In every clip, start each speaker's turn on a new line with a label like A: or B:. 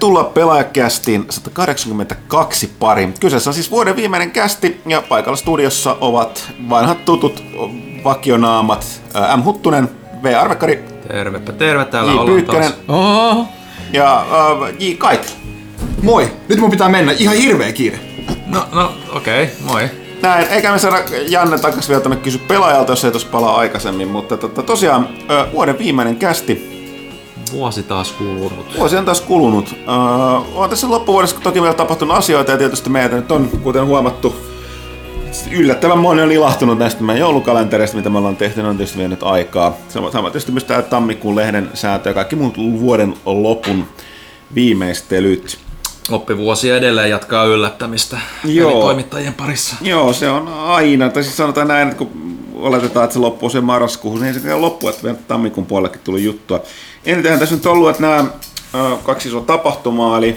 A: Tervetuloa pelaajakästiin 182 pari. Kyseessä on siis vuoden viimeinen kästi ja paikalla studiossa ovat vanhat tutut vakionaamat M. Huttunen, V. Arvekkari
B: Tervepä terve, täällä
A: J.
B: ollaan taas.
A: Ja äh, J. Kaitila.
C: moi, nyt mun pitää mennä. Ihan hirveä kiire.
B: No, no okei, okay, moi.
A: Näin, eikä me saada Janne takas vielä tonne kysy pelaajalta, jos ei tuossa palaa aikaisemmin, mutta tota, tosiaan vuoden viimeinen kästi,
B: Vuosi taas kulunut.
A: vuosi on taas kulunut. Ö, on tässä loppuvuodessa toki vielä tapahtunut asioita ja tietysti meitä nyt on, kuten huomattu, yllättävän moni on ilahtunut näistä meidän joulukalentereista, mitä me ollaan tehty, ne on tietysti vienyt aikaa. Sama, sama tietysti myös tämä tammikuun lehden sääntö ja kaikki muut vuoden lopun viimeistelyt.
B: Oppivuosi edelleen jatkaa yllättämistä
A: Joo.
B: toimittajien parissa.
A: Joo, se on aina. Tai siis sanotaan näin, että kun oletetaan, että se loppuu se marraskuuhun, niin se vielä loppu, että tammikuun puolellekin tuli juttua. Enitenhän tässä nyt ollut, että nämä kaksi isoa tapahtumaa, eli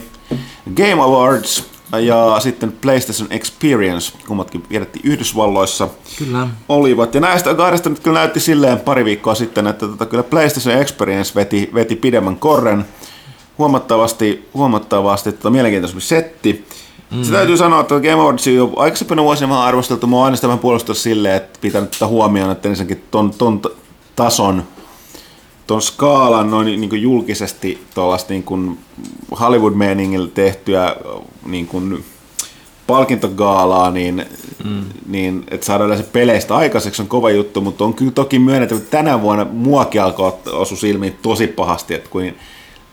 A: Game Awards ja sitten PlayStation Experience, kummatkin vietettiin Yhdysvalloissa,
B: Kyllä.
A: olivat. Ja näistä kahdesta nyt kyllä näytti silleen pari viikkoa sitten, että tota, kyllä PlayStation Experience veti, veti pidemmän korren. Huomattavasti, huomattavasti tota, mielenkiintoisempi setti. Mm. Se täytyy sanoa, että Game Awards jo aikaisempina vuosina vähän arvosteltu. Mä oon aina sitä vähän puolusteltu silleen, että pitää nyt ottaa huomioon, että ensinnäkin ton, ton tason, ton skaalan noin niin kuin julkisesti tuollaista niin kuin Hollywood-meiningillä tehtyä niin kuin palkintogaalaa, niin, mm. niin että saadaan yleensä peleistä aikaiseksi on kova juttu, mutta on kyllä toki myönnettävä, että tänä vuonna muakin alkoi osua silmiin tosi pahasti, että kuin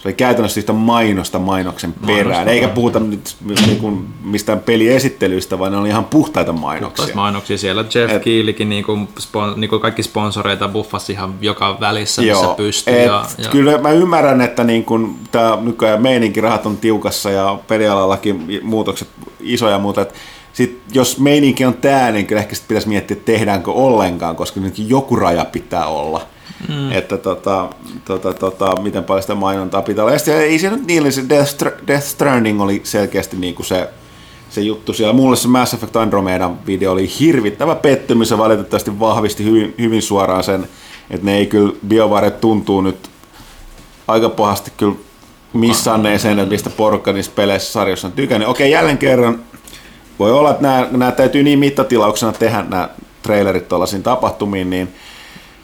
A: se oli käytännössä yhtä mainosta mainoksen perään,
B: Mainosta,
A: eikä
B: joo.
A: puhuta nyt niin mistään peliesittelyistä, vaan ne oli ihan puhtaita mainoksia.
B: Puhtaista mainoksia siellä. Jeff
A: Et-
B: Keelikin niinku, spon, niinku kaikki sponsoreita buffasi ihan joka välissä, missä pystyi.
A: et
B: Ja, ja,
A: Kyllä mä ymmärrän, että niin kun tämä nykyään meininki rahat on tiukassa ja pelialallakin muutokset isoja, mutta et sit, jos meininki on tää, niin kyllä ehkä sit pitäisi miettiä, että tehdäänkö ollenkaan, koska nyt joku raja pitää olla. Mm. Että tota, tota, tota, miten paljon sitä mainontaa pitää olla. Ja sitten ei se nyt niin, se Death, Death Stranding oli selkeästi niin kuin se, se juttu siellä. Mulle se Mass Effect Andromeda video oli hirvittävä pettymys ja valitettavasti vahvisti hyvin, hyvin suoraan sen, että ne ei kyllä, BioWare tuntuu nyt aika pahasti kyllä missanneen sen, että mistä porukka niissä peleissä sarjoissa on tykännyt. Okei, jälleen kerran voi olla, että nämä, nämä täytyy niin mittatilauksena tehdä nämä trailerit tuollaisiin tapahtumiin, niin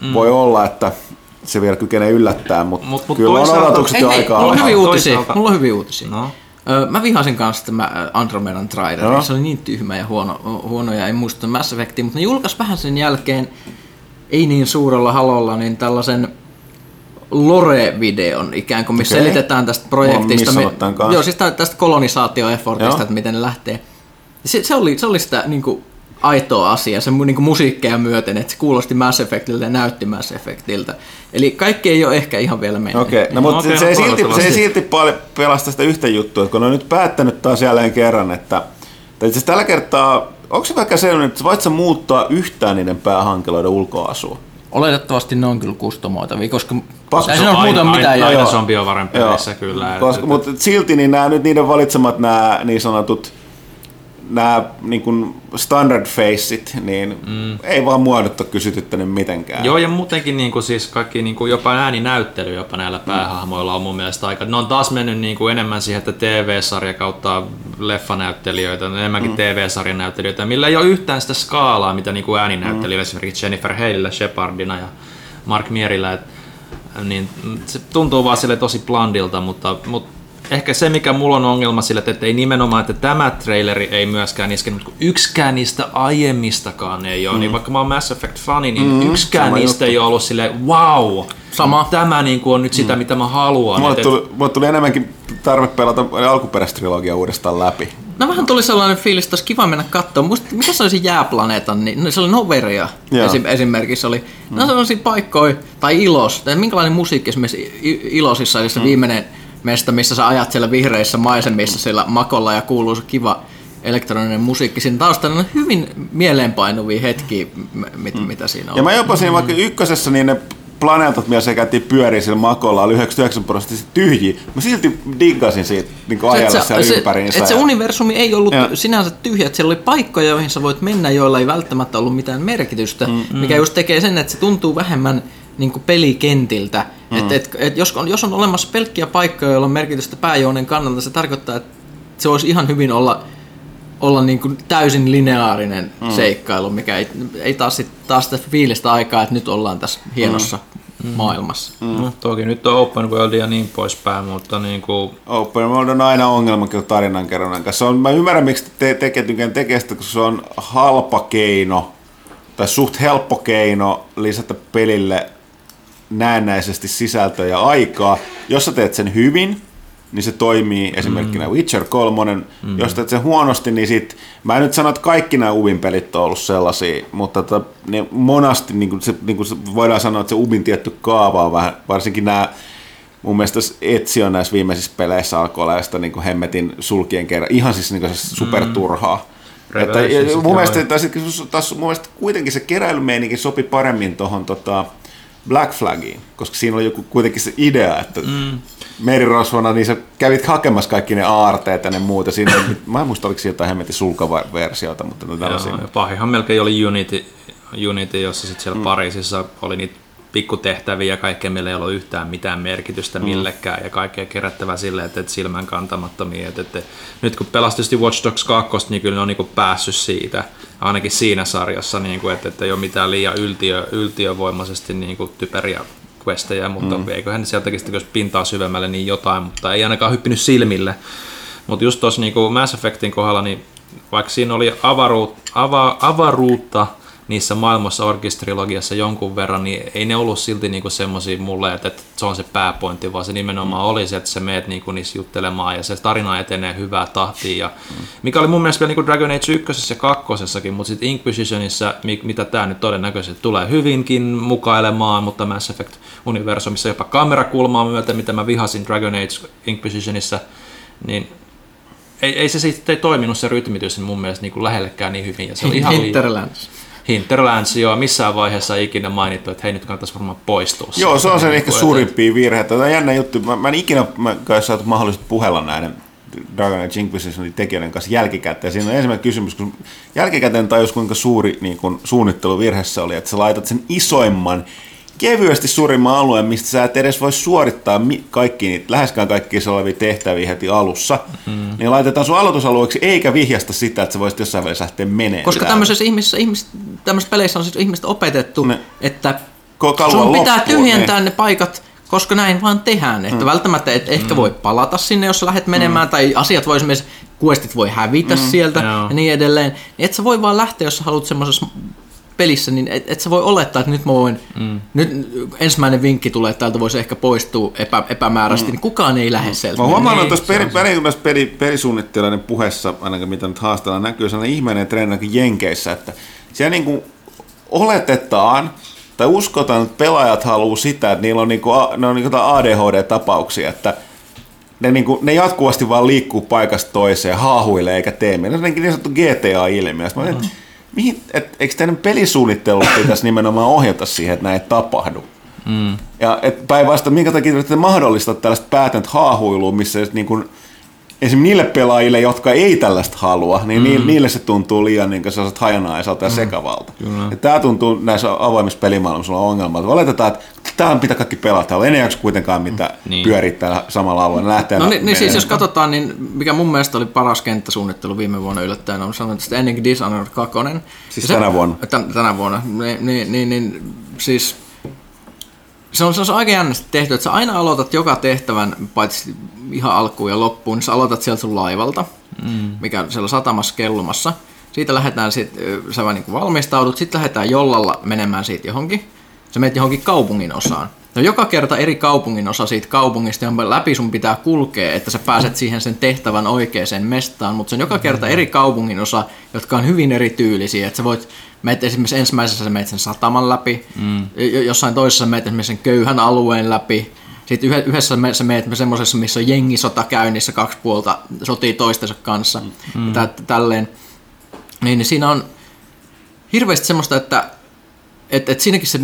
A: mm. voi olla, että se vielä kykenee yllättää, mutta
B: Mut- mut
A: kyllä on
B: toisaalta-
A: odotukset
C: Ei,
A: jo aika
C: mulla on hyviä uutisia.
B: Toisaalta-
C: Mulla on hyviä uutisia.
B: No.
C: Mä vihasin kanssa tämä Andromedan traileri.
A: Joo.
C: Se oli niin tyhmä ja huono, huono ja ei muista Mass Effectia, mutta ne julkaisi vähän sen jälkeen, ei niin suurella halolla, niin tällaisen Lore-videon ikään kuin, missä
A: Okei.
C: selitetään tästä projektista.
A: Kanssa.
C: joo, siis tä- tästä kolonisaatioeffortista, että miten ne lähtee. Se, se, oli, se oli sitä niin kuin, aitoa asiaa, se niin musiikkeja myöten, että se kuulosti Mass Effectiltä ja näytti Mass Effectiltä. Eli kaikki ei ole ehkä ihan vielä mennyt.
A: Okei, no,
B: No
A: mutta
B: okei,
A: se, ei silti, se ei silti paljon pelasta sitä yhtä juttua, että kun ne on nyt päättänyt taas jälleen kerran, että tai itse tällä kertaa, onko se vaikka sellainen, että voit sä muuttaa yhtään niiden päähankeloiden ulkoasua?
C: Oletettavasti ne on kyllä kustomoitavia, koska
A: Pakko
C: ei
A: se
C: se muuten
B: aina,
C: mitään
B: aina, aina se on peleissä kyllä.
A: Koska, mutta silti niin nämä, nyt niiden valitsemat nämä niin sanotut nämä niin kuin standard faceit, niin mm. ei vaan mua nyt ole kysytyttänyt mitenkään.
B: Joo, ja muutenkin niin kuin, siis kaikki niin kuin, jopa ääninäyttely jopa näillä päähahmoilla on mun mielestä aika... Ne on taas mennyt niin kuin, enemmän siihen, että TV-sarja kautta leffanäyttelijöitä, enemmänkin mm. TV-sarjan näyttelijöitä, millä ei ole yhtään sitä skaalaa, mitä niin kuin ääninäyttelijöillä, mm. esimerkiksi Jennifer Haleyllä, Shepardina ja Mark Mierillä, et, niin se tuntuu vaan sille tosi blandilta, mutta, mutta ehkä se, mikä mulla on ongelma sille, että ei nimenomaan, että tämä traileri ei myöskään iskenyt, kun yksikään niistä aiemmistakaan ei ole, mm. niin vaikka mä oon Mass Effect-fani, niin mm, yksikään
A: sama
B: niistä ei ole ollut silleen, wow,
C: Sama.
B: tämä niin kuin on nyt sitä, mm. mitä mä haluan.
A: Mulle
B: Et-
A: tuli, mulle tuli enemmänkin tarve pelata alkuperäistä trilogia uudestaan läpi.
C: No vähän tuli sellainen fiilis, että olisi kiva mennä katsomaan. Muista, mikä se oli se jääplaneetan, niin no, se oli Noveria esim, esimerkiksi. Oli. No sellaisia paikkoja, tai Ilos, tai minkälainen musiikki esimerkiksi Ilosissa, eli se viimeinen mesta, missä sä ajat siellä vihreissä maisemissa siellä makolla ja kuuluu se kiva elektroninen musiikki siinä taustalla. On hyvin mieleenpainuvia hetkiä, mit, mitä siinä on.
A: Ja mä jopa siinä vaikka ykkösessä, niin ne planeetat, missä se käytiin pyöriä sillä makolla, oli 99 prosenttisesti tyhjiä. Mä silti diggasin siitä niin
C: Se,
A: ajalla siellä
C: se,
A: ympäriinsä.
C: että se universumi ei ollut
A: Ja.
C: sinänsä tyhjä, että siellä oli paikkoja, joihin sä voit mennä, joilla ei välttämättä ollut mitään merkitystä, mm, mikä just tekee sen, että se tuntuu vähemmän niin kuin pelikentiltä Mm. Et, et, et jos, on, jos on olemassa pelkkiä paikkoja, joilla on merkitystä pääjounen kannalta, se tarkoittaa, että se voisi ihan hyvin olla, olla niin kuin täysin lineaarinen mm. seikkailu, mikä ei, ei taas, sit, taas sitä fiilistä aikaa, että nyt ollaan tässä hienossa mm. maailmassa.
B: Mm. No, toki nyt on open world ja niin poispäin, mutta niin kuin...
A: Open world on aina ongelma kyllä tarinankerronnan kanssa. On, mä ymmärrän, miksi te, tekee tykkään tekee sitä, koska se on halpa keino, tai suht helppo keino lisätä pelille näennäisesti sisältöä ja aikaa. Jos sä teet sen hyvin, niin se toimii esimerkkinä mm. Witcher 3. Mm. Jos teet sen huonosti, niin sit, mä en nyt sano, että kaikki nämä Ubin pelit on ollut sellaisia, mutta tota, ne monasti niin kuin se, niin kuin se, voidaan sanoa, että se Ubin tietty kaava on vähän, varsinkin nämä mun mielestä Etsi on näissä viimeisissä peleissä alkoi olla sitä niin kuin hemmetin sulkien kerran, ihan siis niin kuin se superturhaa. Mm. Että, mun, mielestä, taas, taas, mun mielestä kuitenkin se keräilymeininki sopi paremmin tuohon tota, Black Flagiin, koska siinä oli joku kuitenkin se idea, että mm. merirosvona, niin sä kävit hakemassa kaikki ne aarteet ja ne muuta. Siinä, mä en muista, oliko siinä jotain hemmetin sulkaversiota, mutta no tällaisia. Joo,
B: pahihan melkein oli Unity, Unity jossa sitten siellä mm. Pariisissa oli niitä pikkutehtäviä ja kaikkea, meillä ei ollut yhtään mitään merkitystä mm. millekään ja kaikkea kerättävä silleen, että, että silmän kantamattomia. Että, että, nyt kun pelastusti Watch Dogs 2, niin kyllä ne on niin kuin päässyt siitä, ainakin siinä sarjassa, niin kuin, että, että ei ole mitään liian yltiö, yltiövoimaisesti niin kuin typeriä questejä, mutta mm. eiköhän sieltäkin sitten, jos pintaa syvemmälle, niin jotain, mutta ei ainakaan hyppinyt silmille. Mutta just tuossa niin Mass Effectin kohdalla, niin vaikka siinä oli avaruut, ava, avaruutta, niissä maailmassa orkestrilogiassa jonkun verran, niin ei ne ollut silti niinku semmoisia mulle, että, että se on se pääpointti, vaan se nimenomaan mm. oli se, että sä meet niinku niissä juttelemaan ja se tarina etenee hyvää tahtia. Ja mm. Mikä oli mun mielestä vielä niinku Dragon Age 1 ja 2 mutta sitten Inquisitionissa, mitä tämä nyt todennäköisesti tulee hyvinkin mukailemaan, mutta Mass Effect-universumissa jopa kamerakulmaa myötä, mitä mä vihasin Dragon Age Inquisitionissa, niin ei, ei se sitten ei toiminut se rytmitys mun mielestä niin kuin lähellekään niin hyvin. Ja se oli ihan
C: Hinterlands.
B: Hinterlands joo, missään vaiheessa ei ikinä mainittu, että hei nyt kannattaisi varmaan poistua.
A: Joo, se on se ehkä suurimpia virheitä. Tämä on jännä juttu. Mä, mä en ikinä mä, saatu mahdollisuus puhella näiden Dragon Age Inquisitionin tekijöiden kanssa jälkikäteen. Siinä on ensimmäinen kysymys, kun jälkikäteen tajus kuinka suuri niin kun suunnitteluvirhe se oli, että sä laitat sen isoimman kevyesti suurimman alueen, mistä sä et edes voi suorittaa kaikki niitä, läheskään kaikki olevia tehtäviä heti alussa, mm. niin laitetaan sun aloitusalueeksi eikä vihjasta sitä, että sä voisit jossain välissä lähteä menemään.
C: Koska tämmöisessä, ihmisessä, ihmis, tämmöisessä peleissä on siis ihmiset opetettu, ne. että sun pitää loppuun, tyhjentää ne. ne paikat, koska näin vaan tehdään. Että mm. välttämättä et ehkä mm. voi palata sinne, jos sä lähdet menemään, mm. tai asiat voi esimerkiksi, kuestit voi hävitä mm. sieltä Joo. ja niin edelleen. Niin et sä voi vaan lähteä, jos sä haluat semmoisessa pelissä, niin et, et sä voi olettaa, että nyt mä voin, mm. nyt ensimmäinen vinkki tulee, että täältä voisi ehkä poistua epä, epämääräisesti, mm. niin kukaan ei lähde sieltä.
A: Mä huomaan, että tuossa peri, peri, peri, perisuunnittelijoiden puheessa, ainakin mitä nyt haastellaan, näkyy sellainen ihmeinen trendi Jenkeissä, että siellä niin kuin oletetaan, tai uskotaan, että pelaajat haluaa sitä, että niillä on, niinku, ne on niinku ADHD-tapauksia, että ne, niinku, ne jatkuvasti vaan liikkuu paikasta toiseen, haahuilee eikä tee mitään. Se on niin sanottu GTA-ilmiö. Mm mihin, et, eikö teidän pelisuunnittelu pitäisi nimenomaan ohjata siihen, että näin ei tapahdu? Mm. Ja päinvastoin, minkä takia te mahdollistaa tällaista päätöntä haahuilua, missä niin kuin, esimerkiksi niille pelaajille, jotka ei tällaista halua, niin mm. niille se tuntuu liian niin sellaiset hajanaiselta ja mm. sekavalta. Ja tämä tuntuu näissä avoimissa pelimaailmassa on ongelma. Oletetaan, että tämä pitää kaikki pelata, ei ne jaksa kuitenkaan mitä niin. pyörittää samalla alueella. Lähtee
C: no niin, niin siis jos katsotaan, niin mikä mun mielestä oli paras kenttäsuunnittelu viime vuonna yllättäen, on sanonut, että Ending Dishonored 2.
A: Siis tänä vuonna?
C: Tän, tänä vuonna. Niin, niin, niin, niin siis se on, se on aika jännästi tehty, että sä aina aloitat joka tehtävän, paitsi ihan alkuun ja loppuun, niin sä aloitat sieltä sun laivalta, mm. mikä on siellä satamassa kellumassa. Siitä lähdetään, sit, sä vaan niin valmistaudut, sitten lähdetään jollalla menemään siitä johonkin. Sä menet johonkin kaupungin osaan. No joka kerta eri kaupungin osa siitä kaupungista, jonka läpi sun pitää kulkea, että sä pääset siihen sen tehtävän oikeaan mestaan, mutta se on joka kerta eri kaupungin osa, jotka on hyvin erityylisiä. Että sä voit, meet esimerkiksi ensimmäisessä sä meet sen sataman läpi, mm. jossain toisessa meet esimerkiksi sen köyhän alueen läpi, sitten yhdessä sä meet semmoisessa, missä on jengisota käynnissä, kaksi puolta sotii toistensa kanssa, mm. ja tälleen. Niin, niin siinä on hirveästi semmoista, että et, et siinäkin se,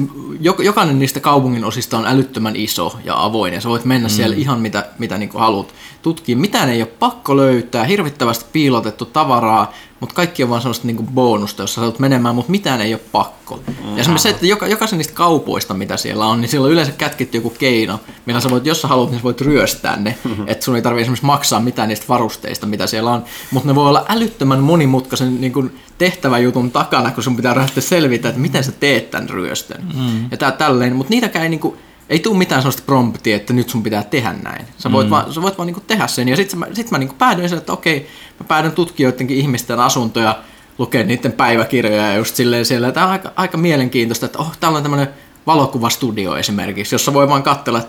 C: jokainen niistä kaupungin osista on älyttömän iso ja avoin, ja sä voit mennä mm. siellä ihan mitä, mitä niin haluat tutkia. Mitään ei ole pakko löytää, hirvittävästi piilotettu tavaraa, mutta kaikki on vaan sellaista niinku bonusta, jos sä saat menemään, mutta mitään ei ole pakko. Mm. Ja se, että joka, jokaisen niistä kaupoista, mitä siellä on, niin siellä on yleensä kätketty joku keino, millä sä voit, jos sä haluat, niin sä voit ryöstää ne. Mm-hmm. Että sun ei tarvitse esimerkiksi maksaa mitään niistä varusteista, mitä siellä on. Mutta ne voi olla älyttömän monimutkaisen niin kuin tehtäväjutun takana, kun sun pitää lähteä selvitä, että miten sä teet tämän ryöstön. Mm. Ja tää tälleen, mutta niitäkään ei niinku, ei tule mitään sellaista promptia, että nyt sun pitää tehdä näin. Sä voit mm. vaan, sä voit vaan niinku tehdä sen. Ja sitten mä, sit mä niinku päädyin sen, että okei, mä päädyn tutkijoidenkin ihmisten asuntoja, lukee niiden päiväkirjoja ja just silleen siellä. Tämä on aika, aika mielenkiintoista, että oh, täällä on tämmöinen valokuvastudio esimerkiksi, jossa voi vaan katsella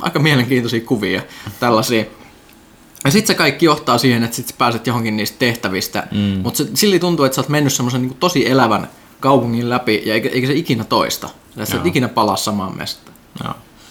C: aika mielenkiintoisia kuvia, tällaisia. Ja sitten se kaikki johtaa siihen, että sit pääset johonkin niistä tehtävistä, mm. mutta silti tuntuu, että sä oot mennyt semmoisen niin tosi elävän kaupungin läpi, ja eikä, eikä se ikinä toista. Sä et ikinä palaa samaan mestaan.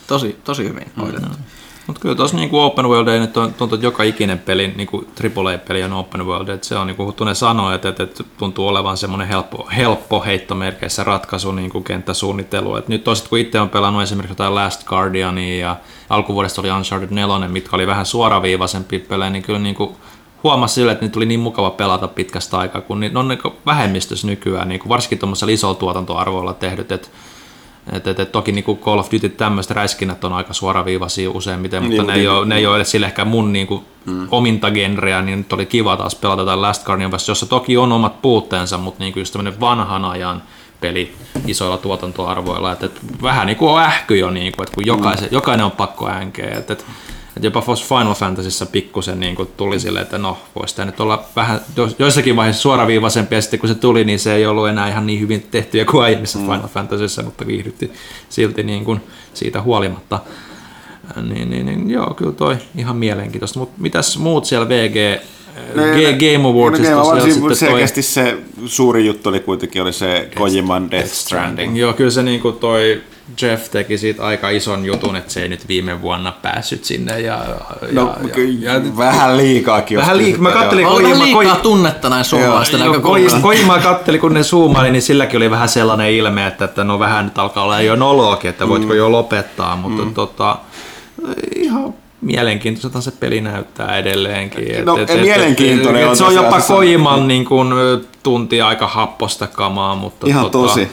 C: Tosi, tosi hyvin hoidettu. Mm-hmm.
B: Mutta kyllä tuossa niinku open world nyt tuntuu, että joka ikinen peli, niinku AAA-peli on open world, että se on niinku Huttunen sanoi, että, että, tuntuu olevan semmoinen helppo, helppo heittomerkeissä ratkaisu niinku kenttäsuunnittelu. Et nyt toiset kun itse on pelannut esimerkiksi jotain Last Guardiania ja alkuvuodesta oli Uncharted 4, mitkä oli vähän suoraviivaisempi pelejä, niin kyllä niinku huomasi sille, että niitä oli niin mukava pelata pitkästä aikaa, kun ne on niinku vähemmistössä nykyään, niinku varsinkin tuommoisella isolla tuotantoarvoilla tehdyt, että et, et, et, toki niin kuin Call of Duty tämmöiset räiskinnät on aika suoraviivaisia useimmiten, mutta niin, ne, ei ole, ne ei ole edes sille ehkä mun niin kuin mm. ominta genreä, niin nyt oli kiva taas pelata tätä Last Guardian jossa toki on omat puutteensa, mutta niin kuin just tämmöinen vanhan ajan peli isoilla tuotantoarvoilla, että, että vähän niin kuin on ähky jo, niin kuin, että kun jokaisen, mm. jokainen on pakko änkeä, että, että et jopa Final Fantasyssä pikkusen niin kuin tuli silleen, että no, voisi tämä nyt olla vähän joissakin vaiheissa suoraviivaisempi, ja sitten kun se tuli, niin se ei ollut enää ihan niin hyvin tehtyä kuin aiemmissa mm. Final Fantasyssä, mutta viihdytti silti niin kuin siitä huolimatta. Niin, niin, niin, joo, kyllä toi ihan mielenkiintoista. Mutta mitäs muut siellä VG No, Game Awardsista. No, Game
A: Awards, selkeästi toi... se suuri juttu oli kuitenkin oli se Kojiman Death Stranding.
B: Joo, kyllä se niinku toi Jeff teki siitä aika ison jutun, että se ei nyt viime vuonna päässyt sinne. Ja,
A: no, ja, ja, vähän liikaakin.
B: Vähän liikaa. Mä kattelin,
C: Oli vähän liikaa koi... tunnetta näin suomalaisten näkökulmasta.
B: Kojima katteli, kun ne zoomaili, niin silläkin oli vähän sellainen ilme, että, että no vähän nyt alkaa olla jo noloakin, että voitko mm. jo lopettaa, mutta mm. tota, ihan mielenkiintoiselta se peli näyttää edelleenkin.
A: No, et, et, mielenkiintoinen et,
B: et, Se on jopa Kojiman niin kuin, tunti aika happosta kamaa, mutta...
A: Ihan tota, tosi.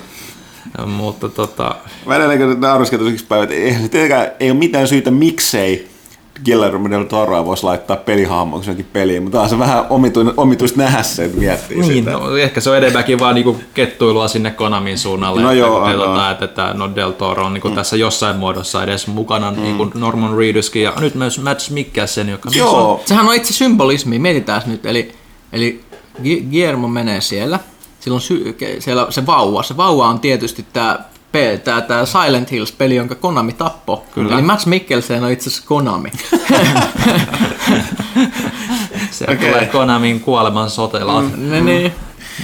B: Mutta tota...
A: Välillä kun nauruskeltu yksi päivä, että ei, ei ole mitään syytä miksei Guillermo del Toroa voisi laittaa pelihahmoksi jonkin peliin, mutta on se vähän omituista nähdä se, että miettii
B: niin,
A: sitä.
B: No, ehkä se on enemmänkin vaan niinku kettuilua sinne Konamin suunnalle, no että, joo, että, no. että, että no Del Toro on niinku mm. tässä jossain muodossa edes mukana, mm. niin kuin Norman Reeduskin ja nyt myös Matt Mikkelsen, joka...
C: Joo. On, sehän on itse symbolismi, mietitään nyt, eli, eli Guillermo menee siellä, silloin sy- siellä se vauva, se vauva on tietysti tämä tämä, tämä Silent Hills-peli, jonka Konami tappo. Kyllä. Eli Max Mikkelsen on itse asiassa Konami.
B: se okay. tulee Konamin kuoleman sotilaat. Mm,
C: mm. Niin.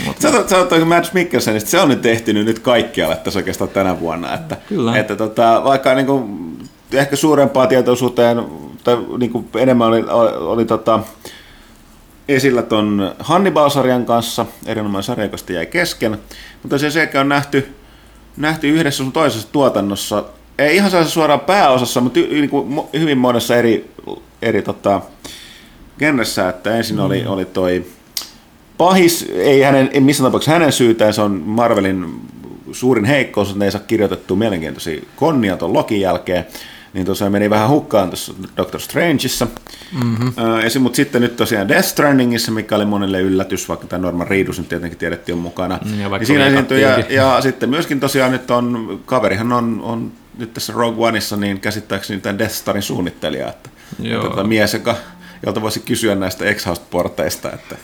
A: Mutta... Sä, sä oot Mads Mikkelsenistä, se on nyt tehtynyt nyt kaikkialle tässä oikeastaan tänä vuonna. Että, Kyllä. että tota, vaikka niin kuin, ehkä suurempaa tietoisuuteen tai niin kuin enemmän oli, oli, oli tota, esillä ton Hannibal-sarjan kanssa, erinomainen sarja, joka jäi kesken, mutta se sekä on nähty nähty yhdessä sun toisessa tuotannossa, ei ihan sellaisessa suoraan pääosassa, mutta niin kuin hyvin monessa eri, eri tota, genressä, että ensin oli, mm. oli toi pahis, ei, hänen, ei missään tapauksessa hänen syytään, se on Marvelin suurin heikkous, että ne ei saa kirjoitettua mielenkiintoisia konnia tuon Lokin jälkeen niin tosiaan meni vähän hukkaan tuossa Doctor Strangeissa. Mm-hmm. Mutta sitten nyt tosiaan Death Strandingissa, mikä oli monelle yllätys, vaikka tämä Norman Reedus nyt tietenkin tiedettiin on mukana. Mm, ja, niin siinä esiintyi, ja, ja, sitten myöskin tosiaan nyt on, kaverihan on, on nyt tässä Rogue Oneissa, niin käsittääkseni tämän Death Starin suunnittelija, että, Joo. että mies, joka jolta voisi kysyä näistä Exhaust-porteista, että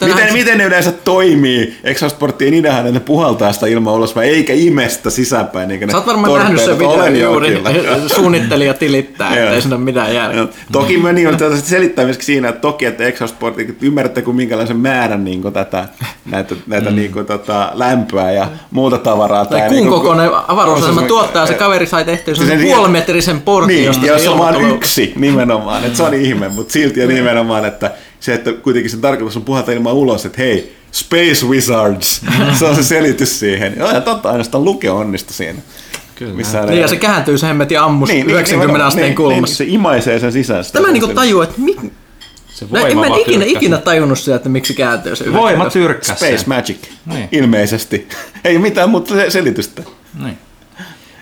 A: miten, näin... miten ne yleensä toimii. Exhaust-porttien ideahan, että ne puhaltaa sitä ilmaa ulos, vai eikä imestä sisäpäin. Eikä
C: Sä oot varmaan nähnyt sen videon juuri, suunnittelija tilittää, ettei siinä ole mitään järkeä.
A: Toki meni on selittää myöskin siinä, että toki, että Exhaust-portti, ymmärrätte kuin minkälaisen määrän niin kuin tätä, näitä, näitä mm. niin kuin, tota, lämpöä ja muuta tavaraa.
C: Tai kuun niin kokoinen avaruusasema tuottaa, se kaveri sai tehtyä sen puolimetrisen portin,
A: niin, josta jos on vain yksi nimenomaan, että se on ihme, mutta silti ja nimenomaan, että se, että kuitenkin sen tarkoitus on puhata ilman ulos, että hei, Space Wizards, se on se selitys siihen. Ja totta, ainoastaan luke onnistu siinä.
C: Kyllä. Missä niin, ja se kääntyy se hemmetin ammus niin, 90 niin, asteen niin, kulmassa.
A: Niin, se imaisee sen sisään.
C: Tämä niin tajuu, että mit,
B: Se
C: No, en
B: voima
C: mä en ikinä, ikinä tajunnut sitä, että miksi kääntyy se
B: Voima
C: 90.
B: tyrkkäsi
A: Space. Magic,
B: Niin.
A: ilmeisesti. Ei mitään muuta se- selitystä.
B: Niin.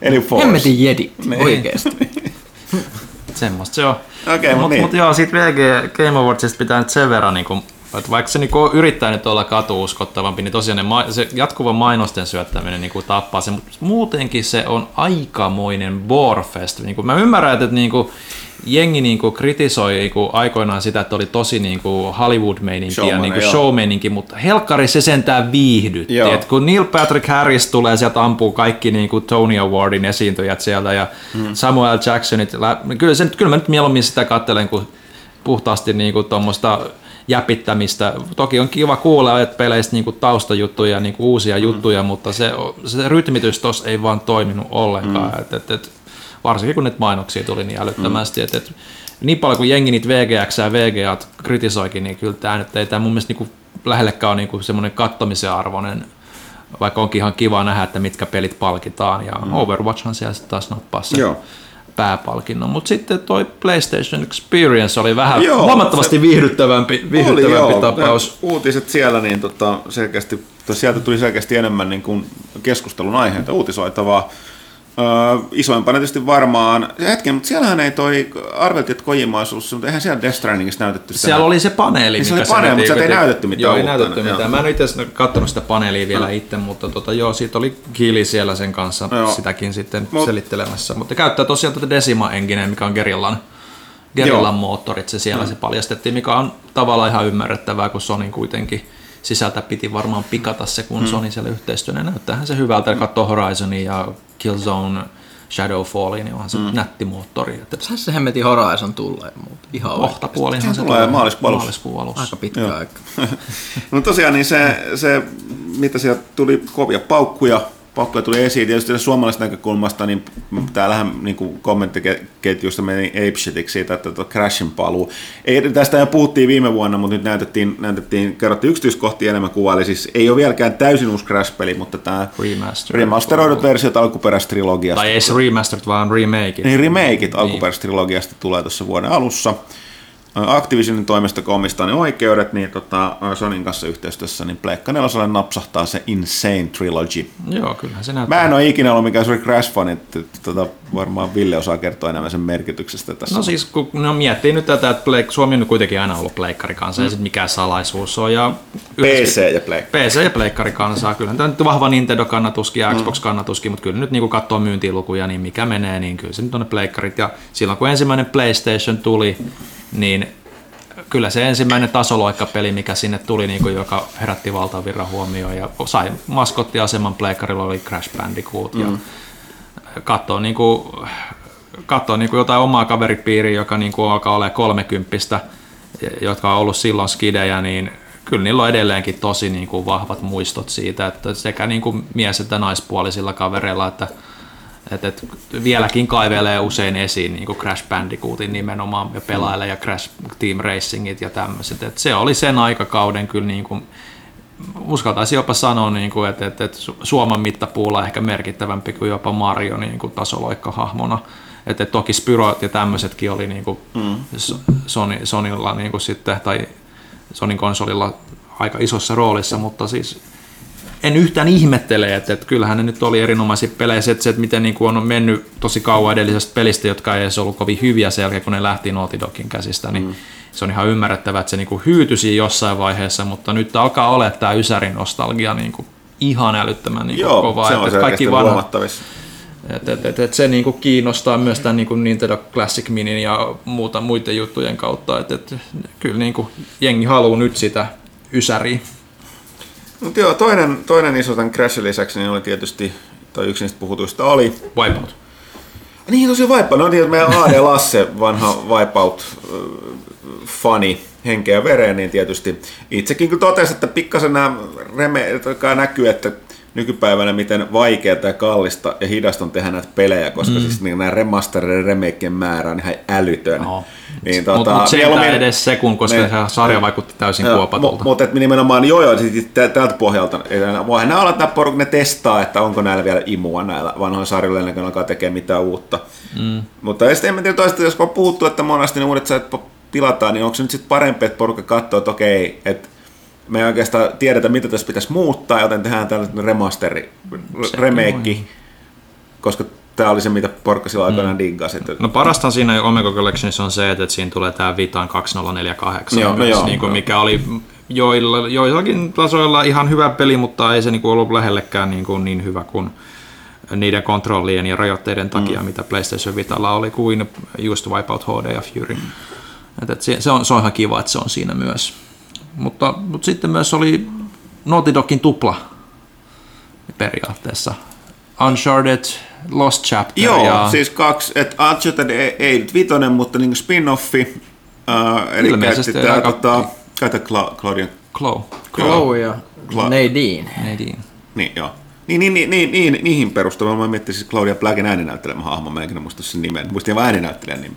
A: Eli Force.
C: Hemmetin jedi,
A: Niin.
C: oikeesti.
B: Semmosta se on.
A: Okei, mut
B: mut,
A: niin.
B: mut joo, siitä VG Game Awardsista pitää nyt sen verran, niin kun, että vaikka se niin yrittää nyt olla katuuskottavampi, niin tosiaan ne, ma- se jatkuva mainosten syöttäminen niin tappaa se, mutta muutenkin se on aikamoinen borefest. Niin mä ymmärrän, että niin kuin, jengi niin kuin, kritisoi niin kuin, aikoinaan sitä, että oli tosi niin kuin, Hollywood-meininki ja
A: Showman,
B: niin kuin,
A: joo.
B: show-meininki, mutta helkkari se sentään viihdytti.
A: Joo.
B: Et kun Neil Patrick Harris tulee, sieltä ampuu kaikki niin kuin Tony Awardin esiintyjät sieltä ja
A: Hmm.
B: Samuel Jacksonit. lä- Kyllä, se, kyllä mä nyt mieluummin sitä katselen kuin puhtaasti niin kuin tuommoista jäpittämistä. Toki on kiva kuulla että peleistä niin kuin taustajuttuja ja niin kuin uusia
A: Hmm.
B: juttuja, mutta se, se rytmitys tuossa ei vaan toiminut ollenkaan.
A: Hmm.
B: Et, et, et, varsinkin kun nyt mainoksia tuli niin älyttömästi. Et, et, niin paljon kuin jengi niitä VGX ja VGA kritisoikin, niin kyllä tämä nyt ei tämä mun mielestä niin lähellekään ole niin semmoinen kattomisen arvoinen vaikka onkin ihan kiva nähdä, että mitkä pelit palkitaan, ja mm. Overwatchhan siellä sitten taas nappaa sen
A: Joo.
B: pääpalkinnon. Mutta sitten toi PlayStation Experience oli vähän
A: Joo,
B: huomattavasti
A: se-
B: viihdyttävämpi, viihdyttävämpi
A: Oli, joo.
B: tapaus.
A: Ne Uutiset siellä, niin tota, selkeästi, sieltä tuli selkeästi enemmän niin kuin keskustelun aiheita, uutisoitavaa. Öö, isoimpana tietysti varmaan, hetken, mutta siellähän ei toi, arveltiin, että Kojima olisi mutta eihän siellä Death Strandingissa näytetty sitä.
B: Siellä oli se paneeli.
A: Niin se
B: mikä
A: oli paneeli, mutta sieltä ei näytetty mitään
B: Joo, ei näytetty
A: Joo.
B: mitään. Mä en itse katsonut sitä paneelia vielä itse, mutta tota, joo, siitä oli Kili siellä sen kanssa
A: Joo.
B: sitäkin sitten
A: Mut-
B: selittelemässä. Mutta käyttää tosiaan tätä Decima Engine, mikä on Gerillan, Gerillan moottorit, se siellä se paljastettiin, mikä on tavallaan ihan ymmärrettävää, kun Sony kuitenkin sisältä piti varmaan pikata se, kun Sony siellä yhteistyönä näyttäähän se hyvältä, mm. katsoo Horizonin ja Killzone Shadowfallin, niin onhan se nätti moottori. Että
C: Saisi se hemmetin Horizon tulee, mutta ihan
B: se
A: Se tulee maaliskuun alussa.
B: maaliskuun alussa.
C: Aika pitkä
A: Joo.
C: aika.
A: No tosiaan niin se, se, mitä sieltä tuli kovia paukkuja, paukkuja tuli esiin. Tietysti suomalaisesta näkökulmasta, niin täällähän niin kuin kommenttiketjusta meni apeshitiksi siitä, että tuo Crashin paluu. Ei, tästä jo puhuttiin viime vuonna, mutta nyt näytettiin, näytettiin kerrottiin yksityiskohtia enemmän kuvaa. Eli siis ei ole vieläkään täysin uusi Crash-peli, mutta tämä
B: Remastered.
A: remasteroidut versiot alkuperäisestä trilogiasta.
B: Tai ei se remastered, vaan remake.
A: Niin remakeit alkuperäisestä trilogiasta tulee tuossa vuoden alussa. Activisionin toimesta kun omistaa ne oikeudet, niin tota, Sonin kanssa yhteistyössä, niin Pleikka 4 napsahtaa se Insane Trilogy.
B: Joo, kyllähän se näyttää.
A: Mä en ole ikinä ollut mikään suuri Crash-fani, että tota, varmaan Ville osaa kertoa enemmän sen merkityksestä tässä.
B: No siis, kun no, miettii nyt tätä, että Pleik- Suomi on kuitenkin aina ollut pleikkari kanssa, mm. ei sit mikään salaisuus on. Ja
A: PC ja Pleikka.
B: PC ja pleikkari kansaa. Kyllä tämä nyt vahva Nintendo-kannatuskin ja Xbox-kannatuskin, mutta kyllä nyt niin kun katsoo myyntilukuja, niin mikä menee, niin kyllä se nyt on ne pleikkarit. Ja silloin kun ensimmäinen PlayStation tuli, niin kyllä se ensimmäinen tasoloikkapeli, mikä sinne tuli, niin kuin, joka herätti valtavirran huomioon ja sai maskottiaseman pleikkarilla oli Crash Bandicoot. Ja katsoo, niin kuin, katsoo niin kuin jotain omaa kaveripiiriä, joka niin kuin alkaa olla kolmekymppistä, jotka on ollut silloin skidejä, niin kyllä niillä on edelleenkin tosi niin kuin vahvat muistot siitä, että sekä niin kuin mies- että naispuolisilla kavereilla, että että, että vieläkin kaivelee usein esiin niin kuin Crash Bandicootin nimenomaan ja pelailee ja Crash Team Racingit ja tämmöiset. Että se oli sen aikakauden kyllä niin kuin, uskaltaisin jopa sanoa, niin kuin, että, että, että Su- Suomen mittapuulla ehkä merkittävämpi kuin jopa Mario niin kuin tasoloikkahahmona. Että, että toki Spyrot ja tämmöisetkin oli niin kuin mm. Sony, Sonylla niin kuin sitten, tai Sonin konsolilla aika isossa roolissa, mutta siis en yhtään ihmettele, että, että kyllähän ne nyt oli erinomaisia pelejä. Se, että, se, että miten niin kuin on mennyt tosi kauan edellisestä pelistä, jotka ei edes ollut kovin hyviä sen jälkeen, kun ne lähti Naughty Dogin käsistä, niin mm. se on ihan ymmärrettävää, että se niin kuin hyytyisi jossain vaiheessa, mutta nyt alkaa olla tämä Ysärin nostalgia niin kuin ihan älyttömän niin kuin
A: Joo,
B: kovaa.
A: se
B: että
A: on
B: kaikki
A: selkeästi
B: vanhat,
A: huomattavissa.
B: et, et, et, et se niinku kiinnostaa myös tämän niinku Nintendo Classic Minin ja muuta, muiden juttujen kautta. Et, et, kyllä niinku jengi haluaa nyt sitä Ysäriä.
A: Mutta joo, toinen, toinen iso tämän Crashin lisäksi niin oli tietysti, tai yksi niistä puhutuista oli,
B: Wipeout.
A: Niin tosiaan Wipeout, no niin, meidän AD Lasse, vanha Wipeout-fani, henkeä vereen, niin tietysti itsekin kyllä totesi, että pikkasen nämä reme, näkyy, että nykypäivänä miten vaikeaa ja kallista ja hidasta on tehdä näitä pelejä, koska mm. siis niin nämä remastereiden remakeen määrä on ihan älytön.
B: No.
A: Niin,
B: Mutta
A: tota,
B: mut se ei
A: mieluummin-
B: edes se, kun koska
A: Niin.
B: se sarja vaikutti täysin
A: Joo,
B: kuopatulta.
A: mu- Mutta et nimenomaan joo, joo, sit tä- tältä pohjalta. Voihan nämä olla, että nämä poruk, ne testaa, että onko näillä vielä imua näillä vanhoilla sarjoilla ennen kuin alkaa tekemään mitään uutta. Mm. Mutta sitten en tiedä toista, jos on puhuttu, että monesti ne uudet sä- tilataan, niin onko se nyt sitten parempi, että porukka katsoo, että okei, että me ei oikeastaan tiedetä, mitä tässä pitäisi muuttaa, joten tehdään tällainen remasteri, remake, koska tämä oli se, mitä porukka silloin aikoinaan mm. diggasi. Että...
B: No parasta siinä Omega Collectionissa on se, että siinä tulee tämä Vitaan 2048,
A: Joo, no joo.
B: niin kuin, mikä oli joilla, joillakin tasoilla ihan hyvä peli, mutta ei se niin kuin ollut lähellekään niin, kuin niin hyvä kuin niiden kontrollien ja rajoitteiden takia, mm. mitä PlayStation Vitalla oli, kuin just Wipeout HD ja Fury. Et, et se, on, se on ihan kiva, että se on siinä myös. Mutta, mutta sitten myös oli Naughty Dogin tupla periaatteessa. Uncharted, Lost Chapter
A: Joo,
B: ja...
A: siis kaksi, että Uncharted ei, ei nyt vitonen, mutta niin spin-offi, uh, eli
B: Ilmeisesti
A: käytti tämä,
B: aika-
A: tota, käytä Cla- Claudian,
B: Chloe.
C: Chloe ja
A: Cla-
C: Nadine.
B: Nadine.
A: niin joo. Niin, niin, niin, niin, niin, niihin perustuen. Mä miettisin siis Claudia Blackin ääninäyttelemä hahmo, mä enkin muista sen nimen. Muistin vaan ääninäyttelijän nimen.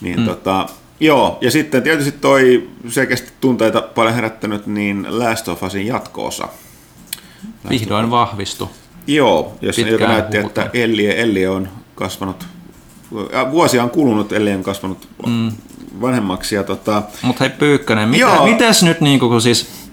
A: Niin, mm. tota, joo, ja sitten tietysti toi selkeästi tunteita paljon herättänyt, niin Last of Usin jatko-osa.
B: Vihdoin vahvistu.
A: Joo, jos
B: Pitkään
A: joka näytti, että Ellie, Ellie on kasvanut, äh, vuosia on kulunut, Ellie on kasvanut mm. vanhemmaksi. Ja tota,
B: Mutta hei Pyykkönen, mitä,
A: Joo.
B: mitäs nyt niinku kun siis...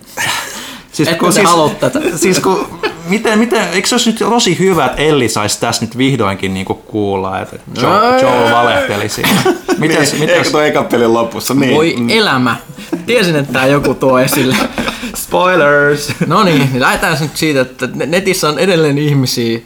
B: siis
C: Etkö te halua tätä?
B: Siis kun, miten, miten, eikö se olisi nyt tosi hyvä, että Elli saisi tässä nyt vihdoinkin niinku kuulla, että Joel, Joel valehteli siinä. Mites,
A: niin,
B: mites,
A: eikö tuo ekan pelin lopussa? Niin.
C: Voi elämä. Tiesin, että tämä joku tuo esille.
B: spoilers!
C: No niin, niin lähdetään nyt siitä, että netissä on edelleen ihmisiä,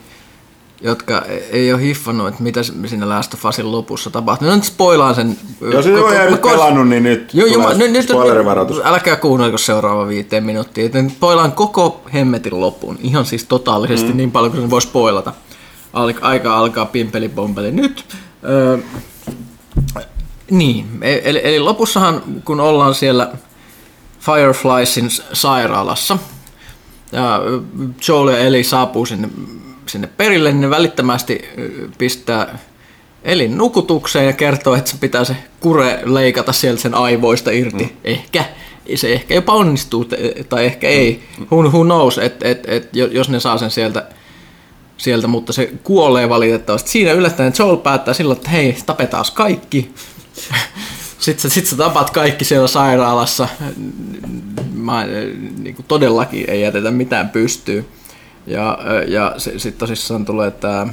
C: jotka ei ole hiffannut, että mitä siinä Last of Usin lopussa tapahtuu. No nyt spoilaan sen.
A: Jos ei ole jäänyt pelannut, niin nyt
C: Joo, joo, nyt, nyt,
A: spoilerivaroitus.
C: älkää kuunnelko seuraava viiteen minuuttia. Nyt spoilaan koko hemmetin lopun. Ihan siis totaalisesti mm. niin paljon kuin sen voi spoilata. Aika alkaa pimpeli pompeli nyt. Öö, niin, e- eli, eli lopussahan kun ollaan siellä Firefliesin s- sairaalassa ja Joel ja Eli saapuu sinne, sinne perille, niin ne välittömästi pistää Elin nukutukseen ja kertoo, että se pitää se kure leikata sieltä sen aivoista irti. Mm. Ehkä. Se ehkä jopa onnistuu, tai ehkä ei. Who, who knows, että et, et, jo- jos ne saa sen sieltä, sieltä, mutta se kuolee valitettavasti. Siinä yllättäen Joel päättää silloin, että hei, tapetaan kaikki. Sitten sä, sit sä tapat kaikki siellä sairaalassa. Mä, niin kuin todellakin ei jätetä mitään pystyyn. Ja, ja sitten tosissaan tulee tämä,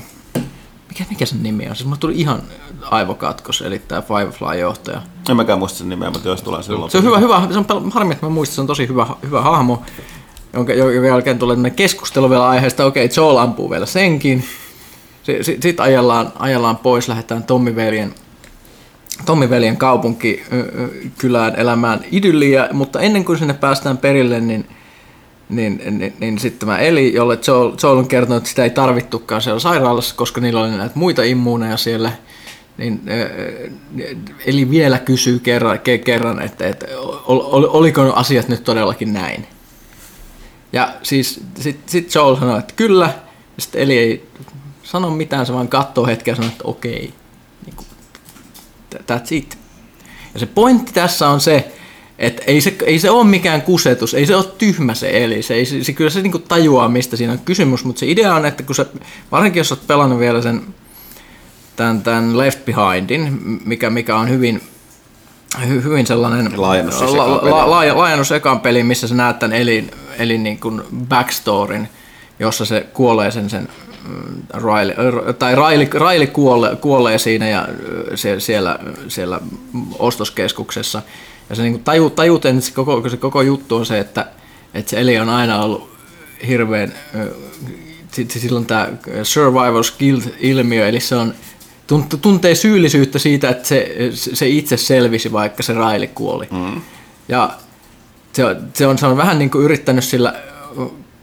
C: mikä, mikä sen nimi on? Siis mulla tuli ihan aivokatkos, eli tämä Firefly-johtaja.
A: En mäkään muista sen nimeä, mutta jos tulee silloin.
C: Se on hyvä, hyvä se on harmi, että mä muistan, se on tosi hyvä, hyvä hahmo, jonka, jonka jälkeen tulee tämmöinen keskustelu vielä aiheesta, okei, Joel ampuu vielä senkin. Sitten sit, sit ajellaan, ajellaan pois, lähdetään Tommi veljen, Tommi veljen kaupunki kylään elämään idylliä, mutta ennen kuin sinne päästään perille, niin niin, niin, niin sitten tämä Eli, jolle Joel, Joel on kertonut, että sitä ei tarvittukaan siellä sairaalassa, koska niillä oli näitä muita immuuneja siellä, niin ö, Eli vielä kysyy kerran, ke- kerran että, että ol, ol, oliko asiat nyt todellakin näin. Ja siis sitten sit Joel sanoi, että kyllä, ja sitten Eli ei sano mitään, se vaan katsoo hetken ja sanoo, että okei, niin kuin, that's it. Ja se pointti tässä on se, että ei se, ei se ole mikään kusetus, ei se ole tyhmä se eli, se, se, se kyllä se niinku tajuaa, mistä siinä on kysymys, mutta se idea on, että kun se, varsinkin jos olet pelannut vielä sen tämän, tämän Left Behindin, mikä, mikä on hyvin, hy, hyvin sellainen
A: Laajennus siis
C: la, la, laaja, laajennus ekaan peliin, missä sä näet tämän elin, elin niin kuin backstoryn, jossa se kuolee sen, sen mm, Riley, tai Riley, Riley kuolee, kuolee siinä ja se, siellä, siellä ostoskeskuksessa. Ja se niin tajut, tajuten, että se koko, se koko juttu on se, että, että se Eli on aina ollut hirveän, on tämä survival guilt-ilmiö, eli se on tunt- tuntee syyllisyyttä siitä, että se, se itse selvisi, vaikka se Riley kuoli. Mm. Ja se on, se on, se on vähän niin kuin yrittänyt sillä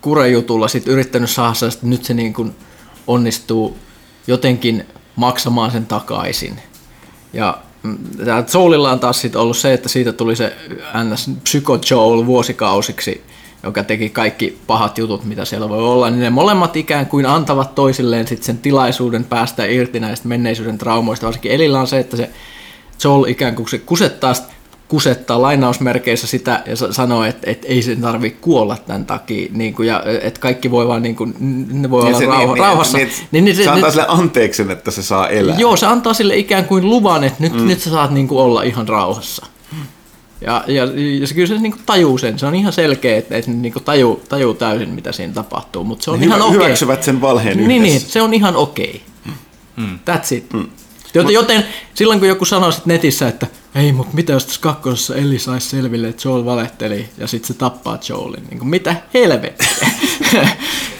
C: kurejutulla sit yrittänyt saada sellaista, että nyt se niin kuin onnistuu jotenkin maksamaan sen takaisin. Ja täällä Joelilla on taas sit ollut se, että siitä tuli se NS Psycho Joel vuosikausiksi, joka teki kaikki pahat jutut, mitä siellä voi olla, niin ne molemmat ikään kuin antavat toisilleen sit sen tilaisuuden päästä irti näistä menneisyyden traumoista. Varsinkin Elillä on se, että se Joel ikään kuin se kusettaa kusettaa lainausmerkeissä sitä ja sa- sanoo, että, että ei sen tarvitse kuolla tämän takia, niin kuin, ja että kaikki voi vaan, niin kuin, ne voi olla
A: se,
C: rauha, rauhassa.
A: Niin, niin, niin, se, se antaa
C: nyt-
A: sille anteeksi, että se saa elää.
C: Joo, se antaa sille ikään kuin luvan, että nyt, mm. nyt sä saat niinku olla ihan rauhassa. Ja, ja, ja se kyllä se niinku tajuu sen. Se on ihan selkeä, että, että ne niinku tajuu, tajuu täysin, mitä siinä tapahtuu. Mutta se on
A: Ne
C: ihan
A: hyvä-
C: okei.
A: hyväksyvät sen valheen
C: Niin, niin,
A: yhdessä.
C: se on ihan okei. Mm. That's it. Mm. Joten, joten silloin kun joku sanoo sit netissä, että ei, mutta mitä jos tässä kakkosessa Elli saisi selville, että Joel valehteli ja sitten se tappaa Joelin. Niin kuin, mitä helvettiä?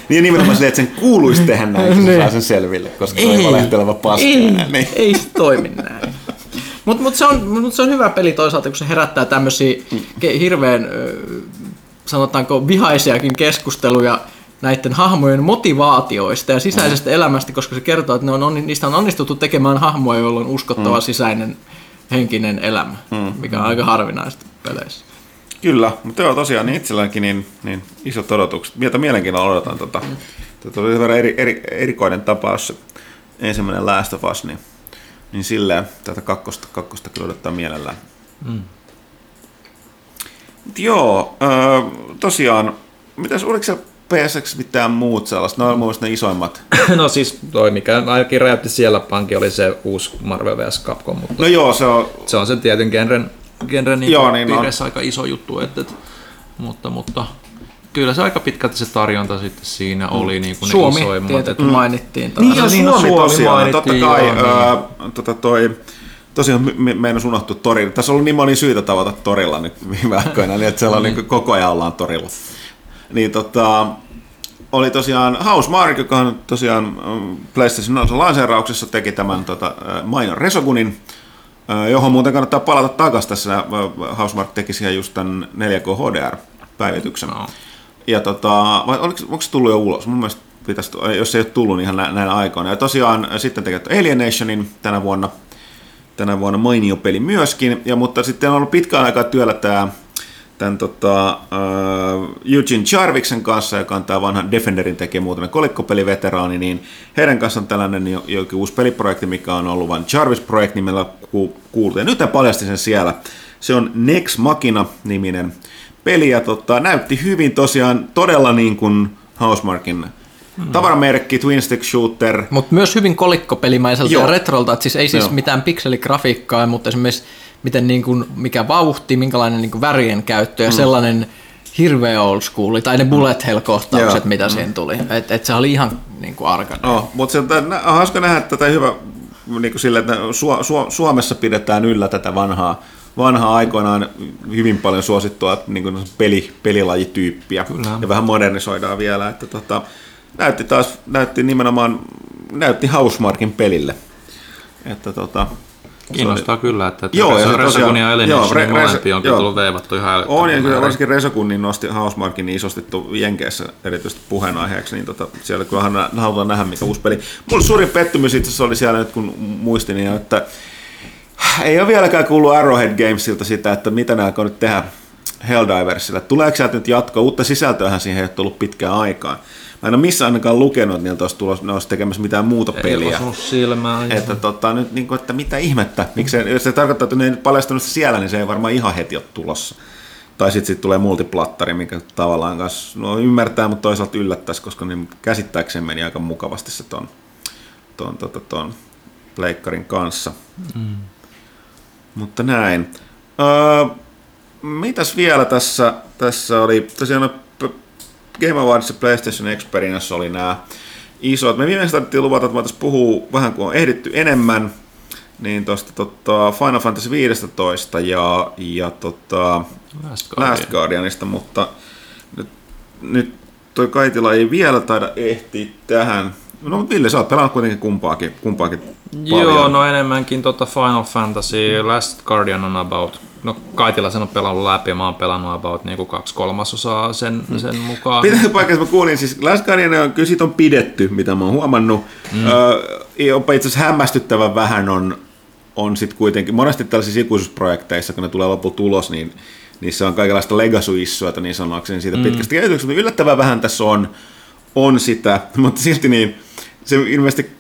A: Niin nimenomaan silleen, että sen kuuluisi tehdä näin, kun se
C: Niin.
A: saa sen selville, koska se on valehteleva paska.
C: Ei,
A: Niin.
C: ei se toimi näin. Mutta mut se, on, mut se on hyvä peli toisaalta, kun se herättää tämmöisiä hirveän, sanotaanko, vihaisiakin keskusteluja näiden hahmojen motivaatioista ja sisäisestä elämästä, koska se kertoo, että ne on, niistä on onnistuttu tekemään hahmoja, joilla on uskottava sisäinen henkinen elämä, mikä on aika harvinaista peleissä.
A: Kyllä, mutta joo tosiaan niin itselläänkin niin, niin isot odotukset. Mieltä mielenkiinnolla odotan tota. Tätä oli hyvä eri, eri, erikoinen tapaus se ensimmäinen Last of Us, niin, niin silleen tätä kakkosta, kakkosta kyllä odottaa mielellään. Mm. Mut joo, öö, tosiaan, mitäs, oliko se PSX mitään muut sellaista? Ne on mun ne isoimmat.
B: No siis toi, mikä ainakin räjäytti siellä pankin, oli se uusi Marvel vs. Capcom, mutta
A: No joo, se on,
B: se on sen tietyn genren, genren niin
A: Joo, niin on.
B: aika iso juttu, että, että, mutta, mutta kyllä se aika pitkälti se tarjonta sitten siinä oli niin kuin ne
C: Suomi
B: isoimmat.
C: tietenkin mainittiin. taas.
A: Niin, ja
B: niin, no
A: Suomi,
B: Suomi
A: tosiaan,
B: mainittiin,
A: totta kai,
B: joo,
A: öö, tota toi, tosiaan me- me- meinas unohtua torilla. Tässä on ollut niin moni syytä tavata torilla nyt viime aikoina, niin että siellä on niin koko ajan ollaan torilla. Niin tota, oli tosiaan Housemark, joka on tosiaan mm, PlayStation 4 lanseerauksessa teki tämän tota, ö, Minor Resogunin, ö, johon muuten kannattaa palata takaisin tässä. ö, Housemark teki siihen just tämän 4K HDR-päivityksen.
B: No.
A: Ja tota, vai oliko, onko se tullut jo ulos? Mun mielestä pitäisi, jos se ei ole tullut niin ihan nä- näinä aikoina. Ja tosiaan äh, sitten tekee Alienationin tänä vuonna, tänä vuonna mainio peli myöskin, ja, mutta sitten on ollut pitkään aikaa työllä tämä tämän tota, uh, Eugene Jarviksen kanssa, joka on tämä vanha Defenderin tekijä muuten kolikkopeliveteraani, niin heidän kanssaan on tällainen jo, jokin uusi peliprojekti, mikä on ollut vain Jarvis-projekt nimellä ku- kuultu. Ja nyt hän paljasti sen siellä. Se on Nex Machina-niminen peli, ja tota, näytti hyvin tosiaan todella niin kuin Housemarkin tavaramerkki, twin stick shooter,
C: Mutta myös hyvin kolikkopelimaiselta
A: Joo.
C: ja retrolta, että siis ei siis
A: Joo.
C: mitään pikseligrafiikkaa, mutta esimerkiksi miten niin kuin, mikä vauhti, minkälainen niin kuin värien käyttö ja mm. sellainen hirveä old school, tai ne bullet hell kohtaukset, mitä siinä tuli. Et, et se oli ihan niin kuin arka.
A: Oh, mutta se on, on hauska nähdä tätä hyvä, niin kuin sille, että Su- Su- Suomessa pidetään yllä tätä vanhaa, vanhaa aikoinaan hyvin paljon suosittua niin kuin peli, pelilajityyppiä.
B: Kyllä.
A: Ja vähän modernisoidaan vielä. Että tota, näytti taas, näytti nimenomaan, näytti Housemarkin pelille. Että tota,
B: Kiinnostaa kyllä, että, että
A: Joo, ja
B: Resogun ja Alienation
A: Re-
B: niin onkin
A: joo.
B: tullut veivattu ihan älyttömän
A: On, ja kyllä varsinkin Resokun niin nosti Housemarkin niin isosti Jenkeissä erityisesti puheenaiheeksi, niin tota, siellä kyllähän halutaan nähdä, mikä uusi peli. Mulla suurin pettymys itse asiassa oli siellä nyt, kun muistin, niin, että ei ole vieläkään kuullut Arrowhead Gamesilta sitä, että mitä aikoo nyt tehdä Helldiversilla. Tuleeko sieltä nyt jatko? Uutta sisältöähän siihen ei ole tullut pitkään aikaan. Ole missään ainakaan lukenut, että niiltä olisi tulos, ne olisi tekemässä mitään muuta
B: Ei
A: peliä.
B: silmään. joo.
A: Että, tota, nyt, niin kuin, että mitä ihmettä, Miksi, jos se tarkoittaa, että ne ei nyt paljastunut siellä, niin se ei varmaan ihan heti ole tulossa. Tai sitten sit tulee multiplattari, mikä tavallaan kanssa, no ymmärtää, mutta toisaalta yllättäisi, koska niin käsittääkseen meni aika mukavasti se ton, ton, ton, ton pleikkarin kanssa. Mm. Mutta näin. Öö, mitäs vielä tässä, tässä oli, tosiaan Game Awards ja PlayStation Experience oli nämä isot. Me viimeksi tarvittiin luvata, että voitaisiin puhua vähän kun on ehditty enemmän, niin tuosta tota, Final Fantasy 15 ja, ja tota,
B: Last Guardian.
A: Last Guardianista, mutta nyt, nyt toi Kaitila ei vielä taida ehtiä tähän. No mutta Ville, sä oot pelannut kuitenkin kumpaakin, kumpaakin
B: Joo,
A: paljon.
B: no enemmänkin tota Final Fantasy, Last Guardian on about, no Kaitila sen on pelannut läpi ja mä oon pelannut about niinku kaksi kolmasosaa sen, sen mukaan.
A: Pitää paikassa, mä kuulin, siis Last Guardian on, kyllä siitä on pidetty, mitä mä oon huomannut. Mm. Öö, jopa itse asiassa hämmästyttävän vähän on, on sitten kuitenkin, monesti tällaisissa ikuisuusprojekteissa, kun ne tulee lopulta ulos, niin niissä on kaikenlaista legacy-issuota niin sanoakseni siitä mm. pitkästä kehityksestä, mutta yllättävän vähän tässä on, on sitä, mutta silti niin, se ilmeisesti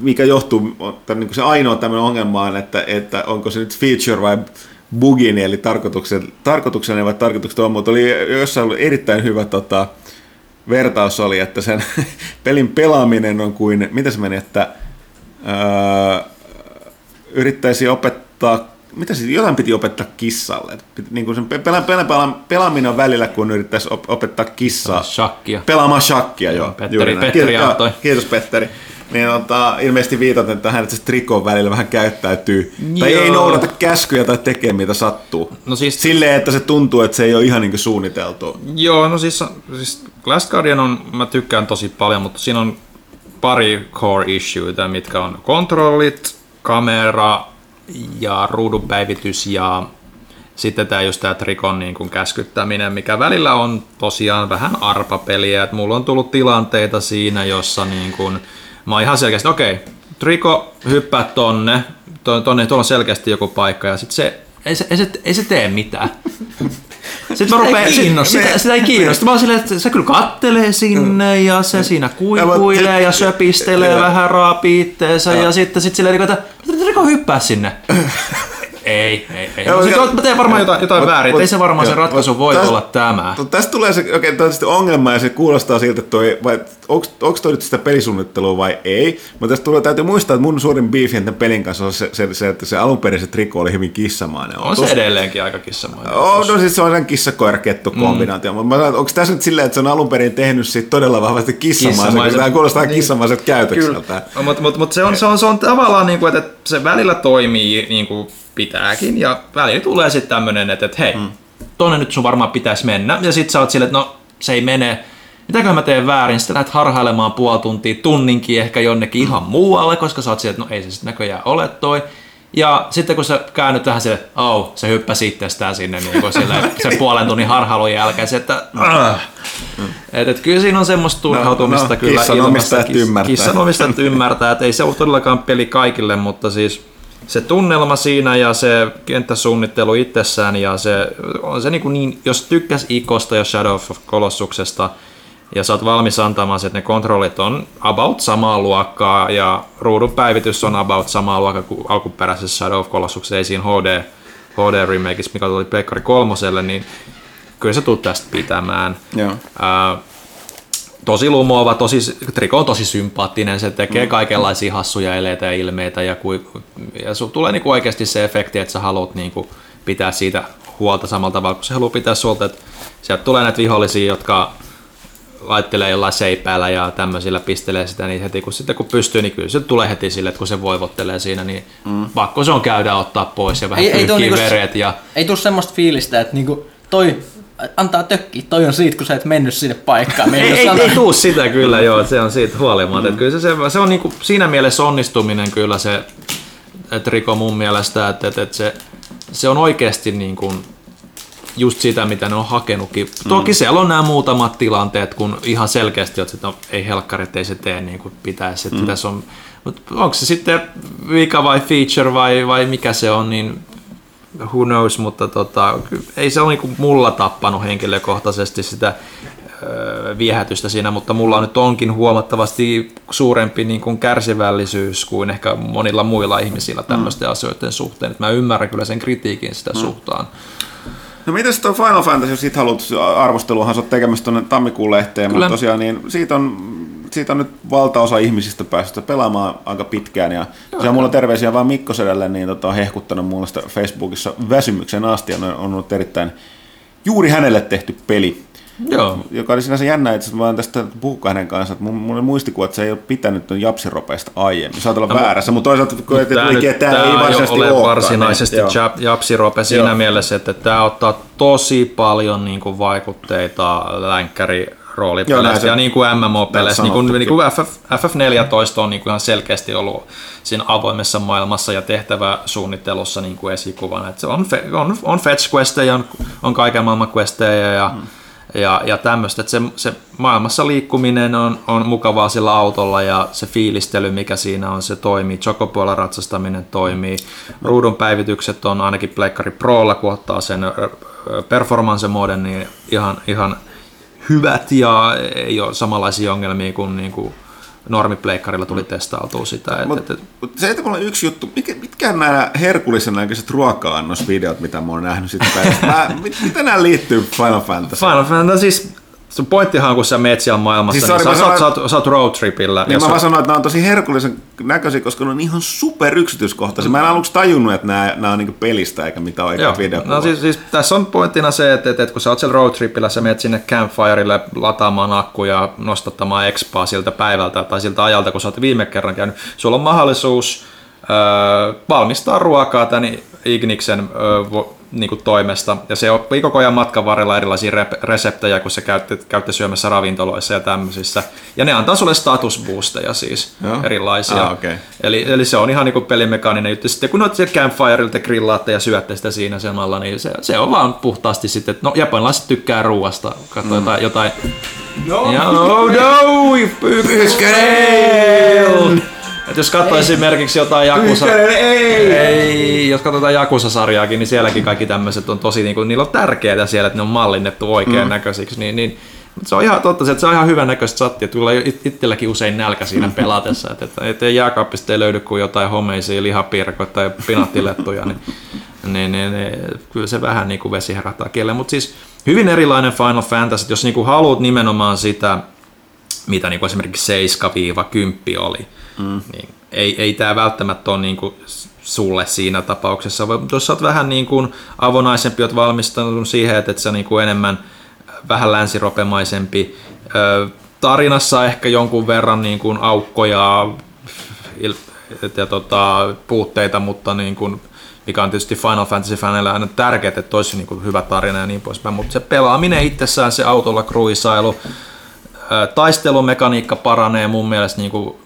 A: mikä johtuu, tai niin se ainoa tämmöinen ongelma on, että, että onko se nyt feature vai bugin, eli tarkoituksen, tarkoituksena vai tarkoituksena on, mutta oli jossain ollut erittäin hyvä tota, vertaus oli, että sen pelin pelaaminen on kuin, mitä se meni, että öö, yrittäisi opettaa, mitä siis, jotain piti opettaa kissalle. Piti, niin kuin sen pela, pela, pela, pelaaminen on välillä, kun yrittäisi op, opettaa kissaa.
B: Shakkia.
A: Pelaamaan shakkia, joo.
B: Petteri-. Petteri
A: kiitos Petteri. Niin ota, ilmeisesti viitaten tähän, että se trikon välillä vähän käyttäytyy. Tai
B: Joo.
A: ei noudata käskyjä tai tekee mitä sattuu.
B: No siis-
A: Silleen, että se tuntuu, että se ei ole ihan niin suunniteltu.
B: Joo, no siis, siis Last Guardian on, mä tykkään tosi paljon, mutta siinä on pari core issueita, mitkä on kontrollit, kamera ja ruudunpäivitys ja sitten tämä just tämä trikon niin kuin käskyttäminen, mikä välillä on tosiaan vähän arpapeliä, että mulla on tullut tilanteita siinä, jossa niin kuin, mä oon ihan selkeästi, okei, okay, triko hyppää tonne, to- tonne, tuolla on selkeästi joku paikka ja sitten se ei se, ei, se, ei se tee mitään. Sitten mä
C: Sitä ei
B: rupean,
C: kiinnosta.
B: sit, sitä, sitä ei kiinnosta. Mä oon silleen, että se kyllä kattelee sinne ja se siinä kuikuilee ja söpistelee vähän raapii itteensä ja sitten sit silleen, että Riko hyppää sinne. Ei, ei, ei.
A: Joo,
B: No,
A: mutta-
B: mä teen varmaan jotain, jotain
A: Mut-
B: väärin.
A: mut-
B: Ei se varmaan se
A: joo,
B: ratkaisu
A: mut
B: voi
A: täs-
B: olla tämä.
A: Tästä tulee se oikein okay, ongelma ja se kuulostaa siltä, että toi, vai onko toi nyt sitä pelisuunnittelua vai ei. Mutta tästä tulee, täytyy muistaa, että mun suurin beefi tämän pelin kanssa on se, se, se että se alunperin se trikko oli hyvin kissamainen.
B: On se edelleenkin aika kissamainen.
A: Oh, no siis se on sen kissakoirakettu kombinaatio. Mm. Mutta onko tässä nyt silleen, että se on alun perin tehnyt siitä todella vahvasti kissamaisen,
B: Kissamaisen.
A: koska tämä kuulostaa niin. kissamaiselta käytökseltä.
B: Mutta mut, mut se, on, se, on, se on tavallaan, niin kuin, että se välillä toimii niin kuin pitääkin ja välillä tulee sitten tämmöinen, että, että hei, mm. tonne nyt sun varmaan pitäisi mennä. Ja sitten sä oot silleen, että no se ei mene. Mitäkö mä teen väärin? Sitten lähdet harhailemaan puoli tuntia, tunninkin ehkä jonnekin ihan muualle, koska sä oot silleen, että no ei se sitten näköjään ole toi. Ja sitten kun sä käännyt vähän silleen, että oh, se hyppäsi itsestään sinne niin kuin silleen, sen puolen tunnin harhailun jälkeen, se, että ah. et, et kyllä siinä on semmoista turhautumista
A: no,
B: kyllä
A: kissan
B: ilmassa.
A: omistajat ymmärtää.
B: Kissan omistajat ymmärtää, että ei se ole todellakaan peli kaikille, mutta siis se tunnelma siinä ja se kenttäsuunnittelu itsessään ja se on se niin, niin jos tykkäs Ikosta ja Shadow of Colossuksesta ja sä oot valmis antamaan, se, että ne kontrollit on about samaa luokkaa ja ruudun päivitys on about samaa luokkaa kuin alkuperäisessä Shadow of Colossuksessa, ei siinä HD, HD remakeissa, mikä tuli Pleikkari kolmoselle, niin kyllä se tuut tästä pitämään.
A: Joo.
B: Ää, tosi lumoava, tosi, Triko on tosi sympaattinen, se tekee mm. kaikenlaisia hassuja eleitä ja ilmeitä ja, kui, ja sun tulee niinku oikeasti se efekti, että sä haluat niinku pitää siitä huolta samalla tavalla kuin se haluaa pitää sulta, että sieltä tulee näitä vihollisia, jotka laittelee jollain seipäällä ja tämmöisillä pistelee sitä, niin heti kun, sitten kun pystyy, niin kyllä se tulee heti sille, että kun se voivottelee siinä, niin mm. pakko se on käydä ottaa pois ja vähän
C: Ei, ei, niinku,
B: veret ja
C: ei tuu semmoista fiilistä, että niinku toi antaa tökki, toi on siitä, kun sä et mennyt sinne paikkaan.
B: ei, ei, ei tuu sitä kyllä, joo, se on siitä huolimatta. Mm. Kyllä se, se, se on niinku, siinä mielessä onnistuminen kyllä se että Riko mun mielestä, että, että, että se, se on oikeasti niin kuin just sitä, mitä ne on hakenutkin. Mm. Toki siellä on nämä muutamat tilanteet, kun ihan selkeästi, että no, ei helkkarit, ei se tee niin kuin pitäisi. Että mm. tässä on, mutta onko se sitten vika vai feature vai, vai mikä se on, niin who knows, mutta tota, ei se ole niin mulla tappanut henkilökohtaisesti sitä öö, viehätystä siinä, mutta mulla nyt onkin huomattavasti suurempi niin kuin kärsivällisyys kuin ehkä monilla muilla ihmisillä tämmöisten mm. asioiden suhteen. Et mä ymmärrän kyllä sen kritiikin sitä mm. suhtaan.
A: No mitäs tuo Final Fantasy, jos sit haluat arvosteluhan sä oot tekemässä tuonne tammikuun lehteen, mutta tosiaan niin siitä on, siitä on nyt valtaosa ihmisistä päässyt pelaamaan aika pitkään. Ja tosiaan mulla on terveisiä vaan Mikko Sedälle, niin tota, on hehkuttanut mulle sitä Facebookissa väsymyksen asti, ja on ollut erittäin juuri hänelle tehty peli.
B: Joo.
A: Joka oli sinänsä jännä, että mä oon tästä puhukkaan hänen kanssa, että mun, mun muistikuva, että se ei ole pitänyt ton japsiropeista aiemmin. Saat olla no, väärässä, mutta toisaalta kun et
B: tämä,
A: nyt, tämä, ei varsinaisesti
B: ole
A: olekaan,
B: varsinaisesti
A: niin,
B: jap, japsirope siinä
A: Joo.
B: mielessä, että tämä ottaa tosi paljon niin kuin, vaikutteita länkkäri roolipeleissä ja niin kuin MMO-peleissä, niin kuin, niin kuin FF, FF14 on niin kuin ihan selkeästi ollut siinä avoimessa maailmassa ja tehtäväsuunnittelussa niin kuin esikuvana. Että se on, on, on fetch questeja, on, on kaiken maailman questeja ja, mm. ja, ja tämmöistä. Että se, se maailmassa liikkuminen on, on mukavaa sillä autolla ja se fiilistely, mikä siinä on, se toimii. Chocopoilla ratsastaminen toimii. Ruudun päivitykset on ainakin Pleikkari Prolla, kun ottaa sen ö, performance-moden, niin ihan, ihan hyvät ja ei ole samanlaisia ongelmia kuin, niin kuin normipleikkarilla tuli testailtua sitä. Et,
A: Mut,
B: et, et,
A: mut se, että mulla on yksi juttu, mitkä on nämä herkullisen näköiset ruoka-annosvideot, mitä mä oon nähnyt sitten päivästä? Mä, mit, mitä nämä liittyy Final Fantasy?
B: Final Fantasy, siis sun pointtihan on, kun sä meet siellä maailmassa,
A: Siis
B: niin sä,
A: sanon-
B: sä, oot, sä oot road tripillä.
A: Niin mä vaan sanoin, että nämä on tosi herkullisen näköisiä, koska ne on ihan super yksityiskohtaisia. Mä en aluksi tajunnut, että nämä, nämä on niinku pelistä eikä mitään oikea
B: Joo,
A: video.
B: no siis, siis, tässä on pointtina se, että, että, että kun sä oot siellä road tripillä, sä menet sinne campfirelle lataamaan akkuja, nostattamaan expaa siltä päivältä tai siltä ajalta, kun sä oot viime kerran käynyt. Sulla on mahdollisuus öö, valmistaa ruokaa tämän Igniksen öö, vo, niin kuin toimesta, ja se oppii koko ajan matkan varrella erilaisia rep- reseptejä, kun sä käytte, käytte syömässä ravintoloissa ja tämmöisissä. Ja ne antaa sulle statusboosteja siis,
A: Joo.
B: erilaisia.
A: Ah, okei.
B: Eli, eli se on ihan niinku pelimekaaninen juttu. Sitten kun olet siellä campfirella, te grillaatte ja syötte sitä siinä samalla, niin se, se on vaan puhtaasti sitten, että no japanilaiset tykkää ruuasta. Katso mm. jotain, jotain No, ja, oh no, ykkönen! Et jos katsoo esimerkiksi jotain Jakusa... ei! ei! Jos katsotaan Jakusa-sarjaakin, niin sielläkin kaikki tämmöiset on tosi, niin kuin, niillä on tärkeää siellä, että ne on mallinnettu oikein mm. näköisiksi. Niin, niin, mutta se on ihan totta, se, että se on ihan hyvän näköistä sattia. Tulee it- itselläkin usein nälkä siinä pelatessa, että, että, että jääkaappista ei löydy kuin jotain homeisia lihapirkoja tai pinattilettuja, niin, niin, niin, niin, kyllä se vähän niin kuin vesi herättää kielen. Mutta siis hyvin erilainen Final Fantasy, jos niin kuin haluat nimenomaan sitä, mitä niin kuin esimerkiksi 7-10 oli, mm. niin ei, ei tämä välttämättä ole niin kuin sulle siinä tapauksessa, mutta jos sä oot vähän niin kuin avonaisempi, oot valmistanut siihen, että et sä niin kuin enemmän vähän länsiropemaisempi, tarinassa ehkä jonkun verran niin kuin aukkoja ja tota, puutteita, mutta niin kuin, mikä on tietysti Final Fantasy-faneille aina tärkeää, että olisi niin kuin hyvä tarina ja niin poispäin, mutta se pelaaminen itsessään, se autolla kruisailu, taistelumekaniikka paranee mun mielestä niin kuin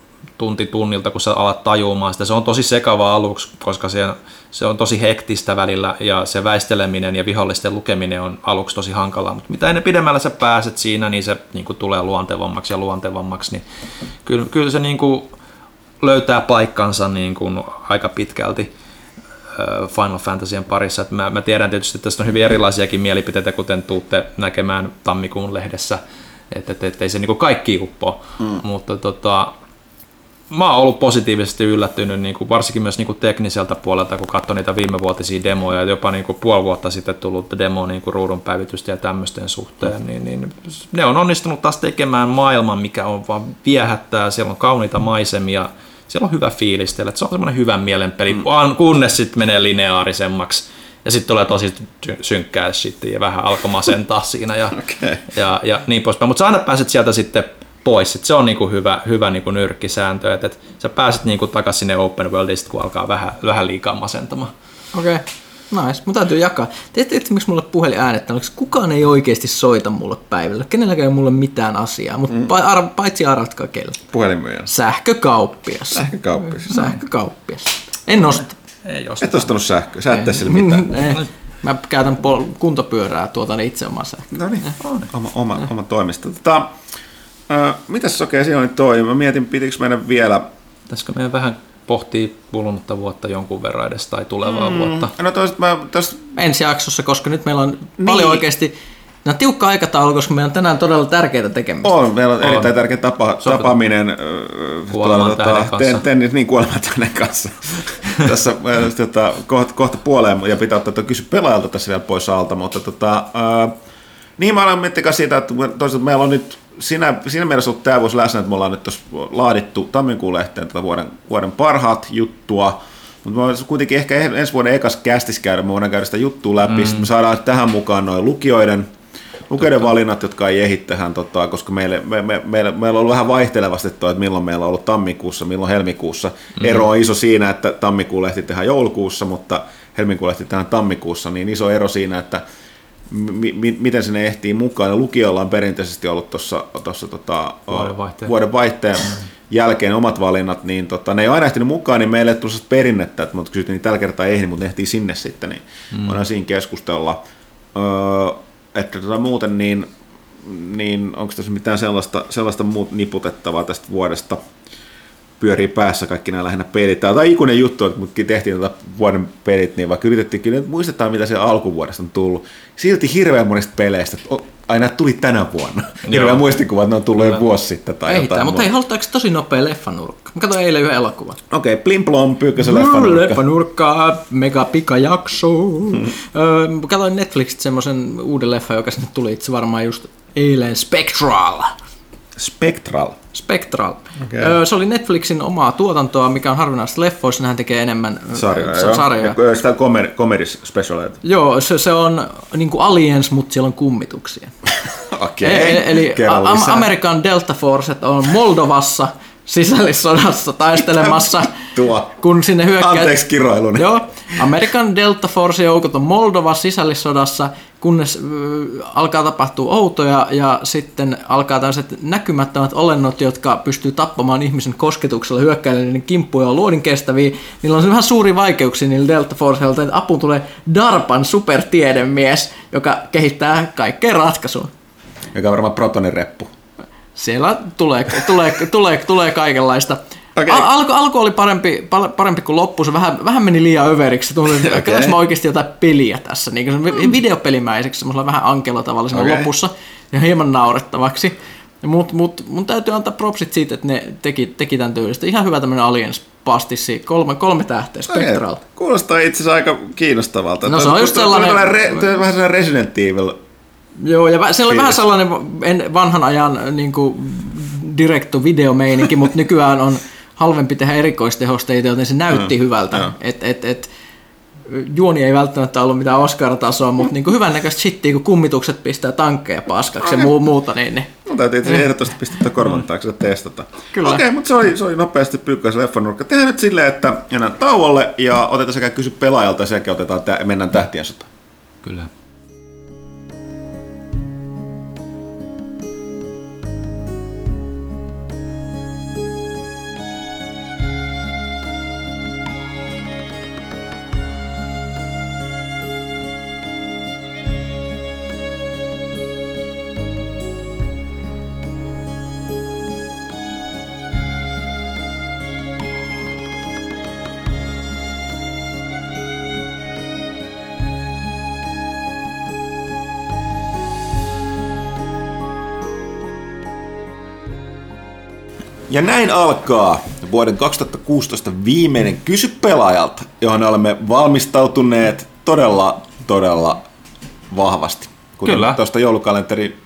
B: tunti tunnilta, kun sä alat tajumaan sitä. Se on tosi sekava aluksi, koska se, se on tosi hektistä välillä ja se väisteleminen ja vihollisten lukeminen on aluksi tosi hankalaa. Mutta mitä ennen pidemmällä sä pääset siinä, niin se niin kuin tulee luontevammaksi ja luontevammaksi. Niin kyllä, kyllä se niin kuin löytää paikkansa niin kuin aika pitkälti Final Fantasyn parissa. Et mä, mä tiedän tietysti, että tästä on hyvin erilaisiakin mielipiteitä, kuten tuutte näkemään tammikuun lehdessä, että et, et, ei se niinku kaikki uppo, mm. mutta tota, mä oon ollut positiivisesti yllättynyt niin kuin varsinkin myös niin kuin tekniseltä puolelta, kun katsoin niitä viimevuotisia demoja, ja jopa niin kuin puoli vuotta sitten tullut demo niin kuin ruudun päivitystä ja tämmöisten suhteen, niin, niin ne on onnistunut taas tekemään maailman, mikä on vaan viehättää, siellä on kauniita maisemia, siellä on hyvä fiilistellä, että se on semmoinen hyvän mielen peli, mm. kunnes sitten menee lineaarisemmaksi, ja sitten tulee tosi sy- synkkää sitten ja vähän alkoi masentaa siinä ja,
A: Okei.
B: ja, ja niin poispäin. Mutta sä aina pääset sieltä sitten pois. Et se on niinku hyvä, hyvä niinku nyrkkisääntö, että et sä pääset niinku takaisin sinne open worldiin, sit kun alkaa vähän, vähän liikaa masentamaan.
C: Okei. Okay. Nice. Mun täytyy jakaa. Tiedätte, että miksi mulle puhelin äänettää? Oliko kukaan ei oikeasti soita mulle päivällä? Kenelläkään ei mulle mitään asiaa, mutta mm. ar- paitsi arvatkaa kellä.
A: Puhelinmyyjän.
C: Sähkökauppias.
A: Sähkökauppias.
C: Sähkökauppias. En osta.
B: Ei jos.
A: Et ostanut sähköä, sä et tee sille mitään.
C: Eh. Mä käytän pol- kuntopyörää, tuotan itse omaa sähköä.
A: No niin, oma, oma, oma toimisto. Tota, ö, mitäs okei, siinä oli toi. Mä mietin, pitikö meidän vielä...
B: Pitäisikö meidän vähän pohtii kulunutta vuotta jonkun verran edes tai tulevaa mm. vuotta?
A: No toiset mä tosta,
C: Ensi jaksossa, koska nyt meillä on niin. paljon oikeasti... No tiukka aikataulu, koska meillä on tänään todella tärkeää tekemistä.
A: on, meillä on,
B: On.
A: erittäin tärkeä tapa, tapaaminen ö,
B: Kuoleman
A: tuolla,
B: tähden kanssa.
A: ten, tennis, niin kuoleman tähden kanssa. tässä ö, tota, kohta, kohta puoleen ja pitää ottaa tuo kysy pelaajalta tässä vielä pois alta, mutta tota, ö, niin mä olen miettinyt siitä, että toisaalta meillä on nyt siinä, siinä mielessä ollut tämä vuosi läsnä, että me ollaan nyt tuossa laadittu tammikuun lehteen tätä vuoden, vuoden parhaat juttua, mutta me kuitenkin ehkä ensi vuoden ekas kästis käydä, me voidaan käydä sitä juttua läpi, mm. me saadaan tähän mukaan noin lukijoiden, lukijoiden valinnat, jotka ei ehdi tähän, tota, koska meille, me, me, meillä, meillä on ollut vähän vaihtelevasti toi, että milloin meillä on ollut tammikuussa, milloin helmikuussa. Mm. Ero on iso siinä, että tammikuun lehti tehdään joulukuussa, mutta helmikuun lehti tehdään tammikuussa, niin iso ero siinä, että mi- mi- miten sinne ehtii mukaan. Ja lukiolla on perinteisesti ollut tuossa tota,
B: Vuodenvaihteen.
A: vuodenvaihteen jälkeen omat valinnat, niin tota, ne ei ole aina ehtinyt mukaan, niin meille ei tullut perinnettä, että mutta kysyttiin, niin tällä kertaa ei ehdi, mutta ne ehtii sinne sitten, niin mm. voidaan siinä keskustella. Öö, että tota, muuten niin, niin onko tässä mitään sellaista, sellaista muut niputettavaa tästä vuodesta, pyörii päässä kaikki nämä lähinnä pelit. Tämä on ikuinen juttu, että kun tehtiin tätä vuoden pelit, niin vaikka yritettiin kyllä, muistetaan mitä se alkuvuodesta on tullut. Silti hirveän monista peleistä, Aina tuli tänä vuonna.
B: Joo.
A: Hirveä muistikuva, että ne on tullut jo vuosi sitten tai
C: Ei
A: jotain
C: mitään, mutta hei,
A: muuta.
C: halutaanko tosi nopea leffanurkka? Mä katsoin eilen yhden elokuvan.
A: Okei, okay, Plim Plom, Pyykkösen leffanurkka.
C: Leffanurkka, mega pikajakso. Öö, mä katsoin Netflixistä semmoisen uuden leffan, joka sinne tuli itse varmaan just eilen, Spectral.
A: Spectral.
C: Spectral. Öö, se oli Netflixin omaa tuotantoa, mikä on harvinaista leffoissa. Nehän tekee enemmän ö,
A: Sarja,
C: sa- sarjoja.
A: Ja Sitä comedy, comedy specialeita.
C: Joo, se, se on niinku Aliens, mutta siellä on kummituksia.
A: Okei,
C: E- Eli
A: kerro
C: a- Delta Forcet on Moldovassa sisällissodassa taistelemassa,
A: Tuo.
C: kun sinne hyökkää...
A: Anteeksi kiroilun.
C: Joo, Amerikan Delta Force joukot on Moldova sisällissodassa, kunnes äh, alkaa tapahtua outoja ja sitten alkaa tällaiset näkymättömät olennot, jotka pystyy tappamaan ihmisen kosketuksella hyökkäilemään niiden kimppuja on luodin kestäviä. Niillä on vähän suuri vaikeuksia niillä Delta Forceilta, että apuun tulee DARPan supertiedemies, joka kehittää kaikkea ratkaisua.
A: Joka on varmaan protonin reppu.
C: Siellä tulee, tulee, tulee, tulee kaikenlaista.
A: Okei.
C: Al- alku, alku oli parempi, parempi kuin loppu, se vähän, vähän meni liian överiksi. Tuntui, että okay. mä oikeasti jotain peliä tässä, niin kuin se vi- videopelimäiseksi, semmoisella vähän ankelotavalla siinä
A: Okei.
C: lopussa ja hieman naurettavaksi. Mutta mut, mun täytyy antaa propsit siitä, että ne teki, teki tämän tyylistä. Ihan hyvä tämmöinen Aliens pastissi, kolme, kolme tähteä, Spectral.
A: Kuulostaa itse asiassa aika kiinnostavalta.
C: No se on just sellainen-
A: vähän sellainen Resident Evil.
C: Joo, ja siellä oli vähän sellainen en- vanhan ajan niin kuin direkto videomeininki, mutta nykyään on halvempi tehdä erikoistehosteita, joten se näytti
A: Mm,
C: hyvältä.
A: joo.
C: Et, et, et, juoni ei välttämättä ollut mitään Oscar-tasoa, mutta niin hyvän näköistä shittiä, kun kummitukset pistää tankkeja paskaksi ja muu, muuta, niin, niin
A: Mun täytyy itse asiassa ehdottomasti pistää tuota korvan taakse ja testata.
C: Kyllä.
A: Okei, mutta se oli, se oli nopeasti pyykkäisen leffanurkka. Tehdään nyt silleen, että mennään tauolle ja otetaan sekä kysy pelaajalta ja jälkeen otetaan tä- mennään tähtien sotaan.
B: Kyllä.
A: Ja näin alkaa vuoden 2016 viimeinen Kysy pelaajalta, johon olemme valmistautuneet todella, todella vahvasti. Kuten
B: Kyllä.
A: tuosta joulukalenterin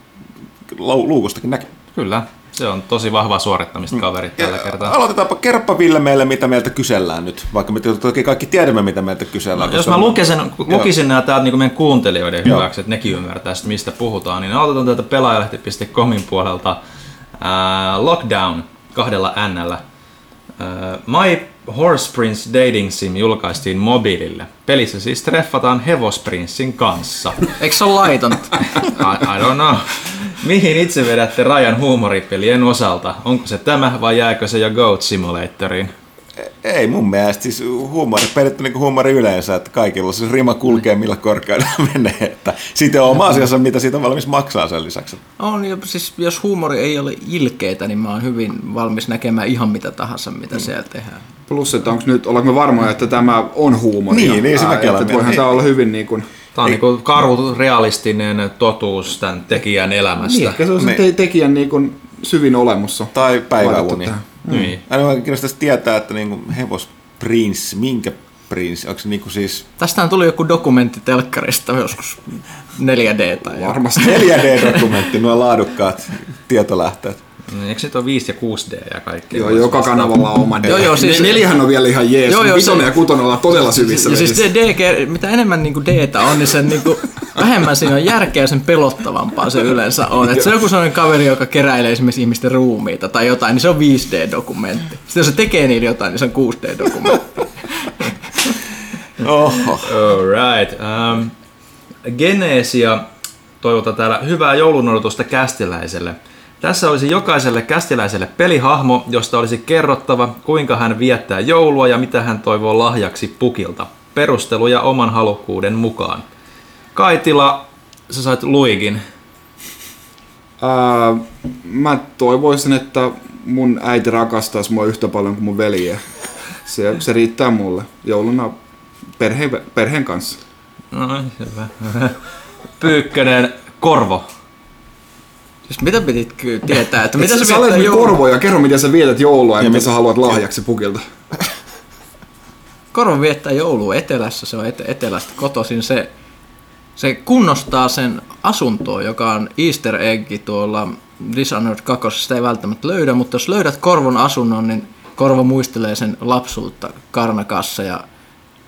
A: lu- luukustakin näki.
B: Kyllä. Se on tosi vahvaa suorittamista kaverit tällä kertaa.
A: Aloitetaanpa, kerropa Ville meille, mitä meiltä kysellään nyt, vaikka me toki kaikki tiedämme, mitä meiltä kysellään.
B: Jos
A: koska-
B: mä lukisin, lukisin nämä täältä niin meidän kuuntelijoiden
A: Joo.
B: hyväksi, että nekin ymmärtää, mistä puhutaan, niin aloitetaan täältä pelaajalehti.comin puolelta ää, Lockdown kahdella Nllä. Ää, My Horse Prince Dating Sim julkaistiin mobiilille. Pelissä siis treffataan hevosprinssin kanssa.
C: eikö se ole laitonta?
B: I, I don't know. Mihin itse vedätte rajan huumoripelien osalta? Onko se tämä vai jääkö se jo Goat Simulatoriin?
A: Ei mun mielestä, siis huumori, on niin huumori yleensä, että kaikilla se rima kulkee millä korkeudella menee. Että siitä on oma asiansa, mitä siitä on valmis maksaa sen lisäksi.
C: On, ja siis jos huumori ei ole ilkeitä, niin mä oon hyvin valmis näkemään ihan mitä tahansa, mitä siellä tehdään.
D: Plus, että onko nyt, ollaanko me varmoja, että tämä on huumoria?
A: Niin, niin, se mäkin olen
D: että Voihan tämä olla hyvin niin kuin...
B: Tämä on niinku karu, realistinen totuus tämän tekijän elämästä.
D: Niin, se on se
A: Niin.
D: te- tekijän niin kuin syvin olemus. on
A: Tai
D: laitettu
A: päiväuni.
D: tähän.
B: Niin.
A: Aina oikein kiinnostaisi tietää, että niinku hevosprinssi, minkä prinssi, onko se niinku siis
C: Tästähän tuli joku dokumentti telkkarista joskus 4D tai.
D: Varmasti.
A: 4D-dokumentti, nuo laadukkaat tietolähteet.
B: Niin, Eikö nyt ole 5 ja 6D ja kaikki?
D: Joo, joka kanavalla on oma.
C: Joo, joo, siis-
D: Ne- Neljähän on vielä ihan jees.
C: Joo, joo,
D: Vitonen
C: se-
D: ja kutonen ollaan todella syvissä
C: Ja siis
D: vesissä.
C: D, D, mitä enemmän niinku D on, niin sen niinku, vähemmän siinä on järkeä ja sen pelottavampaa se yleensä on. Et se on joku sellainen kaveri, joka keräilee esimerkiksi ihmisten ruumiita tai jotain, niin se on 5D-dokumentti. Sitten jos se tekee niillä jotain, niin se on 6D-dokumentti.
A: Oho.
B: Alright. Um, Genesia toivottaa täällä hyvää joulun odotusta kästiläiselle. Tässä olisi jokaiselle kästiläiselle pelihahmo, josta olisi kerrottava, kuinka hän viettää joulua ja mitä hän toivoo lahjaksi pukilta. Perusteluja oman halukkuuden mukaan. Kaitila, sä sait Luigin.
D: Ää, mä toivoisin, että mun äiti rakastaisi mua yhtä paljon kuin mun veljeä. Se, se riittää mulle jouluna perheen, perheen kanssa.
B: No, hyvä. Pyykkönen, Korvo.
C: Siis mitä pitit tietää, että mitä
D: Mitä
C: se
D: sä olet nyt korvoja, kerro miten sä vietät joulua ja,
A: Ja
D: mitä
A: mit-
D: sä haluat lahjaksi pukilta.
C: Korvo viettää joulua etelässä, se on ete- etelästä kotoisin. Se, se kunnostaa sen asuntoa, joka on Easter egg tuolla Dishonored 2. Sitä ei välttämättä löydä, mutta jos löydät Korvon asunnon, niin Korvo muistelee sen lapsuutta Karnakassa ja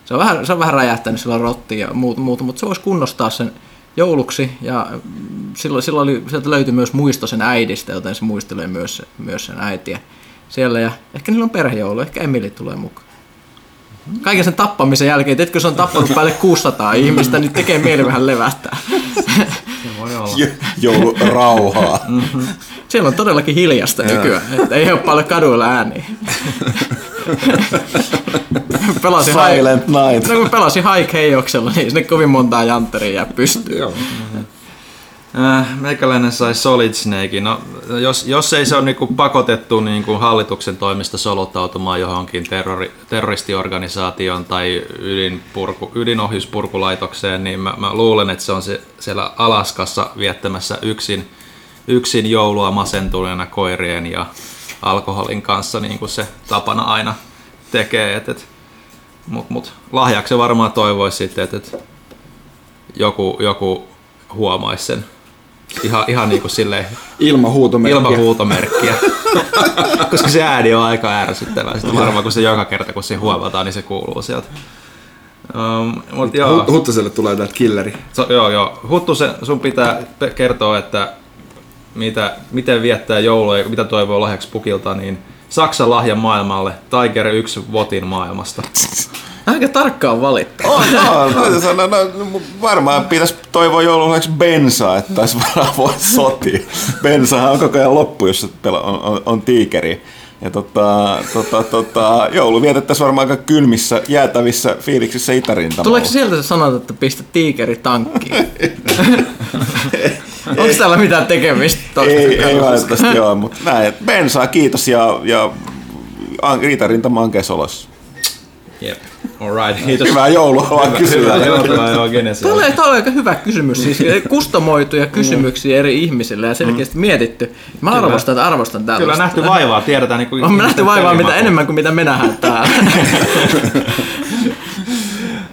C: se on vähän, se on vähän räjähtänyt sillä rotti ja muuta, muuta, mutta se voisi kunnostaa sen jouluksi ja silloin, silloin oli, sieltä löytyi myös muisto sen äidistä, joten se muistelee myös, myös sen äitiä siellä ja ehkä niillä on perhejoulu, ehkä Emili tulee mukaan. Kaiken sen tappamisen jälkeen, tiedätkö, se on tappanut päälle 600 ihmistä, niin tekee mieli vähän levähtää.
B: Se voi olla.
A: Jo- Joulurauhaa.
C: Siellä on todellakin hiljasta nykyään, että ei ole paljon kaduilla ääniä. pelasin
A: Silent night.
C: No kun pelasin High Chaoksella, niin sinne kovin montaa jantteria jää pystyyn.
D: Joo.
B: Äh, meikäläinen sai Solid Snake. No, jos, jos ei se ole niinku pakotettu niinku hallituksen toimesta soluttautumaan johonkin terrori, terroristiorganisaation tai ydinpurku, ydinohjuspurkulaitokseen, niin mä, mä luulen, että se on se, siellä Alaskassa viettämässä yksin, yksin joulua masentuneena koirien ja alkoholin kanssa, niin kuin se tapana aina tekee. Et, et, mut, mut, lahjaksi varmaan toivoisi sitten, että et joku, joku huomaisi sen. Ihan, ihan niin kuin silleen
D: Ilman huutomerkkiä.
B: ilman huutomerkkiä. Koska se ääni on aika ärsyttävää. Sitten varmaan kun se joka kerta kun se huomataan, niin se kuuluu sieltä. Um, mut joo,
D: Hu- Huttaselle tulee täältä killeri.
B: so, joo, joo. Huttu, se, sun pitää kertoa, että mitä, miten viettää joulua ja mitä toivoo lahjaksi pukilta, niin Saksan lahja maailmalle, Tiger 1 Votin maailmasta.
C: Aika tarkkaan valittu.
A: On, on. Sanoa, no, no, varmaan pitäisi toivoa joululahjaksi bensaa, että taisi varmaan voi sotia. Bensahan on koko ajan loppu, jos pela, on, on, on tiikeri. Ja tota, tota, tota, joulu vietettäisiin varmaan aika kylmissä, jäätävissä fiiliksissä itärintamalla.
C: Tuleeko sieltä se sanota, että pistä tiikeri tankkiin? Onko täällä mitään tekemistä?
A: Ei, ei valitettavasti ole, mutta näin, että bensaa kiitos ja, ja an- itärintama on kesolos.
B: Jep. Alright, kiitos.
A: Hyvää joulua vaan kysyä.
B: Joo.
C: Tämä oli, tämä oli aika hyvä kysymys, siis kustomoituja kysymyksiä eri ihmisille ja selkeästi mietitty. Mä arvostan, arvostan tällaista.
B: Kyllä nähty vaivaa, tiedetään niin kuin
C: On nähty vaivaa mitä enemmän kuin mitä me nähdään täällä.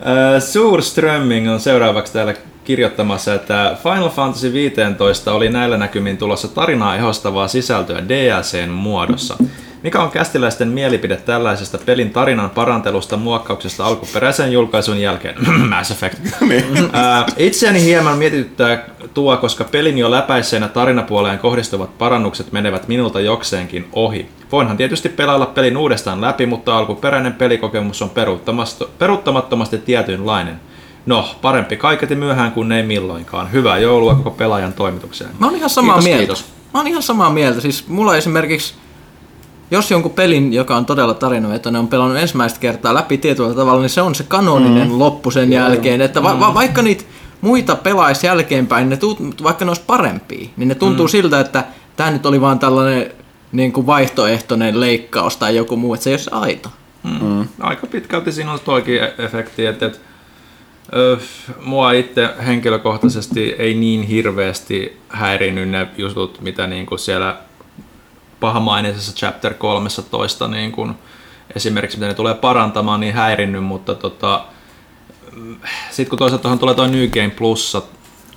B: Äh, Surströmming on seuraavaksi täällä kirjoittamassa, että Final Fantasy 15 oli näillä näkymin tulossa tarinaa ehostavaa sisältöä DLCn muodossa. Mikä on kästiläisten mielipide tällaisesta pelin tarinan parantelusta muokkauksesta alkuperäisen julkaisun jälkeen? Mass Effect. Ää, Itseäni hieman mietityttää tuo, koska pelin jo läpäisseenä tarinapuoleen kohdistuvat parannukset menevät minulta jokseenkin ohi. Voinhan tietysti pelailla pelin uudestaan läpi, mutta alkuperäinen pelikokemus on peruuttamattomasti tietynlainen. No, parempi kaiketi myöhään kuin ei milloinkaan. Hyvää joulua koko pelaajan toimitukseen.
C: Mä oon ihan samaa
B: Kiitos,
C: mieltä.
B: kiitos.
C: Mä oon ihan samaa mieltä. Siis mulla esimerkiksi, jos jonkun pelin, joka on todella tarinavetoinen, on pelannut ensimmäistä kertaa läpi tietyllä tavalla, niin se on se kanoninen mm. loppu sen jälkeen. Että va- va- vaikka niitä muita pelaisi jälkeenpäin, ne tunt- vaikka ne olisi parempia, niin ne tuntuu mm. siltä, että tämä nyt oli vaan tällainen niin kuin vaihtoehtoinen leikkaus tai joku muu, että se ei ole se aito.
B: Mm. Aika pitkälti siinä on toikin e- efekti, että, että mua itse henkilökohtaisesti ei niin hirveästi häirinyt ne jutut, mitä niin kuin siellä pahamainisessa chapter 13 niin kuin esimerkiksi mitä ne tulee parantamaan, niin häirinnyt, mutta tota, sitten kun toisaalta tuohon tulee tuo New Game Plussa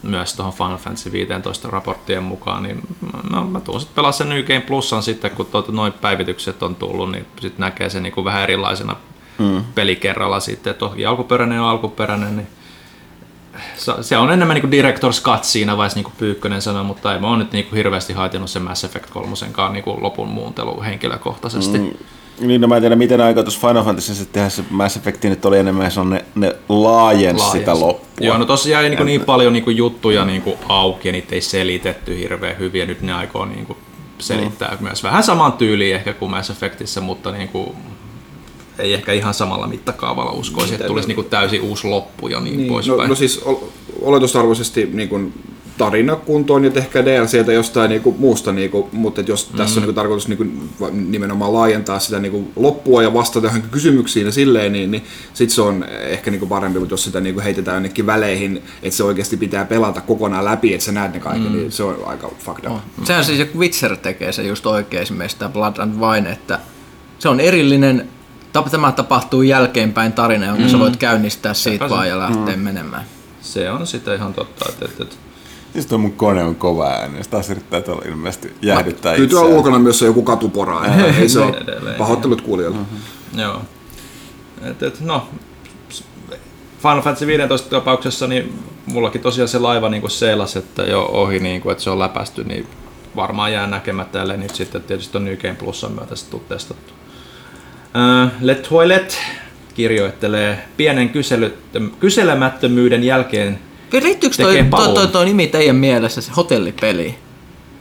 B: myös tuohon Final Fantasy 15 raporttien mukaan, niin mä, mä tuun sitten pelaa sen New Game Plusan sitten, kun tuota, noin päivitykset on tullut, niin sitten näkee sen niin vähän erilaisena mm. pelikerralla sitten, että toki alkuperäinen on alkuperäinen, niin se- on enemmän niin Director's Cut siinä vaiheessa, niin kuin Pyykkönen sanoi, mutta ei mä oon nyt niin kuin hirveästi haitinut sen Mass Effect 3 niin kuin lopun muuntelu henkilökohtaisesti. Mm.
A: Niin, no mä en tiedä, miten aika tuossa Final Fantasy tehdä se Mass Effect nyt oli enemmän, se on ne, ne laajens sitä loppua.
B: Joo, no tossa jäi niin, niin paljon niin juttuja niin auki ja niitä ei selitetty hirveän hyvin ja nyt ne aikoo niin selittää mm. myös vähän saman tyyliin ehkä kuin Mass Effectissä, mutta niin kuin, ei ehkä ihan samalla mittakaavalla uskoisi, että tulisi niin täysin uusi loppu ja niin, niin
D: No,
B: poispäin.
D: no siis ol- oletusarvoisesti niin kun tarina kuntoon ja tehkää DLCtä jostain niinku muusta, niinku, mutta jos mm. tässä on niinku tarkoitus niinku, nimenomaan laajentaa sitä niinku loppua ja vastata johonkin kysymyksiin ja silleen, niin, niin sit se on ehkä niinku parempi, mutta jos sitä niinku heitetään jonnekin väleihin, että se oikeasti pitää pelata kokonaan läpi, että sä näet ne kaikki, mm. niin se on aika fucked up.
C: Sehän siis joku Witcher tekee se just oikein esimerkiksi tämä Blood and Wine, että se on erillinen, tämä tapahtuu jälkeenpäin tarina, jonka mm. sä voit käynnistää siitä
B: Sepä se.
C: vaan ja lähteä mm. menemään.
B: Se on sitten ihan totta, että, että, että
A: Siis tuo mun kone on kova ääni, sitä taas yrittää tuolla ilmeisesti jäähdyttää
D: Kyllä tuolla
A: itseään.
D: ulkona myös on joku katupora, ei se ole pahoittelut kuulijoille.
B: Joo. Et, et, no, Final Fantasy 15 tapauksessa, niin mullakin tosiaan se laiva niin seilas, että jo ohi, niin kuin, että se on läpästy, niin varmaan jää näkemättä, ellei nyt sitten tietysti on New Game Plusan myötä sitten testattu. Le Toilet kirjoittelee pienen kyselemättömyyden jälkeen
C: Riittyykö toi, toi, toi, toi, nimi teidän mielessä, se hotellipeli?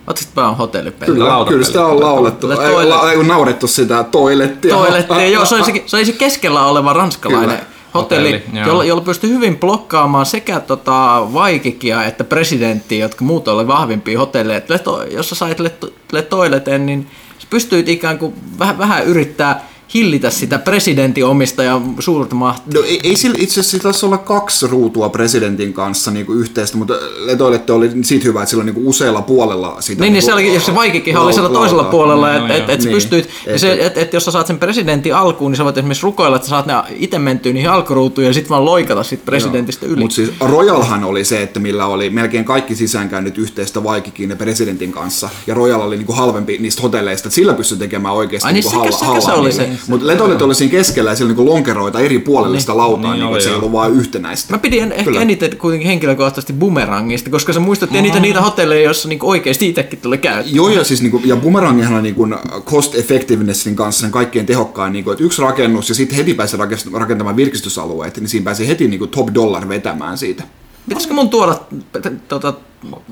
C: Oletko vaan hotellipeli?
D: Kyllä, kyllä sitä on laulettu,
C: Le
D: ei, la, ei, naurettu sitä toilettia.
C: Toiletti, joo, se olisi, se olisi keskellä oleva ranskalainen
D: Kyllä.
C: hotelli,
B: Hotelli,
C: jolla, jolla pystyi hyvin blokkaamaan sekä tota Vaikikia että presidenttiä, jotka muut oli vahvimpia hotelleja. Et Leto, jos sä sait Le, Le Toileten, niin sä pystyit ikään kuin vähän, vähän yrittää hillitä sitä presidentin omistajan suurta mahtia.
D: No ei, ei sillä, itse asiassa taisi olla kaksi ruutua presidentin kanssa niin kuin yhteistä, mutta Letoilette oli siitä hyvä, että sillä on niin kuin usealla puolella sitä.
C: Niin, niin
D: kuin
C: se oli, jos se vaikikin oli siellä toisella puolella, että
B: No
C: et,
B: joo.
C: et, sä
D: Niin.
C: pystyit,
D: Et-
C: se, et, et, jos sä saat sen presidentin alkuun, niin sä voit esimerkiksi rukoilla, että sä saat ne itse mentyä niihin alkuruutuun ja sitten vaan loikata sit presidentistä yli.
D: Mutta siis Royalhan oli se, että millä oli melkein kaikki sisäänkäynnit yhteistä Vaikikin ja presidentin kanssa. Ja Royal oli niinku halvempi niistä hotelleista, että sillä pystyi tekemään oikeasti
C: Ai niin,
D: niinku
C: sekä- sekä se oli se.
D: Mutta Letoilet oli siinä keskellä ja siellä niinku lonkeroita eri puolelle sitä lautaa,
B: Niin
D: niin, niin se ei ollut vain yhtenäistä.
C: Mä pidin ehkä
D: Kyllä.
C: eniten kuitenkin henkilökohtaisesti bumerangista, koska se muistutti niitä, niitä hotelleja, joissa niinku oikeasti itsekin tuli käyttää.
D: Joo, ja, siis niinku, ja Boomerangihan on niinku cost effectivenessin kanssa sen kaikkein tehokkain, niinku, että yksi rakennus ja sitten heti pääsee rakentamaan virkistysalueet, niin siinä pääsee heti niinku top dollar vetämään siitä.
C: Pitäisikö mun tuoda t- tota,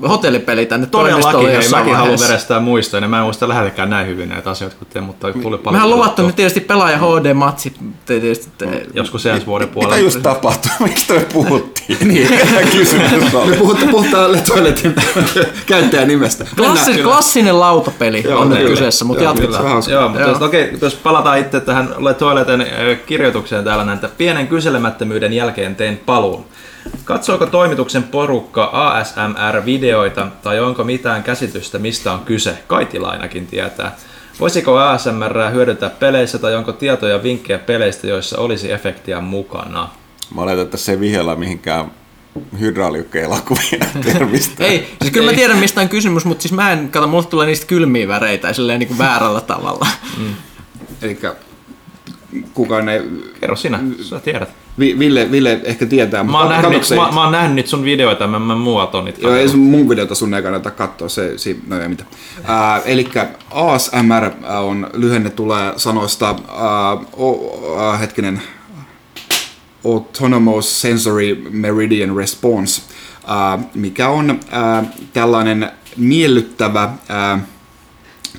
C: hotellipeli tänne
B: Todellakin,
C: toimistolle
B: hei,
C: jossain
B: mäkin haluan verestää muistoja, niin mä en muista lähelläkään näin hyvin näitä asioita kuin te, mutta tuli paljon.
C: Mehän luvattu nyt tietysti pelaaja HD-matsi. Tietysti, te,
B: Joskus ensi vuoden
A: Mitä
B: puolella.
A: just tapahtui? Mistä me puhuttiin? niin. Kysymys
D: Me
A: oli.
D: puhutaan, puhutaan Letoiletin käyttäjänimestä.
C: Klassi,
D: Mennään.
C: klassinen lautapeli
D: Joo,
C: on nyt kyseessä, mutta
D: Joo,
C: jatketaan.
B: Joo, mutta okei, jos palataan itse tähän Le Toileten ö, kirjoitukseen täällä näin, että pienen kyselemättömyyden jälkeen tein paluun. Katsoiko toimituksen porukka ASMR-videoita tai onko mitään käsitystä mistä on kyse? Kaitila ainakin tietää. Voisiko ASMR hyödyntää peleissä tai onko tietoja vinkkejä peleistä, joissa olisi efektiä mukana?
A: Mä oletan, että se ei vihjalla mihinkään hydrauliikka-elokuvia termistä.
C: Ei, siis kyllä mä tiedän mistä on kysymys, mutta siis mä en, kato, mulle tulee niistä kylmiä väreitä ja silleen niin kuin väärällä tavalla.
D: Eli kukaan ei...
B: Kerro sinä, sä tiedät.
D: Vi- Ville, Ville ehkä tietää,
B: Mä oon, nähnyt, mä, mä oon nähnyt sun videoita, mä, mä muualta on niitä
D: Joo, ei sun mun videota sun ei kannata katsoa, se, se no ei mitään. Ää, eli ASMR on lyhenne tulee sanoista, ää, o, ää, hetkinen, Autonomous Sensory Meridian Response, ää, mikä on ää, tällainen miellyttävä ää,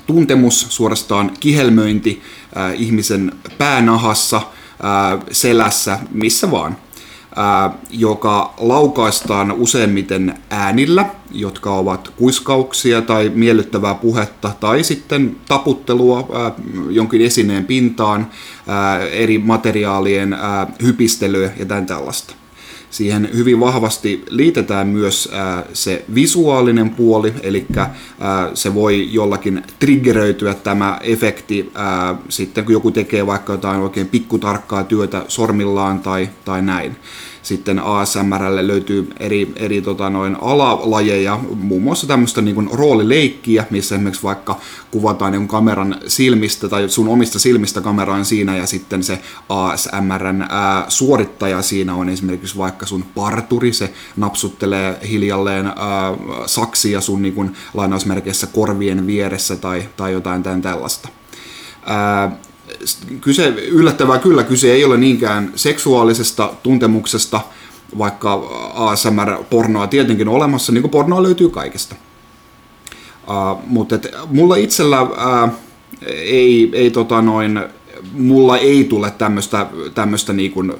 D: tuntemus, suorastaan kihelmöinti ää, ihmisen päänahassa, ää, selässä, missä vaan, ää, joka laukaistaan useimmiten äänillä, jotka ovat kuiskauksia tai miellyttävää puhetta tai sitten taputtelua ää, jonkin esineen pintaan, ää, eri materiaalien ää, hypistelyä ja tämän tällaista. Siihen hyvin vahvasti liitetään myös ää, se visuaalinen puoli, eli ää, se voi jollakin triggeröityä tämä efekti ää, sitten, kun joku tekee vaikka jotain oikein pikkutarkkaa työtä sormillaan tai, tai näin. Sitten ASMRlle löytyy eri, eri tota, noin alalajeja, muun muassa tämmöistä niin kuin roolileikkiä, missä esimerkiksi vaikka kuvataan niin kameran silmistä tai sun omista silmistä kameraan siinä ja sitten se ASMRn ää, suorittaja siinä on esimerkiksi vaikka sun parturi, se napsuttelee hiljalleen ää, saksia sun niin kuin, lainausmerkeissä korvien vieressä tai, tai jotain tämän tällaista. Ää, kyse, yllättävää kyllä, kyse ei ole niinkään seksuaalisesta tuntemuksesta, vaikka ASMR-pornoa tietenkin on olemassa, niin kuin pornoa löytyy kaikesta. Uh, mutta et, mulla itsellä uh, ei, ei tota noin, mulla ei tule tämmöistä, niin kuin,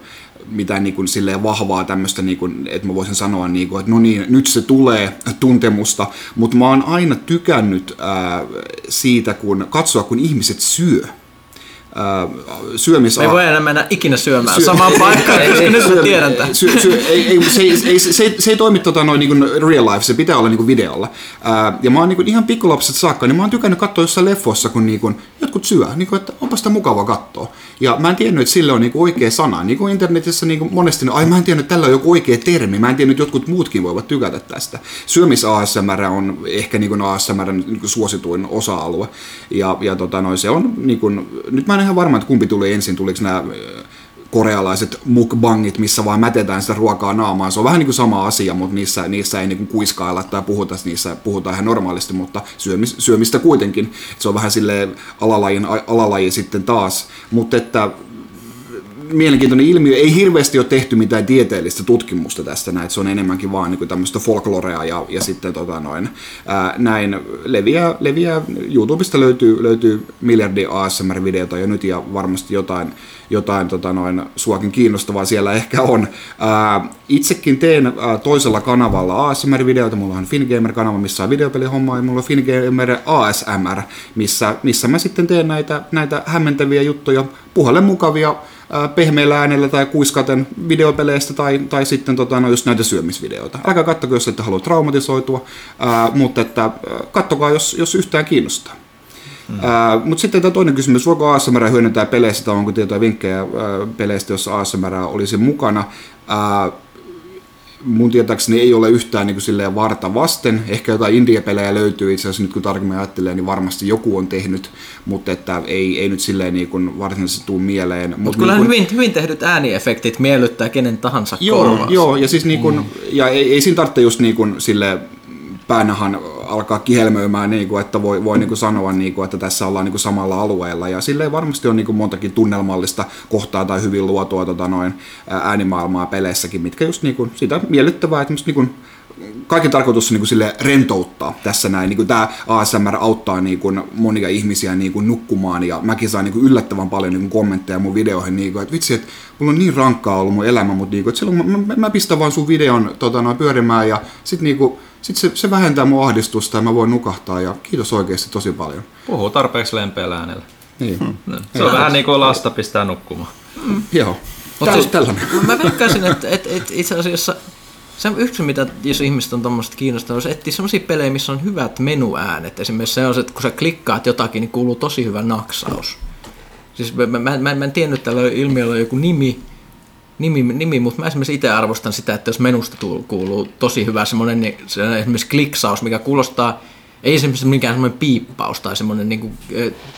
D: mitään niin silleen vahvaa tämmöistä, niin kuin, että mä voisin sanoa, niin kuin, että no niin, nyt se tulee tuntemusta, mutta mä oon aina tykännyt ää, siitä, kun katsoa, kun ihmiset syö syömis...
C: Me ei voi enää mennä ikinä syömään syö... samaan paikkaan, koska nyt mä tiedän tämän. Syö, syö,
D: ei, ei, se, ei, se, se, se, se ei toimi tota, noin niin real life, se pitää olla niin kuin videolla. Ää, ja mä oon niin kuin, ihan pikkulapset saakka, niin mä oon tykännyt katsoa jossain leffossa, kun niin kuin, jotkut syö, niin kuin, että onpa sitä mukava katsoa. Ja mä en tiennyt, että sille on niin kuin oikea sana. Niin kuin internetissä niin kuin monesti, ai mä en tiennyt, että tällä on joku oikea termi. Mä en tiennyt, että jotkut muutkin voivat tykätä tästä. Syömis ASMR on ehkä niin kuin ASMR niin kuin suosituin osa-alue. Ja, ja tota, noin, se on, niin kuin, nyt mä en ihan varma, että kumpi tuli ensin, tuliko nämä korealaiset mukbangit, missä vaan mätetään sitä ruokaa naamaan. Se on vähän niin kuin sama asia, mutta niissä, niissä ei niin kuin kuiskailla tai puhuta, niissä puhutaan ihan normaalisti, mutta syömis, syömistä kuitenkin. Se on vähän sille alalajin alalaji sitten taas. Mutta että mielenkiintoinen ilmiö. Ei hirveästi ole tehty mitään tieteellistä tutkimusta tästä, näin, se on enemmänkin vaan niin tämmöistä folklorea ja, ja sitten tota noin, ää, näin leviää, leviää, YouTubesta löytyy, löytyy miljardi ASMR-videota jo nyt ja varmasti jotain, jotain tota noin, suakin kiinnostavaa siellä ehkä on. Ää, itsekin teen ää, toisella kanavalla ASMR-videoita, mulla on Fingamer-kanava, missä on videopelihommaa, ja mulla on Fingamer ASMR, missä, missä mä sitten teen näitä, näitä hämmentäviä juttuja, puhalle mukavia pehmeällä äänellä tai kuiskaten videopeleistä tai, tai sitten tota, no, just näitä syömisvideoita. Älkää kattoko, jos ette halua traumatisoitua, ää, mutta että, kattokaa, jos, jos yhtään kiinnostaa. Mm. mutta sitten tämä toinen kysymys, voiko ASMR hyödyntää peleissä tai onko tietoja vinkkejä ää, peleistä, jossa ASMR olisi mukana? Ää, mun tietääkseni ei ole yhtään niin kuin silleen varta vasten. Ehkä jotain indie-pelejä löytyy itse asiassa nyt kun tarkemmin ajattelee, niin varmasti joku on tehnyt, mutta että ei, ei nyt silleen niin kuin varsinaisesti tule mieleen.
C: Mutta Mut kyllä niin kuin, hyvin, hyvin tehdyt ääniefektit miellyttää kenen tahansa
D: joo, korvaa. Joo, ja siis niin kuin, mm. ja ei, ei siinä tarvitse just niin kuin sille päänahan alkaa kihelmöimään, niin kuin, että voi, voi niin kuin sanoa, niin kuin, että tässä ollaan niin kuin samalla alueella. Ja silleen varmasti on niin kuin montakin tunnelmallista kohtaa tai hyvin luotua tota, noin, äänimaailmaa peleissäkin, mitkä just niin kuin, sitä miellyttävää, että niin kuin, kaiken tarkoitus on niin kuin sille rentouttaa tässä näin. Niin kuin tämä ASMR auttaa niin kuin monia ihmisiä niin kuin nukkumaan ja mäkin saan niin kuin yllättävän paljon niin kuin kommentteja mun videoihin, niin kuin, että vitsi, että mulla on niin rankkaa ollut mun elämä, mutta niin kuin, että silloin mä, mä, mä pistän vaan sun videon tota, noin pyörimään ja sitten niin kuin, sitten se, se vähentää mun ahdistusta ja mä voin nukahtaa ja kiitos oikeasti tosi paljon.
B: Puhuu tarpeeksi lempeällä äänellä. Niin. Hmm. No, se on vähän niin kuin lasta pistää nukkumaan.
D: Hmm. Joo. Mutta siis, tällainen.
C: Mä veikkaisin, että, että, että itse asiassa se yksi, mitä jos ihmiset on tuommoista kiinnostavaa, on etsiä sellaisia pelejä, missä on hyvät menuäänet. Esimerkiksi se on, että kun sä klikkaat jotakin, niin kuuluu tosi hyvä naksaus. Siis mä, mä, mä, mä en tiennyt, että tällä ilmiöllä on joku nimi, nimi, nimi, mutta mä esimerkiksi itse arvostan sitä, että jos menusta kuuluu tosi hyvä semmoinen niin, se esimerkiksi kliksaus, mikä kuulostaa ei esimerkiksi mikään semmoinen piippaus tai semmoinen niin kuin,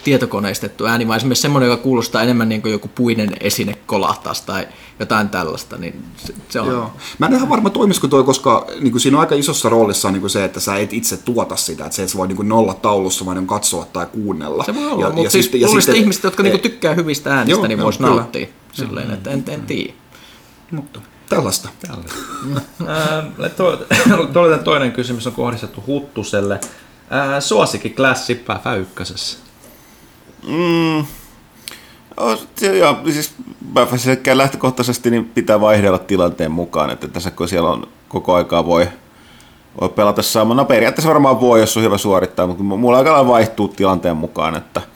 C: tietokoneistettu ääni, vaan esimerkiksi semmoinen, joka kuulostaa enemmän niin kuin joku puinen esine kolahtaisi tai jotain tällaista, niin se, se on... Joo.
D: Mä en ihan varma toimisiko toi, koska niin kuin siinä on aika isossa roolissa niin kuin se, että sä et itse tuota sitä, että se et voi niin kuin nolla taulussa vaan katsoa tai kuunnella.
C: Se voi olla, ja, mutta ja siis, sitten, ja sitten, ihmiset, jotka niin kuin tykkää hyvistä äänistä, joo, niin voisi nauttia silleen, että en, en tiedä.
D: Mutta tällaista. tällaista.
B: toinen kysymys on kohdistettu Huttuselle. Suosikin klassi Päfä ykkösessä.
A: Mm. joo, siis sekä lähtökohtaisesti niin pitää vaihdella tilanteen mukaan, että tässä kun siellä on koko aikaa voi, voi pelata saamana. No periaatteessa varmaan voi, jos on hyvä suorittaa, mutta mulla aika vaihtuu tilanteen mukaan, että –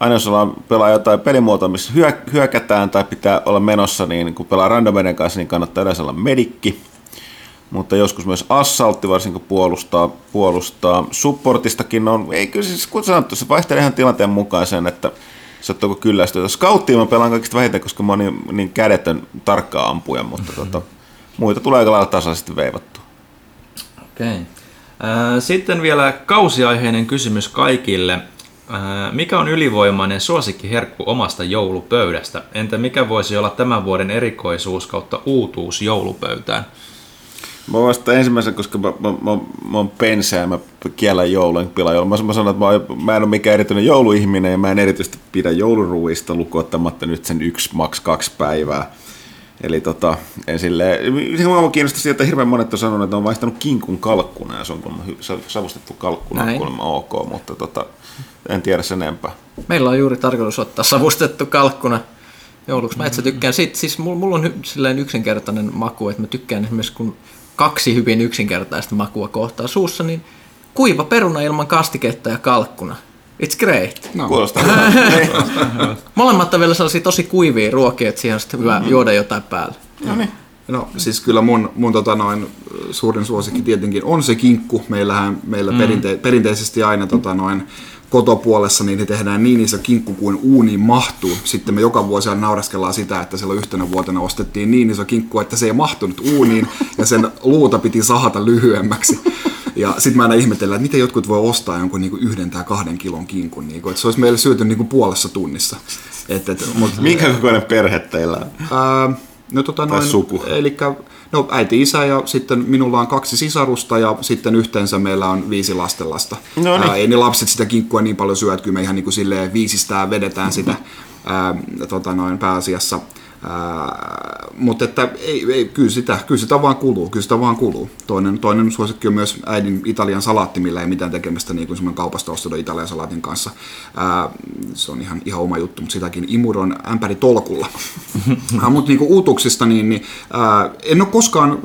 A: aina jos ollaan pelaa jotain pelimuotoa, missä hyökätään tai pitää olla menossa, niin kun pelaa randomiden kanssa, niin kannattaa yleensä olla medikki. Mutta joskus myös assaltti, varsinkin puolustaa, puolustaa. Supportistakin on, ei kyllä siis kun sanottu, se vaihtelee ihan tilanteen mukaan sen, että sattuuko kyllästyä. Scouttia mä pelaan kaikista vähiten, koska mä oon niin, niin kädetön tarkkaa ampuja, mutta tota, muita tulee aika lailla tasaisesti veivattua.
B: Okei. Okay. Sitten vielä kausiaiheinen kysymys kaikille. Mikä on ylivoimainen suosikkiherkku omasta joulupöydästä? Entä mikä voisi olla tämän vuoden erikoisuus kautta uutuus joulupöytään?
A: Mä vasta ensimmäisen, koska mä, mä, mä, mä oon pensää ja mä kiellän joulun pila joulun. Mä, mä sanon, että mä, mä en ole mikään erityinen jouluihminen ja mä en erityisesti pidä jouluruuista lukottamatta nyt sen yksi, maks kaksi päivää. Eli tota, en silleen, se mua kiinnostaa siitä, että hirveän monet on sanonut, että on vaihtanut kinkun kalkkuna ja se on kuulemma savustettu kalkkuna
C: Näin.
A: kuulemma ok, mutta tota, en tiedä sen enempää.
C: Meillä on juuri tarkoitus ottaa savustettu kalkkuna jouluksi. Mä itse tykkään siitä, siis mulla, on hy, silleen yksinkertainen maku, että mä tykkään esimerkiksi kun kaksi hyvin yksinkertaista makua kohtaa suussa, niin kuiva peruna ilman kastiketta ja kalkkuna. It's great.
A: No. Kuulostaa hyvältä.
C: Molemmat on vielä sellaisia tosi kuivia ruokia, että siihen on sitten hyvä juoda jotain päälle.
A: No niin.
D: No siis kyllä mun, mun tota noin, suurin suosikki tietenkin on se kinkku. Meillähän meillä mm. perinte, perinteisesti aina tota noin, kotopuolessa niin tehdään niin iso kinkku kuin uuniin mahtuu. Sitten me joka vuosi aina nauraskellaan sitä, että silloin yhtenä vuotena ostettiin niin iso kinkku, että se ei mahtunut uuniin ja sen luuta piti sahata lyhyemmäksi. Ja sitten mä aina ihmetellään, että miten jotkut voi ostaa jonkun niinku yhden tai kahden kilon kinkun, niinku, että se olisi meille syöty niinku puolessa tunnissa. Et, et, mut,
A: Minkä kokoinen perhe teillä on?
D: Ää, no tota
A: Tai
D: noin,
A: suku.
D: elikkä, no äiti, isä ja sitten minulla on kaksi sisarusta ja sitten yhteensä meillä on viisi lastenlasta.
A: No niin.
D: Ää, ei ne lapset sitä kinkkua niin paljon syö, että kyllä me ihan niin kuin silleen viisistään vedetään sitä ää, tota noin pääasiassa. Ää, mutta että ei, ei, kyllä, sitä, kyllä sitä vaan kuluu, kyllä sitä vaan kuluu. Toinen, toinen suosikki on myös äidin Italian salaatti, millä ei mitään tekemistä niin kuin kaupasta ostetun Italian salaatin kanssa. Ää, se on ihan, ihan oma juttu, mutta sitäkin imuron ämpäri tolkulla. mutta niin uutuksista, niin, niin ää, en ole koskaan,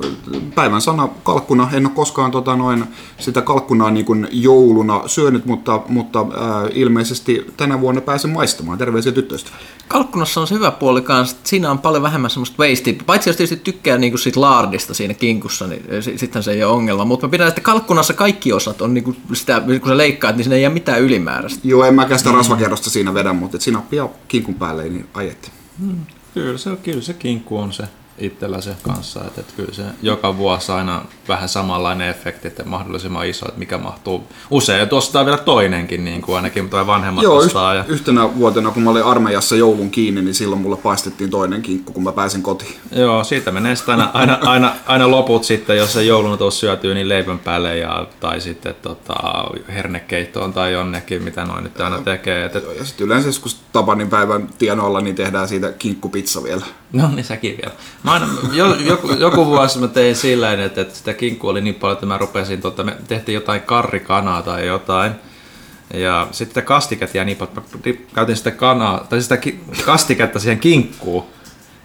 D: päivän sana kalkkuna, en ole koskaan tota, noin, sitä kalkkunaa niin kuin jouluna syönyt, mutta, mutta ää, ilmeisesti tänä vuonna pääsen maistamaan. Terveisiä tyttöystäville.
C: Kalkkunassa on se hyvä puoli kanssa, että siinä on paljon vähemmän semmoista wastea. Paitsi jos tietysti tykkää niinku siitä laardista siinä kinkussa, niin si- sitten se ei ole ongelma. Mutta mä pidän, että kalkkunassa kaikki osat on niinku sitä, kun sä leikkaat, niin siinä ei jää mitään ylimääräistä.
D: Joo, en mäkään sitä rasvakerrosta siinä vedä, mutta et sinappi ja kinkun päälle, niin ajetti.
B: Kyllä se, kyllä se kinkku on se itsellä se kanssa, että, että kyllä se joka vuosi aina vähän samanlainen efekti, että mahdollisimman iso, että mikä mahtuu. Usein ostaa vielä toinenkin, niin kuin ainakin tuo vanhemmat
D: Joo,
B: ostaa. Ja,
D: yhtenä vuotena, kun mä olin armeijassa joulun kiinni, niin silloin mulle paistettiin toinen kinkku, kun mä pääsin kotiin.
B: joo, siitä menee sitten aina, aina, aina, aina, loput sitten, jos se jouluna tuossa syötyy, niin leivän päälle ja, tai sitten tota, hernekeittoon tai jonnekin, mitä noin nyt aina tekee. Et, et,
D: Ja sitten yleensä joskus Tapanin päivän tienoilla, niin tehdään siitä kinkkupizza vielä.
B: No niin, säkin vielä. Mä aina, jo, joku, joku vuosi mä tein sillä tavalla, että, että sitä kinkkua oli niin paljon, että mä rupesin, tota, me tehtiin jotain karrikanaa tai jotain. Ja sitten kastiket jäi niin paljon, että mä käytin sitä kanaa, tai sitä kastiketta siihen kinkkuun.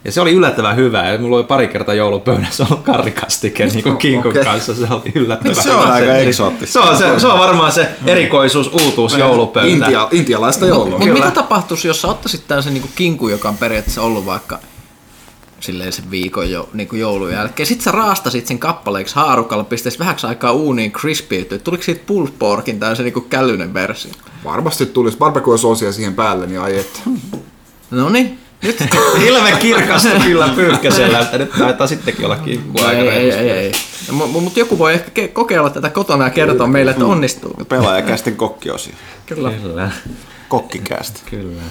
B: Ja se oli yllättävän hyvä. Ja mulla oli pari kertaa joulupöydässä ollut karrikastike niin kuin kinkun
D: Okei.
B: kanssa. Se oli yllättävän
A: Se on
B: hyvä.
A: aika eksoottista.
B: Se on, se, se on varmaan se erikoisuus, uutuus joulupöytä.
D: Intia, intialaista joulua.
C: Mutta mitä tapahtuisi, jos sä ottaisit tämän sen niinku kinku, joka on periaatteessa ollut vaikka silleen sen viikon jo, niinku joulun jälkeen. Sitten sä raastasit sen kappaleeksi haarukalla, pistäisi vähäksi aikaa uuniin crispiytyä. Tuliko siitä pulled porkin tai se niinku kälyinen versio?
D: Varmasti tulisi barbecue-soosia siihen päälle, niin ai että.
C: No niin, nyt.
B: Ilme kirkasta kyllä pyykkäsellä, että nyt taitaa sittenkin olla kinkkua aika
C: ei, ei, ei, ei. Mutta mut joku voi ehkä ke- kokeilla tätä kotona ja kertoa meille, että onnistuu.
A: Pelaajakästen kokkiosio.
C: Kyllä.
B: Kyllä.
A: Kokkikästä.
B: Kyllä.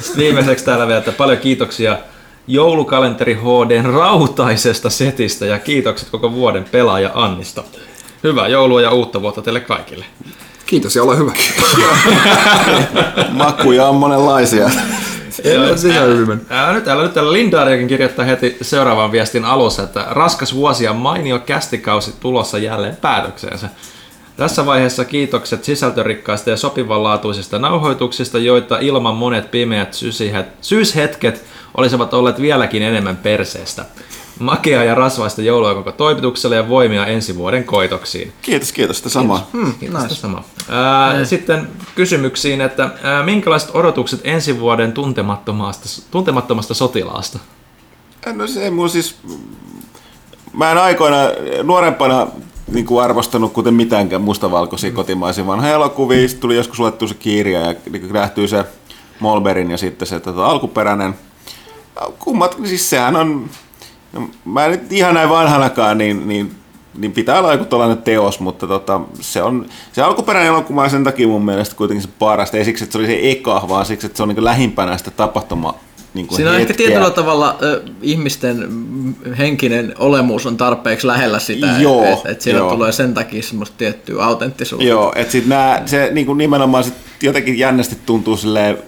B: Sitten viimeiseksi täällä vielä, että paljon kiitoksia joulukalenteri HDn rautaisesta setistä ja kiitokset koko vuoden pelaaja Annista. Hyvää joulua ja uutta vuotta teille kaikille.
D: Kiitos ja ole hyvä.
A: Makuja on monenlaisia.
B: Ää, nyt täällä, nyt täällä Lindariakin kirjoittaa heti seuraavan viestin alussa, että raskas vuosi ja mainio kästikausi tulossa jälleen päätökseensä. Tässä vaiheessa kiitokset sisältörikkaista ja sopivanlaatuisista nauhoituksista, joita ilman monet pimeät syyshetket olisivat olleet vieläkin enemmän perseestä. Makea ja rasvaista joulua koko toimitukselle ja voimia ensi vuoden koitoksiin.
A: Kiitos, kiitos. Sitä samaa.
C: Hmm,
B: Kiitos.
C: nice.
B: Sama. Ää, sitten kysymyksiin, että ää, minkälaiset odotukset ensi vuoden tuntemattomasta, tuntemattomasta sotilaasta?
A: No se ei mulla siis... Mä en aikoina nuorempana niin kuin arvostanut kuten mitäänkään mustavalkoisia kotimaisia vanhoja elokuvia. Sitten tuli joskus luettu se kirja ja niin nähtyy se Molberin ja sitten se tota, alkuperäinen. Kummat, siis sehän on... no, Mä en nyt ihan näin vanhanakaan, niin, niin, niin pitää olla joku tällainen teos, mutta tota, se, on, se alkuperäinen elokuva on sen takia mun mielestä kuitenkin se parasta. Ei siksi, että se oli se eka, vaan siksi, että se on niin lähimpänä sitä tapahtuma niin kuin
C: Siinä on ehkä tietyllä tavalla ö, ihmisten henkinen olemus on tarpeeksi lähellä sitä, että et siellä
A: joo.
C: tulee sen takia semmoista tiettyä autenttisuutta.
A: Joo, että sit nää, se niinku nimenomaan sit jotenkin jännästi tuntuu silleen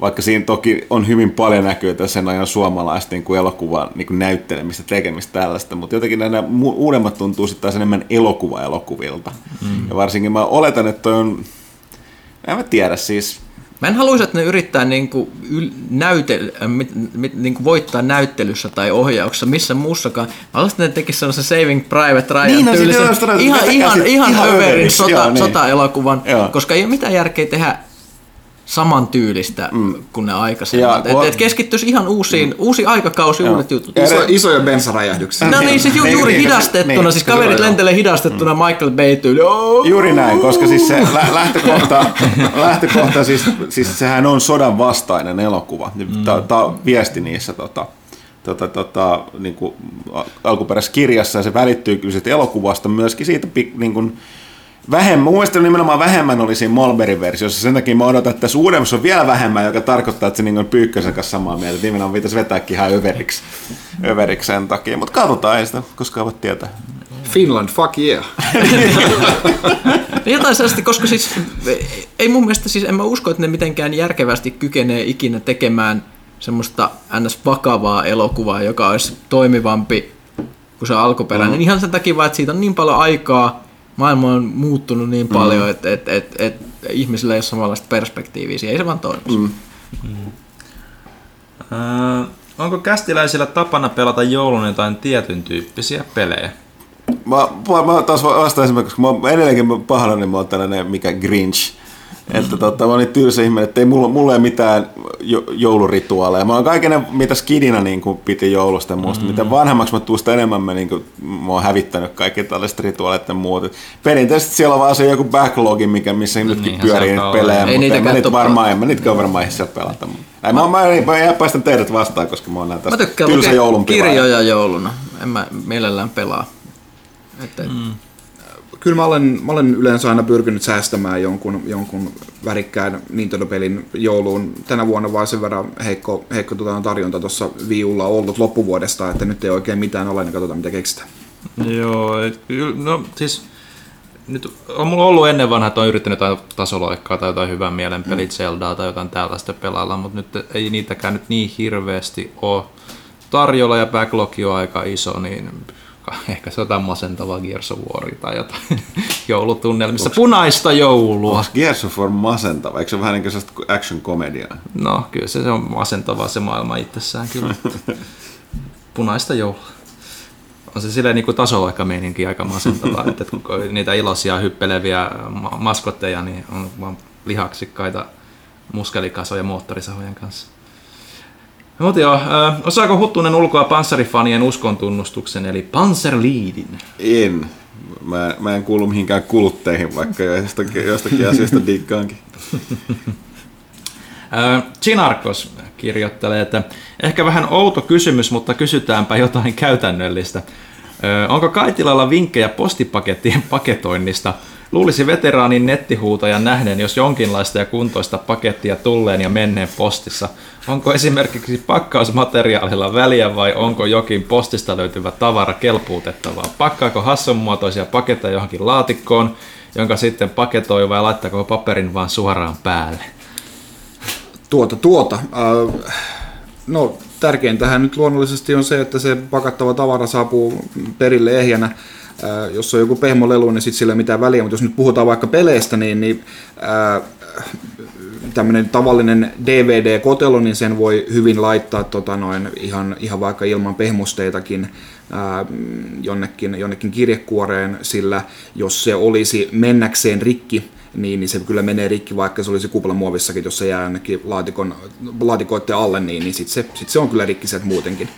A: vaikka siinä toki on hyvin paljon näkyy sen ajan suomalaista niin kuin elokuvan niin kuin näyttelemistä, tekemistä tällaista, mutta jotenkin nämä uudemmat tuntuu sitten taas enemmän elokuva-elokuvilta. Mm. Ja varsinkin mä oletan, että toi on, en mä tiedä siis,
C: Mä en haluaisi, että ne yrittää niinku yl- näyte, äh, mit, mit, niinku voittaa näyttelyssä tai ohjauksessa, missä muussakaan. Mä haluaisin, että ne tekisivät sellaisen Saving Private Ryan
A: Niin, no,
C: tyylisen,
A: siis
C: ihan, ihan, ihan,
A: ihan
C: överin sota,
A: joo, niin.
C: sota-elokuvan,
A: Joo.
C: koska ei ole mitään järkeä tehdä saman tyylistä mm. kuin ne aikaisemmat.
A: Ja-
C: Et, et keskittyisi ihan uusiin, mm. uusi aikakausi, uudet jutut.
A: Ja-
D: Iso, isoja bensaräjähdyksiä.
C: No niin, siis ju,
A: Niin,
C: juuri
A: niin,
C: hidastettuna,
A: niin.
C: siis kaverit
D: Joo, joo.
C: lentelee hidastettuna Michael Bay tyyli. Oh!
A: Juuri näin, koska siis se lä- lähtökohta, lähtökohta siis, siis sehän on sodan vastainen elokuva. Tämä mm. viesti niissä tota, tota, tota, niin kuin alkuperäisessä kirjassa ja se välittyy kyllä elokuvasta myöskin siitä niin kuin, vähemmän, mun mielestä nimenomaan vähemmän oli siinä Mulberry versiossa, sen takia mä odotan, että tässä uudemmassa on vielä vähemmän, joka tarkoittaa, että se niin on Pyykkösen kanssa samaa mieltä, että nimenomaan pitäisi vetääkin ihan överiksi, överiksi sen takia, mutta katsotaan, ei sitä koskaan voi tietää.
D: Finland, fuck yeah.
C: Jotain sellaista, koska siis ei mun mielestä, siis en mä usko, että ne mitenkään järkevästi kykenee ikinä tekemään semmoista ns. vakavaa elokuvaa, joka olisi toimivampi kuin se alkuperäinen. Mm. Ihan sen takia vaan, että siitä on niin paljon aikaa, maailma on muuttunut niin paljon, mm. että et, et, et, ihmisillä ei ole samanlaista perspektiiviä, siihen ei se vaan toimisi. Mm.
B: Öö, onko kästiläisillä tapana pelata joulun jotain tietyn tyyppisiä pelejä?
A: Mä, mä, mä taas vastaisin, koska mä oon edelleenkin pahoillani, mä oon tällainen mikä Grinch. Että tota, mä oon niin tylsä ihminen, että ei mulla, mulla ei mitään jo, joulurituaaleja. Mä oon kaiken mitä skidina niin kuin piti joulusta ja muusta. Mm. Mitä vanhemmaksi mä tuun, sitä enemmän mä, niin kuin, mä oon hävittänyt kaikki tällaiset rituaalit ja muut. Perinteisesti siellä on vaan se joku backlogi, mikä, missä nytkin
B: niinhän
A: pyörii niitä pelejä.
C: Ei
A: mutta en mä niitä varmaan, en mä niitäkään varmaan ehdi siellä pelata. Ei, mä, mä, mä, mä, mä päästän teidät vastaan, koska mä oon näin tästä tylsä joulun
C: kirjoja jouluna. En mä mielellään pelaa. Että, mm.
D: Kyllä mä olen, mä olen yleensä aina pyrkinyt säästämään jonkun, jonkun värikkään Nintendo-pelin jouluun. Tänä vuonna vaan sen verran heikko, heikko tota, tarjonta tuossa viulla ollut loppuvuodesta, että nyt ei oikein mitään ole, niin katsotaan mitä keksitään.
B: Joo, et no siis nyt on mulla ollut ennen vanha, että on yrittänyt jotain tasoloikkaa tai jotain hyvän mielen pelit, Zeldaa tai jotain tällaista pelailla, mutta nyt ei niitäkään nyt niin hirveästi ole tarjolla ja backlogi on aika iso, niin ehkä se jotain masentavaa Gears of War tai jotain joulutunnelmissa. Punaista joulua.
A: Onko Gears of War masentava? Eikö se vähän niin kuin action komediaa?
B: No kyllä se, se on masentavaa se maailma itsessään kyllä. Punaista joulua. On se silleen niin kuin tasoloikkameininki aika masentavaa, että kun niitä iloisia hyppeleviä ma- maskotteja, niin on vaan lihaksikkaita muskelikasoja moottorisahojen kanssa. Mutta joo, ö, osaako Huttunen ulkoa panssarifanien uskontunnustuksen, eli Panzerliidin?
A: En. Mä, mä en kuulu mihinkään kulutteihin, vaikka jostakin, jostakin asioista diggaankin.
B: Ö, Chinarkos kirjoittelee, että ehkä vähän outo kysymys, mutta kysytäänpä jotain käytännöllistä. Onko Kaitilalla vinkkejä postipakettien paketoinnista? Luulisi veteraanin nettihuutajan nähden, jos jonkinlaista ja kuntoista pakettia tulleen ja menneen postissa. Onko esimerkiksi pakkausmateriaalilla väliä vai onko jokin postista löytyvä tavara kelpuutettavaa? Pakkaako hassunmuotoisia paketteja johonkin laatikkoon, jonka sitten paketoi vai laittaako paperin vaan suoraan päälle?
D: Tuota, tuota. Äh, no, tärkeintähän nyt luonnollisesti on se, että se pakattava tavara saapuu perille ehjänä. Äh, jos on joku pehmolelu, niin sitten sillä ei mitään väliä, mutta jos nyt puhutaan vaikka peleistä, niin, niin äh, tämmöinen tavallinen DVD-kotelo, niin sen voi hyvin laittaa tota noin, ihan, ihan vaikka ilman pehmusteitakin ää, jonnekin, jonnekin kirjekuoreen, sillä jos se olisi mennäkseen rikki, niin, niin se kyllä menee rikki, vaikka se olisi kuplamuovissakin, jos se jää jonnekin laatikon, laatikoiden alle, niin, niin sitten se, sit se on kyllä rikki sieltä muutenkin.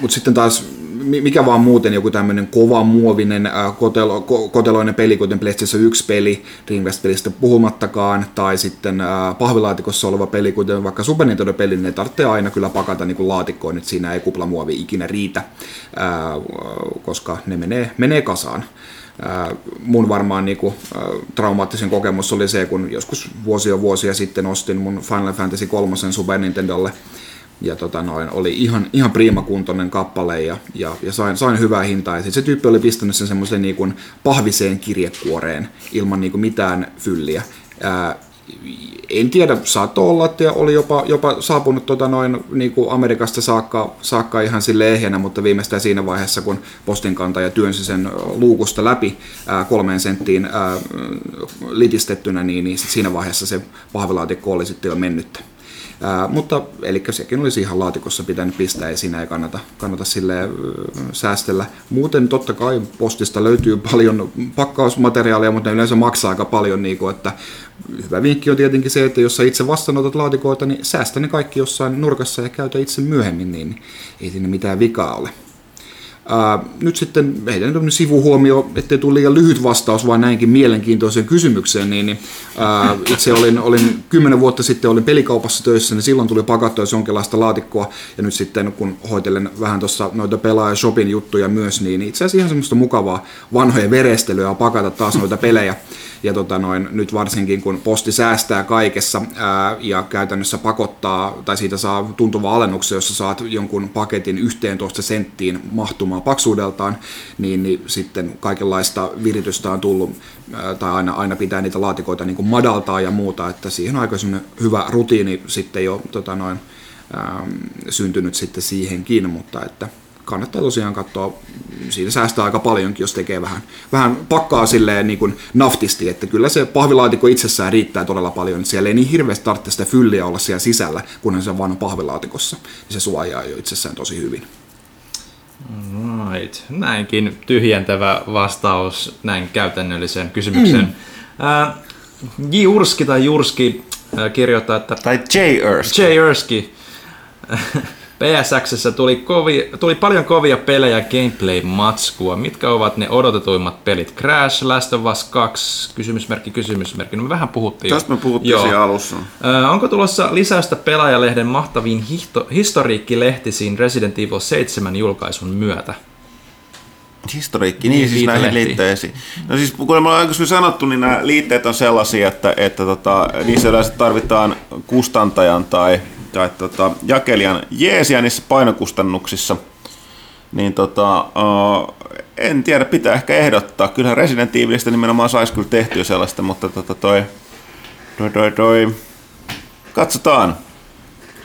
D: Mutta sitten taas, mi- mikä vaan muuten joku tämmöinen kova muovinen ää, kotelo, ko, koteloinen peli, kuten PlayStation 1 peli, Dreamcast-pelistä puhumattakaan, tai sitten ää, pahvilaatikossa oleva peli, kuten vaikka Super Nintendo peli, niin ne tarvitsee aina kyllä pakata niin kuin laatikkoon, että siinä ei kuplamuovi ikinä riitä, ää, koska ne menee, menee kasaan. Mun varmaan niinku, ää, traumaattisen kokemus oli se, kun joskus vuosia vuosia sitten ostin mun Final Fantasy 3 Super Nintendolle ja tota noin, oli ihan, ihan priimakuntoinen kappale ja, ja, ja sain, sain hyvää hintaa. Ja sit se tyyppi oli pistänyt sen semmoiseen niin pahviseen kirjekuoreen ilman niin kuin mitään fylliä. Ää, en tiedä, saattoi olla, että oli jopa, jopa saapunut tota noin, niin kuin Amerikasta saakka, saakka ihan sille ehjänä, mutta viimeistään siinä vaiheessa, kun postinkantaja työnsi sen luukusta läpi ää, kolmeen senttiin ää, litistettynä, niin, niin siinä vaiheessa se pahvilaatikko oli sitten jo mennyttä. Ää, mutta eli sekin olisi ihan laatikossa pitänyt pistää ja siinä ei kannata, kannata sille säästellä. Muuten totta kai postista löytyy paljon pakkausmateriaalia, mutta ne yleensä maksaa aika paljon, niin kuin, että hyvä vinkki on tietenkin se, että jos sä itse vastaanotat laatikoita, niin säästä ne kaikki jossain nurkassa ja käytä itse myöhemmin, niin ei siinä mitään vikaa ole. Ää, nyt sitten heidän tämmöinen sivuhuomio, ettei tule liian lyhyt vastaus vaan näinkin mielenkiintoiseen kysymykseen, niin, niin ää, itse olin, olin kymmenen vuotta sitten olin pelikaupassa töissä, niin silloin tuli pakattua jonkinlaista laatikkoa, ja nyt sitten kun hoitelen vähän tuossa noita pelaaja shopin juttuja myös, niin itse asiassa ihan semmoista mukavaa vanhoja verestelyä pakata taas noita pelejä, ja tota noin, nyt varsinkin kun posti säästää kaikessa ää, ja käytännössä pakottaa, tai siitä saa tuntuva alennuksen, jossa saat jonkun paketin 11 senttiin mahtumaan paksuudeltaan, niin, niin sitten kaikenlaista viritystä on tullut, tai aina, aina pitää niitä laatikoita niin kuin madaltaa ja muuta, että siihen on aika hyvä rutiini sitten jo tota noin, ää, syntynyt sitten siihenkin, mutta että kannattaa tosiaan katsoa, siitä säästää aika paljonkin, jos tekee vähän, vähän pakkaa silleen niin kuin naftisti, että kyllä se pahvilaatikko itsessään riittää todella paljon, siellä ei niin hirveästi tarvitse sitä fylliä olla siellä sisällä, kunhan se on vain pahvilaatikossa, niin se suojaa jo itsessään tosi hyvin.
B: Right. Näinkin tyhjentävä vastaus näin käytännölliseen kysymykseen. Mm. Äh, J. Urski tai Jurski äh, kirjoittaa, että...
A: Tai J. Urski.
B: J. Urski. PSXssä tuli, kovi, tuli paljon kovia pelejä gameplay-matskua. Mitkä ovat ne odotetuimmat pelit? Crash, Last of Us 2, kysymysmerkki, kysymysmerkki. No me vähän puhuttiin
A: Tästä me puhuttiin Joo. siinä alussa.
B: Ö, onko tulossa lisäystä pelaajalehden mahtaviin hihto, historiikkilehtisiin Resident Evil 7 julkaisun myötä?
A: Historiikki, niin, niin siis näihin liitteisiin. No siis kun me ollaan aikaisemmin sanottu, niin nämä liitteet on sellaisia, että, että tota, niissä yleensä tarvitaan kustantajan tai tai tota, jakelijan jeesiä niissä painokustannuksissa, niin tota, uh, en tiedä, pitää ehkä ehdottaa. Kyllähän Resident Evilistä nimenomaan saisi kyllä tehtyä sellaista, mutta tota toi, toi, toi, toi, katsotaan.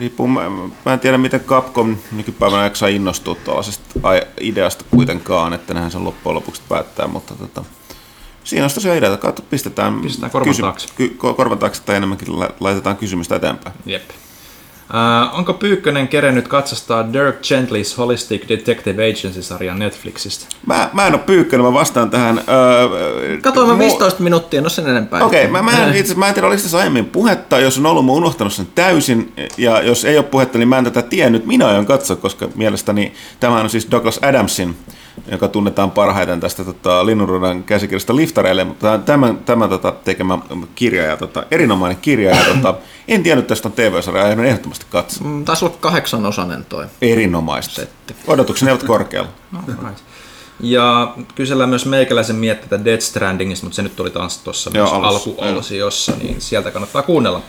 A: Riippuu, mä, mä en tiedä miten Capcom nykypäivänä jaksaa innostua tuollaisesta ideasta kuitenkaan, että nähän sen loppujen lopuksi päättää, mutta tota, siinä on tosiaan idea, että pistetään,
B: pistetään korvan kysy- taakse.
A: Ky- korvan taakse tai enemmänkin laitetaan kysymystä eteenpäin.
B: Jep. Uh, onko Pyykkönen kerennyt katsastaa Dirk Gentlys Holistic Detective Agency-sarjan Netflixistä?
A: Mä, mä en ole Pyykkönen, mä vastaan tähän.
C: Öö, Katoin mä 15 minuuttia, no sen enempää.
A: Okei, okay, mä, mä, en, itse, mä en tiedä, oliko tässä aiemmin puhetta, jos on ollut, mä unohtanut sen täysin, ja jos ei ole puhetta, niin mä en tätä tiennyt, minä aion katsoa, koska mielestäni tämä on siis Douglas Adamsin joka tunnetaan parhaiten tästä tota, Linnunruudan käsikirjasta Liftareille, mutta tämä, tämä tota, tekemä kirja ja tota, erinomainen kirja. Ja, tota, en tiennyt tästä on TV-sarja, aion ehdottomasti katsoa.
C: Mm, taisi olla kahdeksan osanen toi.
A: Erinomaista. Setti. Odotukseni ovat korkealla.
B: no. Ja kysellään myös meikäläisen mietteitä Dead Strandingista, mutta se nyt tuli taas tuossa alkuosiossa, niin sieltä kannattaa kuunnella.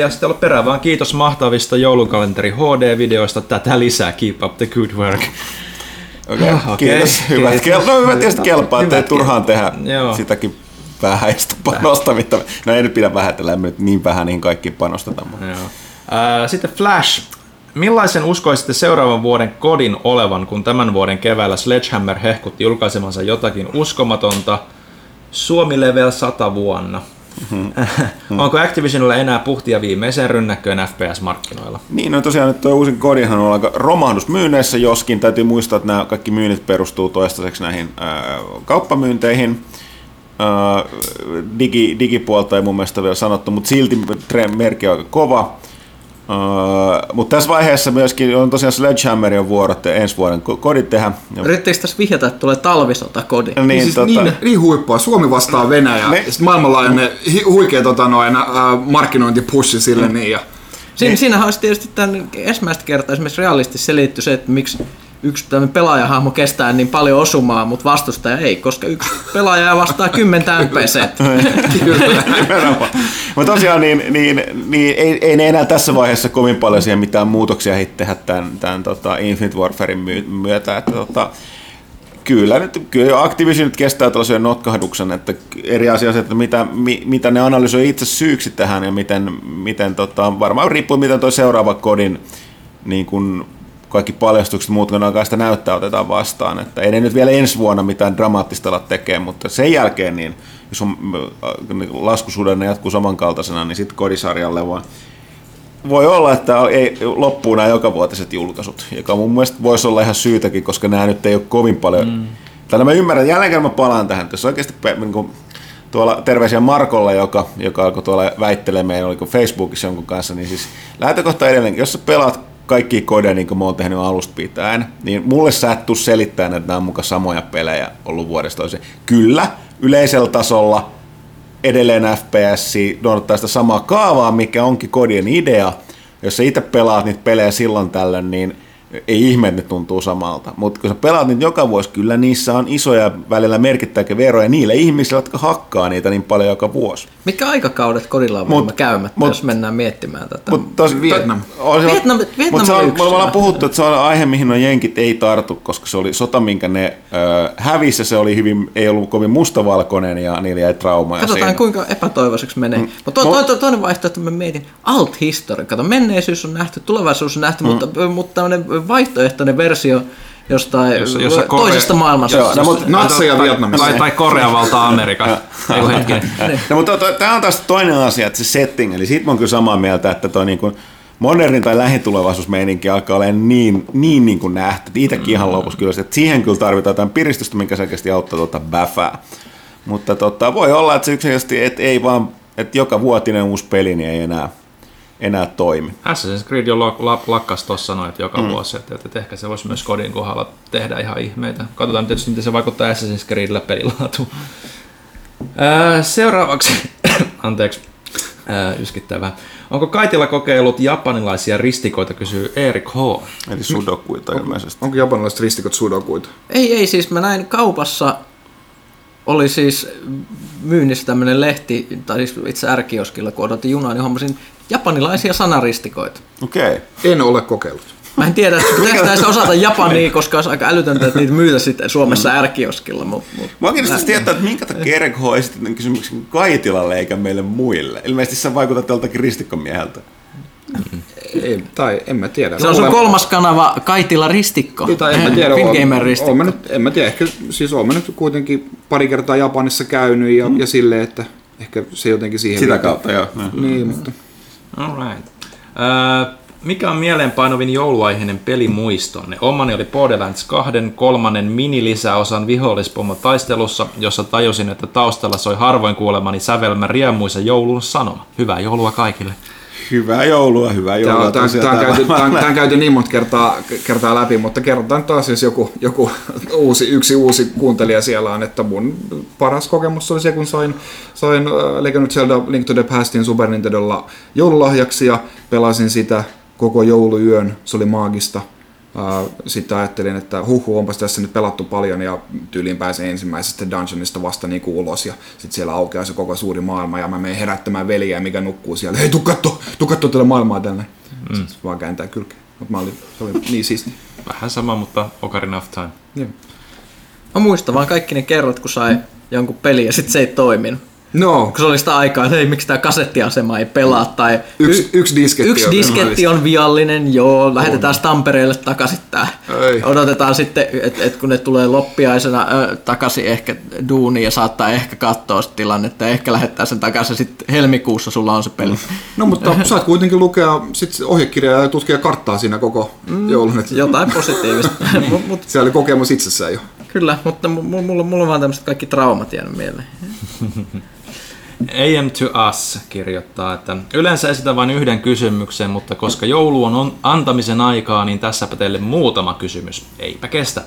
B: Ja sitten olla perään vaan kiitos mahtavista joulukalenteri HD-videoista. Tätä lisää. Keep up the good work.
A: Okei, okay. okay. kiitos. Hyvät, okay. kel- no, hyvä tietysti kelpaa, ettei turhaan tehdä Joo. sitäkin vähäistä panostamista. No ei nyt pidä vähätellä, emme nyt niin vähän niihin kaikkiin panosteta. Mutta. Joo.
B: sitten Flash. Millaisen uskoisitte seuraavan vuoden kodin olevan, kun tämän vuoden keväällä Sledgehammer hehkutti julkaisemansa jotakin uskomatonta Suomi Level 100 vuonna? Mm-hmm. Onko Activisionilla enää puhtia viimeiseen rynnäkköön FPS-markkinoilla?
A: Niin, no tosiaan nyt tuo uusin kodihan on aika romahdusmyynneissä, joskin täytyy muistaa, että nämä kaikki myynnit perustuu toistaiseksi näihin ää, kauppamyynteihin. Ää, digi, digipuolta ei mun mielestä vielä sanottu, mutta silti merkki on aika kova. Uh, mutta tässä vaiheessa myöskin on tosiaan Sledgehammerin vuorot ensi vuoden kodit tehdä.
C: Yritettekö tässä vihjata, että tulee talvisota kodi?
D: Niin, niin, siis tota... niin, niin huippua. Suomi vastaa Venäjä. Me... Sitten maailmanlaajuinen huikea tota, noin, uh, markkinointipushi sille. Mm. Niin, ja...
C: Siin, siinähän olisi tietysti tämän ensimmäistä kertaa esimerkiksi realistisesti selitty se, että miksi yksi pelaajahahmo kestää niin paljon osumaa, mutta vastustaja ei, koska yksi pelaaja vastaa kymmentä NPC.
A: mutta tosiaan niin, niin, niin ei, ei, ne enää tässä vaiheessa kovin paljon siihen mitään muutoksia tehdä tämän, tämän tota Infinite Warfarein myötä. Että, tota, kyllä, nyt, kyllä Activision nyt kestää tällaisen notkahduksen, että eri asia että mitä, mi, mitä ne analysoi itse syyksi tähän ja miten, miten tota, varmaan riippuu miten tuo seuraava kodin niin kuin kaikki paljastukset muut kun alkaa sitä näyttää otetaan vastaan. Että ei ne nyt vielä ensi vuonna mitään dramaattista ala tekemään, mutta sen jälkeen niin, jos on, äh, laskusuhdanne jatkuu samankaltaisena, niin sitten kodisarjalle vaan voi olla, että ei loppuu nämä jokavuotiset julkaisut, joka mun mielestä voisi olla ihan syytäkin, koska nämä nyt ei ole kovin paljon. Mm. Tai mä ymmärrän, jälleen kerran mä palaan tähän, että jos oikeasti niin kuin, tuolla terveisiä Markolle, joka, joka alkoi tuolla väittelemään, oliko Facebookissa jonkun kanssa, niin siis lähtökohta edelleenkin, jos sä pelaat kaikki kodeja, niin kuin mä oon tehnyt alusta pitäen, niin mulle sä et tuu selittämään, että nämä on mukaan samoja pelejä ollut vuodesta toiseen. Kyllä, yleisellä tasolla edelleen FPS noudattaa sitä samaa kaavaa, mikä onkin kodien idea. Jos sä itse pelaat niitä pelejä silloin tällöin, niin ei ihme, että ne tuntuu samalta. Mutta kun sä pelaat niitä joka vuosi, kyllä niissä on isoja välillä merkittäviä veroja niille ihmisille, jotka hakkaa niitä niin paljon joka vuosi.
C: Mitkä aikakaudet kodilla on mut, käymättä, mut, jos mennään miettimään tätä?
A: Mut tos,
D: Vietnam.
A: To,
C: Vietnam, Vietnam
A: mutta se on,
C: yksi.
A: me ollaan puhuttu, että se on aihe, mihin no jenkit ei tartu, koska se oli sota, minkä ne äh, hävisi, se oli hyvin, ei ollut kovin mustavalkoinen ja niillä jäi traumaa.
C: Katsotaan
A: siinä.
C: kuinka epätoivoiseksi menee. Mm. Mutta to, to, to, toinen vaihtoehto, mä mietin, alt history. Kato, menneisyys on nähty, tulevaisuus on nähty, mm. mutta, mutta tämmöinen vaihtoehtoinen versio jostain
B: Jossa- jossa
C: toisesta
B: Korea-
C: maailmansodasta.
A: Joo, no,
D: Natseja
B: tai,
D: Vietnamissa.
B: tai, tai Korean valta Amerikassa. Ei kun hetkinen.
A: No, mutta tämä on taas toinen asia, että se setting, eli siitä mä oon kyllä samaa mieltä, että toi niin kuin modernin tai lähitulevaisuusmeininki alkaa olla niin, niin, niin kuin nähty. Itsekin ihan lopussa kyllä, että siihen kyllä tarvitaan jotain piristystä, mikä selkeästi auttaa tuota bäfää. Mutta tota, voi olla, että se yksinkertaisesti, että ei vaan, että joka vuotinen uusi peli niin ei enää, enää toimi.
B: Assassin's Creed jo lak- lak- lakkas tuossa noin, joka mm. vuosi, että, että ehkä se voisi myös kodin kohdalla tehdä ihan ihmeitä. Katsotaan tietysti, miten se vaikuttaa Assassin's Creedillä pelilaatuun. Ää, seuraavaksi, anteeksi, ää, yskittävää. Onko Kaitila kokeillut japanilaisia ristikoita, kysyy Erik H.
A: Eli sudokuita ilmeisesti.
D: Onko japanilaiset ristikot sudokuita?
C: Ei, ei, siis mä näin kaupassa oli siis myynnissä tämmöinen lehti, tai siis itse ärkioskilla, kun odotin junaa, niin hommasin japanilaisia sanaristikoita.
A: Okei. Okay.
D: En ole kokeillut.
C: Mä en tiedä, että pitäisikö näistä osata japania, koska olisi aika älytöntä, että niitä myytä sitten Suomessa ärkioskilla. Mut, mut.
A: Mä kiinnostaisi tietää, että minkä takia Erik H. esitti tämän kysymyksen Kaitilalle eikä meille muille. Ilmeisesti sä vaikutat tältäkin ristikkomieheltä.
D: Ei, tai en mä tiedä.
C: Se on sun
D: Olen-
C: kolmas kanava Kaitila Ristikko.
D: Tai en mä tiedä,
C: Fingamer
D: oon,
C: Ristikko.
D: mä nyt, en mä tiedä, ehkä siis oon mä nyt kuitenkin pari kertaa Japanissa käynyt ja, mm. ja silleen, että ehkä se jotenkin siihen
A: Sitä
D: liittyy.
A: kautta, joo.
D: Niin, mutta
B: Alright. Öö, mikä on mieleenpainovin jouluaiheinen pelimuistonne? Omani oli Borderlands 2, kolmannen minilisäosan vihollispomo taistelussa, jossa tajusin, että taustalla soi harvoin kuulemani sävelmä riemuisa joulun sanoma. Hyvää joulua kaikille.
A: Hyvää joulua, hyvää joulua.
D: tämä, on
A: täällä
D: käyty, tämä, on,
A: vaan-
D: tämä on käyty niin monta kertaa, kertaa läpi, mutta kerrotaan taas, jos joku, joku uusi, yksi uusi kuuntelija siellä on, että mun paras kokemus oli se, kun sain, sain äh, Legend of Zelda Link to the Pastin Super Nintendolla joululahjaksi ja pelasin sitä koko jouluyön, se oli maagista. Sitten ajattelin, että huhu, onpas tässä nyt pelattu paljon ja tyyliin pääsen ensimmäisestä dungeonista vasta niin kuin ulos ja sitten siellä aukeaa se koko suuri maailma ja mä menen herättämään veliä, mikä nukkuu siellä. Hei, tuu katso, tuu katso tätä maailmaa tänne. Mm. Sitten vaan kääntää kylkeä. Mutta mä olin, se oli niin siisti.
B: Vähän sama, mutta Ocarina of Time.
D: Joo.
C: Mä muistan vaan kaikki ne kerrot, kun sai jonkun peli ja sitten se ei toiminut.
D: No,
C: Kun se oli sitä aikaa, että ei, miksi tämä kasettiasema ei pelaa. Tai
D: Yksi- yksi disketti
C: yksi
D: on
C: disketti on viallinen, joo, lähetetään Tampereelle takaisin.
D: Ei.
C: Odotetaan sitten, että et kun ne tulee loppiaisena ö, takaisin ehkä duuniin ja saattaa ehkä katsoa sitä tilannetta ja ehkä lähettää sen takaisin sitten helmikuussa sulla on se peli.
D: no mutta saat kuitenkin lukea sit ohjekirjaa ja tutkia karttaa siinä koko joulun. Et
C: Jotain positiivista. Mut- mut,
D: se oli kokemus itsessään jo.
C: kyllä, mutta mu- mu- mulla, mulla on vaan tämmöiset kaikki traumat jäänyt mieleen.
B: AM to Us kirjoittaa, että yleensä esitän vain yhden kysymyksen, mutta koska joulu on antamisen aikaa, niin tässäpä teille muutama kysymys. Eipä kestä.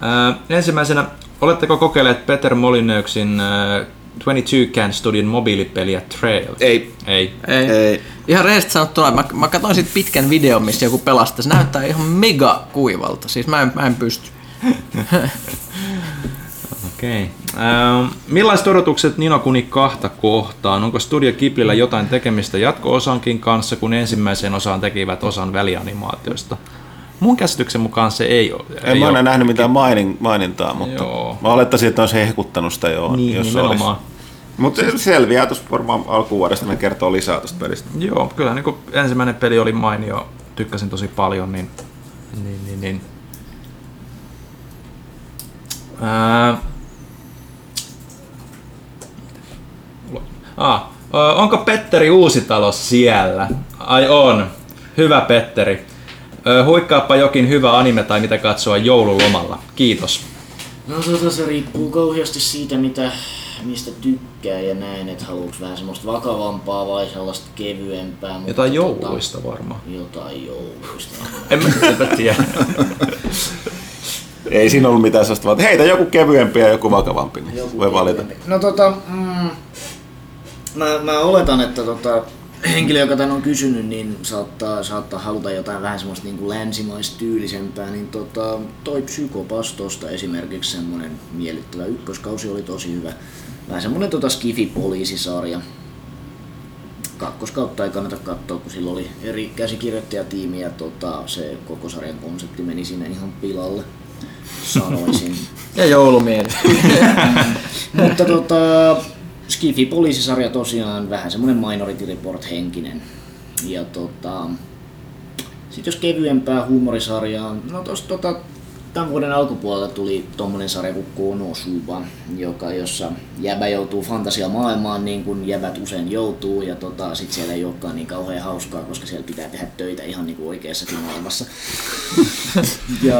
B: Ää, ensimmäisenä, oletteko kokeilleet Peter Molyneuxin ää, 22 Can Studion mobiilipeliä Trail?
D: Ei.
B: Ei.
C: Ei.
A: Ei. Ihan
C: Ihan rehellisesti sanottuna, mä, mä katsoin sit pitkän videon, missä joku pelastaa. Se näyttää ihan mega kuivalta. Siis mä en, mä en pysty.
B: Okei. Ähm, millaiset odotukset Nino Kuni kahta kohtaan? Onko Studio Ghiblillä jotain tekemistä jatko-osankin kanssa, kun ensimmäiseen osaan tekivät osan välianimaatioista? mun käsityksen mukaan se ei ole.
A: En mä ole nähnyt mitään mainin, mainintaa, mutta
B: Joo.
A: mä olettaisin, että olisi hehkuttanut sitä jo,
B: Niin,
A: jos
B: nimenomaan.
A: olisi. Mutta se selviää tuossa varmaan alkuvuodesta, ne kertoo lisää tuosta pelistä.
B: Joo, kyllä niin ensimmäinen peli oli mainio, tykkäsin tosi paljon, niin... niin, niin, niin. Ää... Ah, onko Petteri Uusitalo siellä? Ai on. Hyvä Petteri. Huikkaappa jokin hyvä anime tai mitä katsoa joululomalla. Kiitos.
E: No tota, se riippuu kauheasti siitä, mitä, mistä tykkää ja näin, että haluuks vähän semmoista vakavampaa vai sellaista kevyempää. Mutta
B: Jotain
E: tota,
B: jouluista varmaan.
E: Jotain jouluista.
B: En mä, tiedä.
A: Ei siinä ollut mitään sellaista, vaan että heitä joku kevyempi ja joku vakavampi, niin
E: Joku
A: voi valita.
E: kevyempi. No tota, mm, mä, mä oletan, että tota, henkilö, joka tän on kysynyt, niin saattaa, saattaa haluta jotain vähän semmoista niin länsimaistyylisempää, niin tota, toi Psykopastosta esimerkiksi semmonen miellyttävä ykköskausi oli tosi hyvä. Vähän semmonen tota Skifi-poliisisarja. Kakkoskautta ei kannata katsoa, kun sillä oli eri käsikirjoittajatiimi ja tota, se koko sarjan konsepti meni siinä ihan pilalle, sanoisin.
C: Ja joulumieli.
E: Mutta tota, Skifi poliisisarja tosiaan vähän semmonen Minority Report henkinen. Ja tota, sit jos kevyempää huumorisarjaa, no tossa tota, tämän vuoden alkupuolella tuli tommonen sarja kuin Konosuba, joka, jossa jäbä joutuu fantasiamaailmaan niin kuin jäbät usein joutuu ja tota, sit siellä ei olekaan niin kauhean hauskaa, koska siellä pitää tehdä töitä ihan niin kuin oikeassakin maailmassa. ja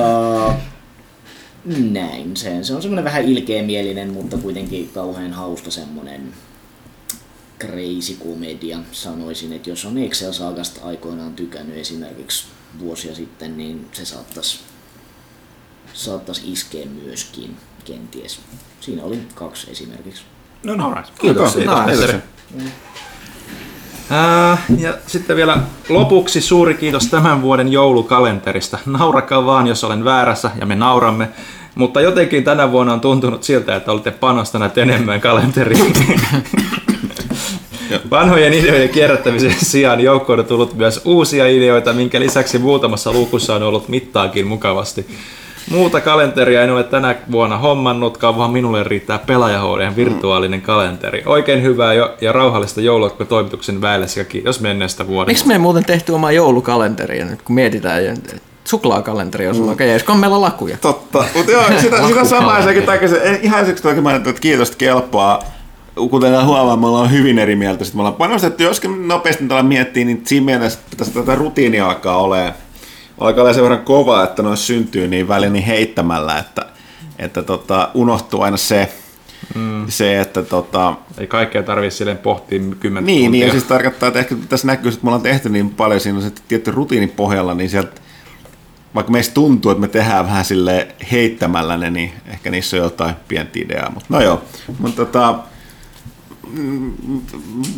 E: näin, se, se on semmoinen vähän ilkeämielinen, mutta kuitenkin kauhean hauska semmoinen crazy komedia. Sanoisin, että jos on Excel Saagasta aikoinaan tykännyt esimerkiksi vuosia sitten, niin se saattaisi saattais iskeä myöskin, kenties. Siinä oli kaksi esimerkiksi.
D: No, no.
B: Alright.
D: Kiitos.
B: Kiitos,
C: Nice.
B: Petteri. Ää, ja sitten vielä lopuksi suuri kiitos tämän vuoden joulukalenterista. Naurakaa vaan, jos olen väärässä, ja me nauramme. Mutta jotenkin tänä vuonna on tuntunut siltä, että olette panostaneet enemmän kalenteriin. Vanhojen ideoiden kierrättämisen sijaan joukkoon on tullut myös uusia ideoita, minkä lisäksi muutamassa luukussa on ollut mittaakin mukavasti. Muuta kalenteria en ole tänä vuonna hommannutkaan, vaan minulle riittää pelaajahouden virtuaalinen kalenteri. Oikein hyvää jo, ja rauhallista joulua toimituksen väelle sekä kiitos menneestä vuodesta.
C: Miksi me ei muuten tehty omaa joulukalenteria nyt, kun mietitään, että suklaakalenteri on sulla mm. on meillä lakuja.
A: Totta, mutta joo, sitä, sitä samaa sekin takia se, en- ihan siksi toki mainittu, että kiitos että kelpaa. Kuten huomaa, me ollaan hyvin eri mieltä. Sitten me ollaan panostettu, joskin nopeasti tällä miettii, niin siinä mielessä pitäisi tätä rutiinia alkaa olemaan. Alkaa olla sen verran kova, että noissa syntyy niin väliin niin heittämällä, että, että tota, unohtuu aina se, mm. se että tota,
B: Ei kaikkea tarvitse silleen pohtia kymmentä
A: niin, niin,
B: tuntia.
A: ja siis tarkoittaa, että ehkä tässä näkyy, että me ollaan tehty niin paljon siinä on se tietty rutiinin pohjalla, niin sieltä, vaikka meistä tuntuu, että me tehdään vähän sille heittämällä ne, niin ehkä niissä on jotain pientä ideaa. Mutta no joo, mutta tota,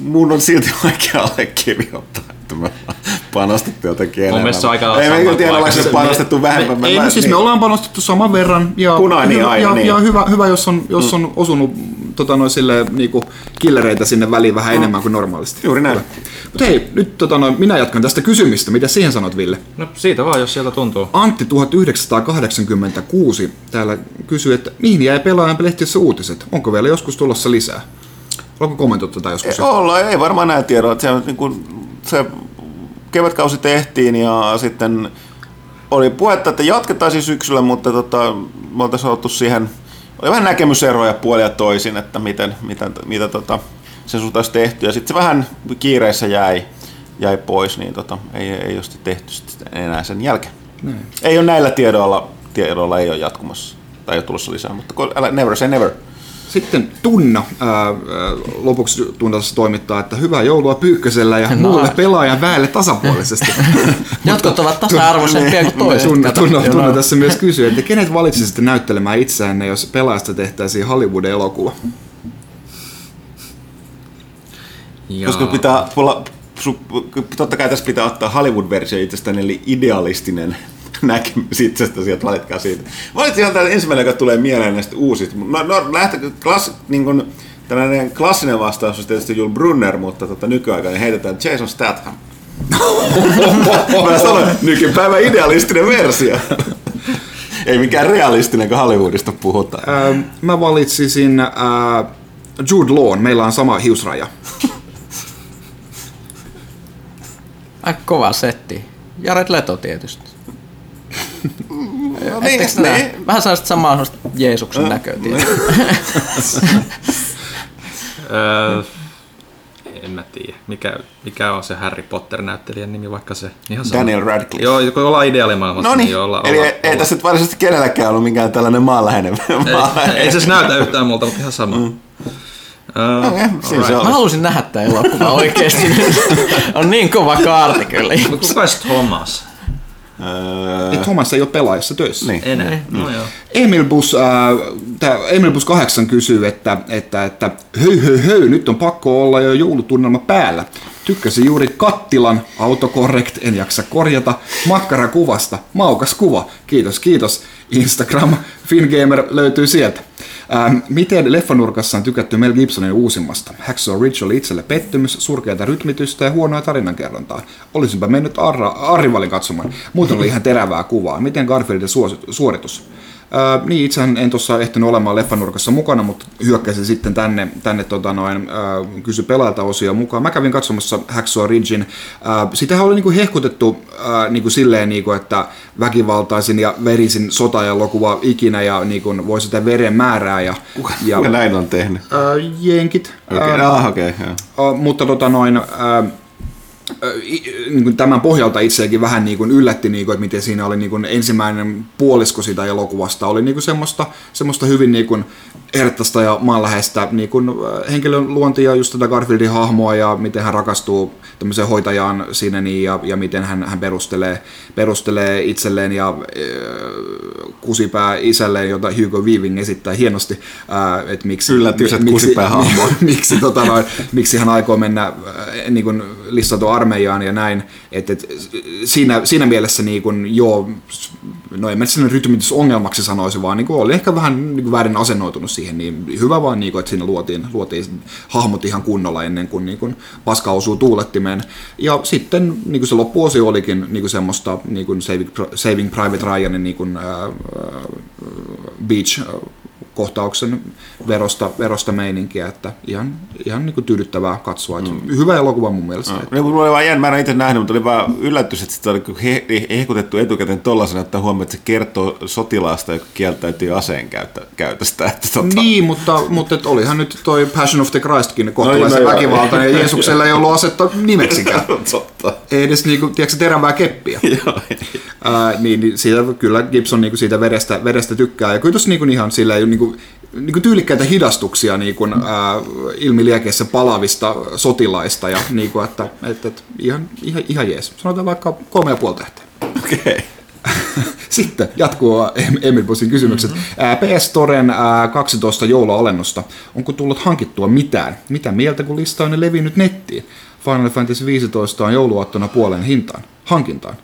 A: mun on silti vaikea allekirjoittaa, että me ollaan panostettu jotenkin enemmän.
B: mielestä on aika
A: Ei me tiedä, ollaanko se panostettu vähemmän.
D: Me, ei, no siis
A: niin.
D: me ollaan panostettu saman verran. Ja,
A: Punainen
D: ja,
A: aina,
D: ja,
A: niin.
D: ja hyvä, hyvä, jos on, jos on osunut tota, noin, sille, niinku, killereitä sinne väliin vähän enemmän kuin normaalisti.
A: Juuri näin.
D: Mutta hei, nyt tota, noin, minä jatkan tästä kysymistä. Mitä siihen sanot, Ville?
B: No siitä vaan, jos sieltä tuntuu.
D: Antti 1986 täällä kysyy, että mihin jäi pelaajan lehtiössä uutiset? Onko vielä joskus tulossa lisää? Onko kommentoitu tätä joskus?
A: Ei, ollaan, ei varmaan näin että Se, niin kuin, se kevätkausi tehtiin ja sitten oli puhetta, että jatkettaisiin syksyllä, mutta tota, me oltaisiin oltu siihen, oli vähän näkemyseroja puolia toisin, että miten, miten, mitä tota, sen suhteen olisi tehty. Ja sitten se vähän kiireessä jäi, jäi pois, niin tota, ei, ei ole tehty sitten enää sen jälkeen.
D: Näin.
A: Ei ole näillä tiedoilla, tiedoilla ei ole jatkumassa tai ei ole tulossa lisää, mutta älä, never say never.
D: Sitten Tunna ää, lopuksi Tunnassa toimittaa, että hyvää joulua Pyykkösellä ja muulle pelaajan väelle tasapuolisesti.
C: Jotkut ovat tasa-arvoisempia kuin toiset.
D: Tunna, tunna,
C: Joo,
D: tunna
C: no.
D: tässä myös kysyy, että kenet valitsisitte näyttelemään itseänne, jos pelaajasta tehtäisiin Hollywood-elokuva?
B: Ja...
A: Koska pitää totta kai tässä pitää ottaa Hollywood-versio itsestäni, eli idealistinen näkemys itsestä, sieltä valitkaa siitä. Valitsin ihan tämän ensimmäinen, joka tulee mieleen näistä uusista. No, no lähtö, klass, niin kuin, tällainen klassinen vastaus on tietysti Jules Brunner, mutta tota, nykyaikainen heitetään Jason Statham. Mä sanoin, nykypäivän idealistinen versio. Ei mikään realistinen, kun Hollywoodista puhutaan.
D: Ää, mä valitsisin ää, Jude Lawn, meillä on sama hiusraja.
C: Aika kova setti. Jared Leto tietysti.
A: No
C: Etteikö nää? Vähän sellaista samaa sellaista Jeesuksen näköä tietysti.
B: Öö, en mä tiedä. Mikä, mikä on se Harry Potter-näyttelijän nimi, vaikka se ihan sama.
A: Daniel Radcliffe.
B: Joo, kun ollaan ideaalimaailmassa,
A: No
B: niin,
A: niin,
B: olla,
A: eli
B: olla,
A: ei, ei tässä nyt varsinaisesti kenelläkään ollut mikään tällainen maanläheinen.
B: ei, ei se näytä yhtään multa, mutta ihan sama. Mm. Uh,
A: Okei, siinä se
C: Mä
A: oli.
C: halusin nähdä tämän elokuvan oikeesti. on niin kova kaarti kyllä.
B: Mutta kuka olisi Thomas?
A: Öö,
D: Ei Thomas ei ole pelaajassa töissä.
A: niin.
B: Enää. No joo.
D: Emil Bus, äh, tää Emil Bus 8 kysyy, että, että, että höy, höy, höy, nyt on pakko olla jo joulutunnelma päällä. Tykkäsin juuri kattilan, autocorrect, en jaksa korjata, makkarakuvasta, maukas kuva, kiitos, kiitos. Instagram, Fingamer löytyy sieltä. Ähm, miten leffanurkassa on tykätty Mel Gibsonin uusimmasta? Hacksaw Ridge oli itselle pettymys, surkeata rytmitystä ja huonoa tarinankerrontaa. Olisinpa mennyt Arra, Arrivalin katsomaan. Muuten oli ihan terävää kuvaa. Miten Garfieldin suos, suoritus? Ää, niin, itsehän en tuossa ehtinyt olemaan leffanurkassa mukana, mutta hyökkäsin sitten tänne, tänne tota noin, ää, kysy pelaajalta osia mukaan. Mä kävin katsomassa Hacksaw Ridgein. Ää, sitähän oli niinku hehkutettu ää, niinku silleen, niinku, että väkivaltaisin ja verisin sotaelokuva ikinä ja niinku, voi sitä veren määrää. Ja, ja,
A: Kuka näin on tehnyt?
D: ää, jenkit. Ää,
A: okay, ah, okei. Okay,
D: Uh, mutta tota noin, uh, niin kuin tämän pohjalta itseäkin vähän niin kuin yllätti, niin kuin, että miten siinä oli niin kuin ensimmäinen puolisko sitä elokuvasta oli niin kuin semmoista, semmoista hyvin niin kuin herttaista ja maanläheistä niin kuin henkilön luontia, just tätä Garfieldin hahmoa ja miten hän rakastuu tämmöiseen hoitajaan siinä niin, ja, ja miten hän, hän perustelee, perustelee itselleen ja äh, kusipää isälleen, jota Hugo Weaving esittää hienosti, äh, että miksi,
A: Yllätykset
D: miksi,
A: kusipäähahmo.
D: miksi, tota noin, miksi hän aikoo mennä äh, niin kuin armeijaan ja näin. Et, et, siinä, siinä mielessä niin kuin, joo, no en mä sen rytmitysongelmaksi sanoisi, vaan niin kuin, oli ehkä vähän niin kuin väärin asennoitunut siihen. Niin hyvä vaan, niin kuin, että siinä luotiin, luotiin hahmot ihan kunnolla ennen kuin, niin kuin paska osuu tuulettimeen. Ja sitten niin kuin se loppuosio olikin niin kuin semmoista niin kuin Saving, Saving Private Ryanin niin kuin, ää, Beach kohtauksen verosta, verosta meininkiä, että ihan, ihan niin kuin tyydyttävää katsoa. Mm. Hyvä elokuva mun mielestä.
A: No, niin, mulla oli vaan jännä, mä en itse nähnyt, mutta oli vaan yllätys, että sitä oli he, hehkutettu etukäteen tollaisena, että huomioon, että se kertoo sotilaasta, joka kieltäytyy aseen käyttä, käytöstä. Että, tota,
D: Niin, mutta, mutta et olihan nyt toi Passion of the Christkin kohtalaisen
A: no joo,
D: väkivaltainen, ja Jeesuksella ei ollut asetta nimeksikään.
A: Totta.
D: Ei edes niinku, tiedätkö, terävää keppiä.
A: Joo.
D: Ää, niin, niin siitä, kyllä Gibson niinku siitä verestä, verestä tykkää. Ja kyllä tuossa niinku ihan sillä niinku, niinku tyylikkäitä hidastuksia niinku, ää, ilmiliekeissä palavista sotilaista. Ja niinku, että et, et, ihan, ihan, ihan jees. Sanotaan vaikka kolme ja puoli tähteä.
A: Okei. Okay.
D: Sitten jatkuu Em- Emil Bussin kysymykset. Mm-hmm. PS Toren ää, 12 joulualennusta. Onko tullut hankittua mitään? Mitä mieltä, kun lista on levinnyt nettiin? Final Fantasy 15 on jouluaattona puolen hintaan. Hankintaan.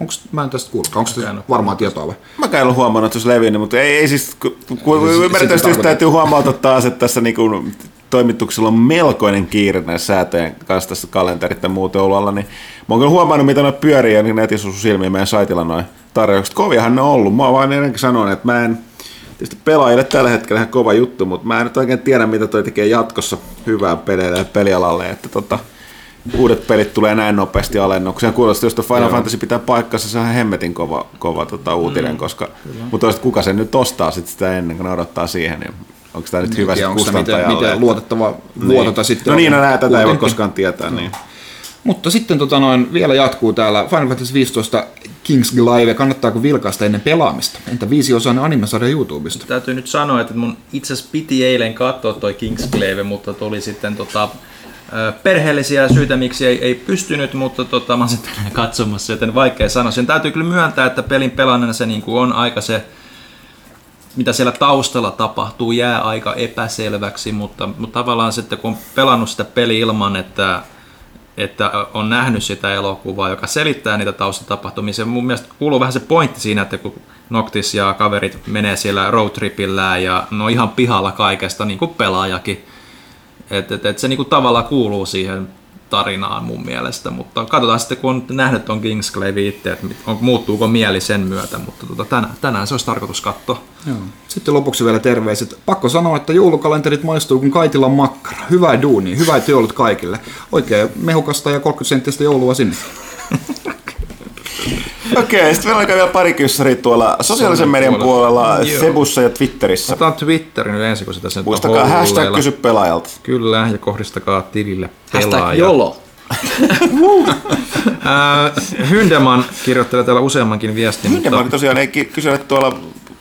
D: Onko, mä en tästä kuullut. Onko tästä varmaa tietoa vai?
A: Mä en ollut huomannut, että se olisi levinnyt, mutta ei, ei siis, kun, ymmärrettävästi
D: sitä
A: just täytyy huomauttaa taas, että tässä niinku toimituksella on melkoinen kiire näissä säätöjen kanssa tässä kalenterit ja muut joulualla, niin mä oon kyllä huomannut, mitä ne pyörii ja niin netissä silmiin meidän saitilla noin tarjoukset. Koviahan ne on ollut. Mä oon vaan ennenkin sanonut, että mä en, tietysti pelaajille tällä hetkellä ihan kova juttu, mutta mä en nyt oikein tiedä, mitä toi tekee jatkossa hyvää peleille ja pelialalle, että tota, uudet pelit tulee näin nopeasti alennukseen. Kuulostaa, jos Final
D: Joo.
A: Fantasy pitää paikkansa, se on hemmetin kova, kova tota, uutinen, mm, koska, mutta toisaalta kuka sen nyt ostaa sit sitä ennen kuin ne odottaa siihen, niin onko tämä nyt hyvä
D: miten,
A: kustantajalle?
D: miten luotettava vuotota sitten
A: No niin, no nää, tätä ei voi koskaan tietää. Niin.
D: Mutta sitten tota noin, vielä jatkuu täällä Final Fantasy 15 King's Glaive. Kannattaako vilkaista ennen pelaamista? Entä viisiosainen animesarja YouTubesta?
B: Täytyy nyt sanoa, että mun itse asiassa piti eilen katsoa toi Kingsglaive, mutta tuli sitten tota, perheellisiä syitä, miksi ei, ei pystynyt, mutta tota, mä sitten katsomassa, joten vaikea sanoa. Sen täytyy kyllä myöntää, että pelin pelaaminen se niin kuin on aika se, mitä siellä taustalla tapahtuu, jää aika epäselväksi, mutta, mutta tavallaan sitten kun on pelannut sitä peli ilman, että, että on nähnyt sitä elokuvaa, joka selittää niitä taustatapahtumia, se mun mielestä kuuluu vähän se pointti siinä, että kun Noctis ja kaverit menee siellä roadtripillään ja ne on ihan pihalla kaikesta, niin kuin pelaajakin, että et, et se niin kuin tavallaan kuuluu siihen tarinaan mun mielestä, mutta katsotaan sitten, kun on nähnyt ton Kingsglaive itse, että on, muuttuuko mieli sen myötä, mutta tota, tänään, tänään se olisi tarkoitus katsoa.
D: Joo. Sitten lopuksi vielä terveiset. Pakko sanoa, että joulukalenterit maistuu kuin kaitilla makkara. Hyvää duunia, hyvät joulut kaikille. Oikein mehukasta ja 30 senttistä joulua sinne.
A: Okei, sitten meillä on vielä pari kyssäriä tuolla sosiaalisen median
B: puolella.
A: Febussa ja Twitterissä.
B: Otetaan Twitterin nyt ensin, kun se tässä nyt on
A: Muistakaa hashtag kysy pelaajalta.
B: Kyllä, ja kohdistakaa tilille
C: Hashtag
B: pelaaja.
C: YOLO.
B: Äh, Hyndeman kirjoittelee täällä useammankin viestin,
A: Minkä
B: mutta
A: tosiaan ei kysele tuolla,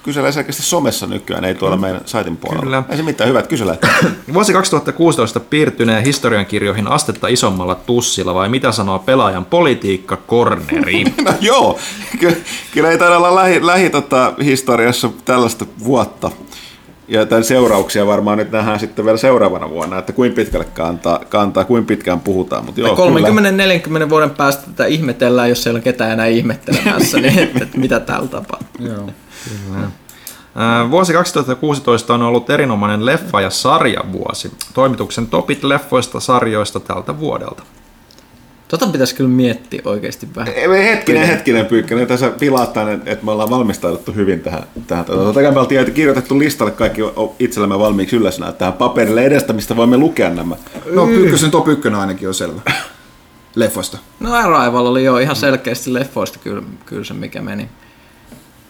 A: kyselee selkeästi somessa nykyään, ei tuolla meidän saitin puolella.
B: Kyllä.
A: Ei se mitään, hyvät kyselee.
B: vuosi 2016 piirtyneen historiankirjoihin astetta isommalla tussilla, vai mitä sanoo pelaajan politiikka korneri?
A: No joo, Ky- kyllä ei taida olla lähi, lähi tota, historiassa tällaista vuotta. Ja tämän seurauksia varmaan nyt nähdään sitten vielä seuraavana vuonna, että kuinka pitkälle kantaa, kantaa kuinka pitkään puhutaan. Mutta joo, kyllä.
C: 30-40 vuoden päästä tätä ihmetellään, jos ei ole ketään enää ihmettelemässä, niin että, että mitä täällä tapahtuu.
D: Joo.
B: Äh, Vuosi 2016 on ollut erinomainen leffa- ja sarjavuosi. Toimituksen topit leffoista sarjoista tältä vuodelta.
C: Tota pitäisi kyllä miettiä oikeasti vähän.
A: Ei, Hetkinen, hetkinen Pyykkönen, tässä pilaat tänne, että me ollaan valmistauduttu hyvin tähän. tähän. Totta kai me oltiin kirjoitettu listalle kaikki itsellemme valmiiksi ylläsnä tähän paperille edestä, mistä voimme lukea nämä.
D: No Pyykkösen top 1 ainakin on selvä. Leffoista.
C: No Arrival oli jo ihan selkeästi leffoista kyllä, kyllä se, mikä meni,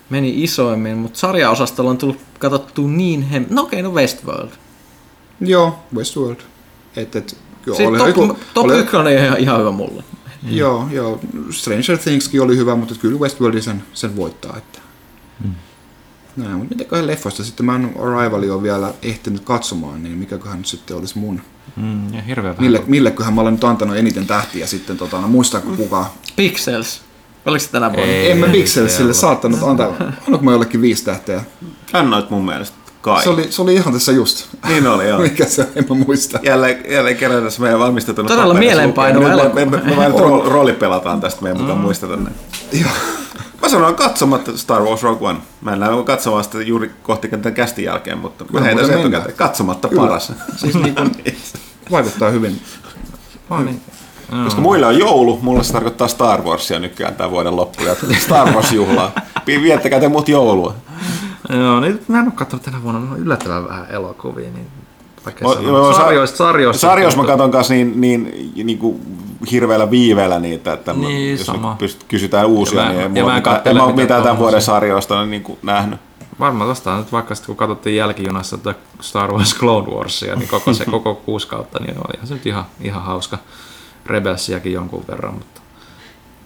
C: meni isoimmin, mutta sarjaosastolla on tullut katsottua niin hem... No okei, no Westworld.
D: Joo, Westworld. Et, et, joo,
C: Siis
D: oli,
C: top,
D: joku-
C: top
D: oli-
C: 1 on ihan, ihan hyvä mulle.
D: Joo, joo. Stranger Thingskin oli hyvä, mutta kyllä Westworld sen, sen voittaa. Että. Näin, mutta mitäköhän leffoista sitten mä en Arrivalia ole vielä ehtinyt katsomaan, niin mikäköhän nyt sitten olisi mun.
B: Mm, ja hirveän vähän.
D: Mille, milleköhän mä olen nyt antanut eniten tähtiä sitten, tota, no, muistaako kukaan?
C: Pixels. Oliko se tänä vuonna?
B: Ei.
D: En mä Pixelsille saattanut antaa, annanko mä jollekin viisi tähteä?
A: Annoit mun mielestä kai.
D: Se oli, se oli ihan tässä just.
A: Niin oli, joo.
D: Mikä se en mä muista.
A: Jälleen, jälleen kerran tässä meidän valmistetun
C: Todella mieleenpainuva elokuva.
A: Me, me, me, me vain rool, rooli pelataan tästä meidän mukaan muisteta ne.
D: Joo.
A: Mä sanoin katsomatta Star Wars Rogue One. Mä en lähde katsomaan sitä juuri kohti tämän kästin jälkeen, mutta mä heitän sen etukäteen. Katsomatta
D: Kyllä.
A: paras.
D: Siis niin kuin, vaikuttaa hyvin.
B: Oh, niin.
A: Koska muille on joulu, mulle se tarkoittaa Star Warsia nykyään tämän vuoden loppu ja Star Wars-juhlaa. Viettäkää te muut joulua.
B: Joo, niin mä en ole katsonut tänä vuonna yllättävän vähän elokuvia, niin
A: Mä- mä-
B: sarjoista, sarjoista.
A: Sarjoissa mä katson kanssa niin, niin, niin kuin hirveällä viiveellä niitä, että mä-
B: Niin,
A: jos
B: sama.
A: nyt pyst- kysytään uusia,
B: Ja mä-
A: niin ei
B: ja
A: mulla
B: mä en
A: mitään, en mä ole
B: mitään
A: tämän vuoden sarjoista niin kuin nähnyt.
B: Varmaan tosta nyt vaikka sitten kun katsottiin jälkijunassa Star Wars Clone Warsia, niin koko se koko kuusi kautta, niin olihan se nyt ihan, ihan hauska. Rebelsiäkin jonkun verran, mutta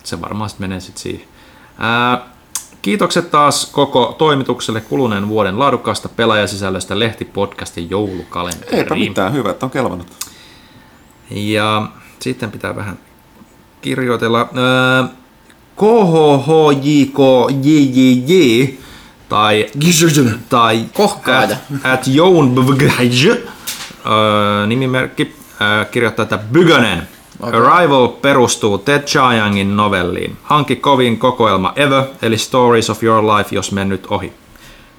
B: se varmaan sitten menee sitten siihen. Ää, kiitokset taas koko toimitukselle kuluneen vuoden laadukkaasta pelaajasisällöstä lehtipodcastin
A: Eipä
B: joulukalenteriin.
A: mitään, hyvä, että on kelvannut.
B: Ja sitten pitää vähän kirjoitella. KHHJKJJJ tai, tai
C: Kohkaaja.
B: at, öö, nimimerkki kirjoittaa, että Bygonen.
C: Okei.
B: Arrival perustuu Ted Chiangin novelliin. Hankki kovin kokoelma Ever, eli Stories of Your Life, jos mennyt ohi.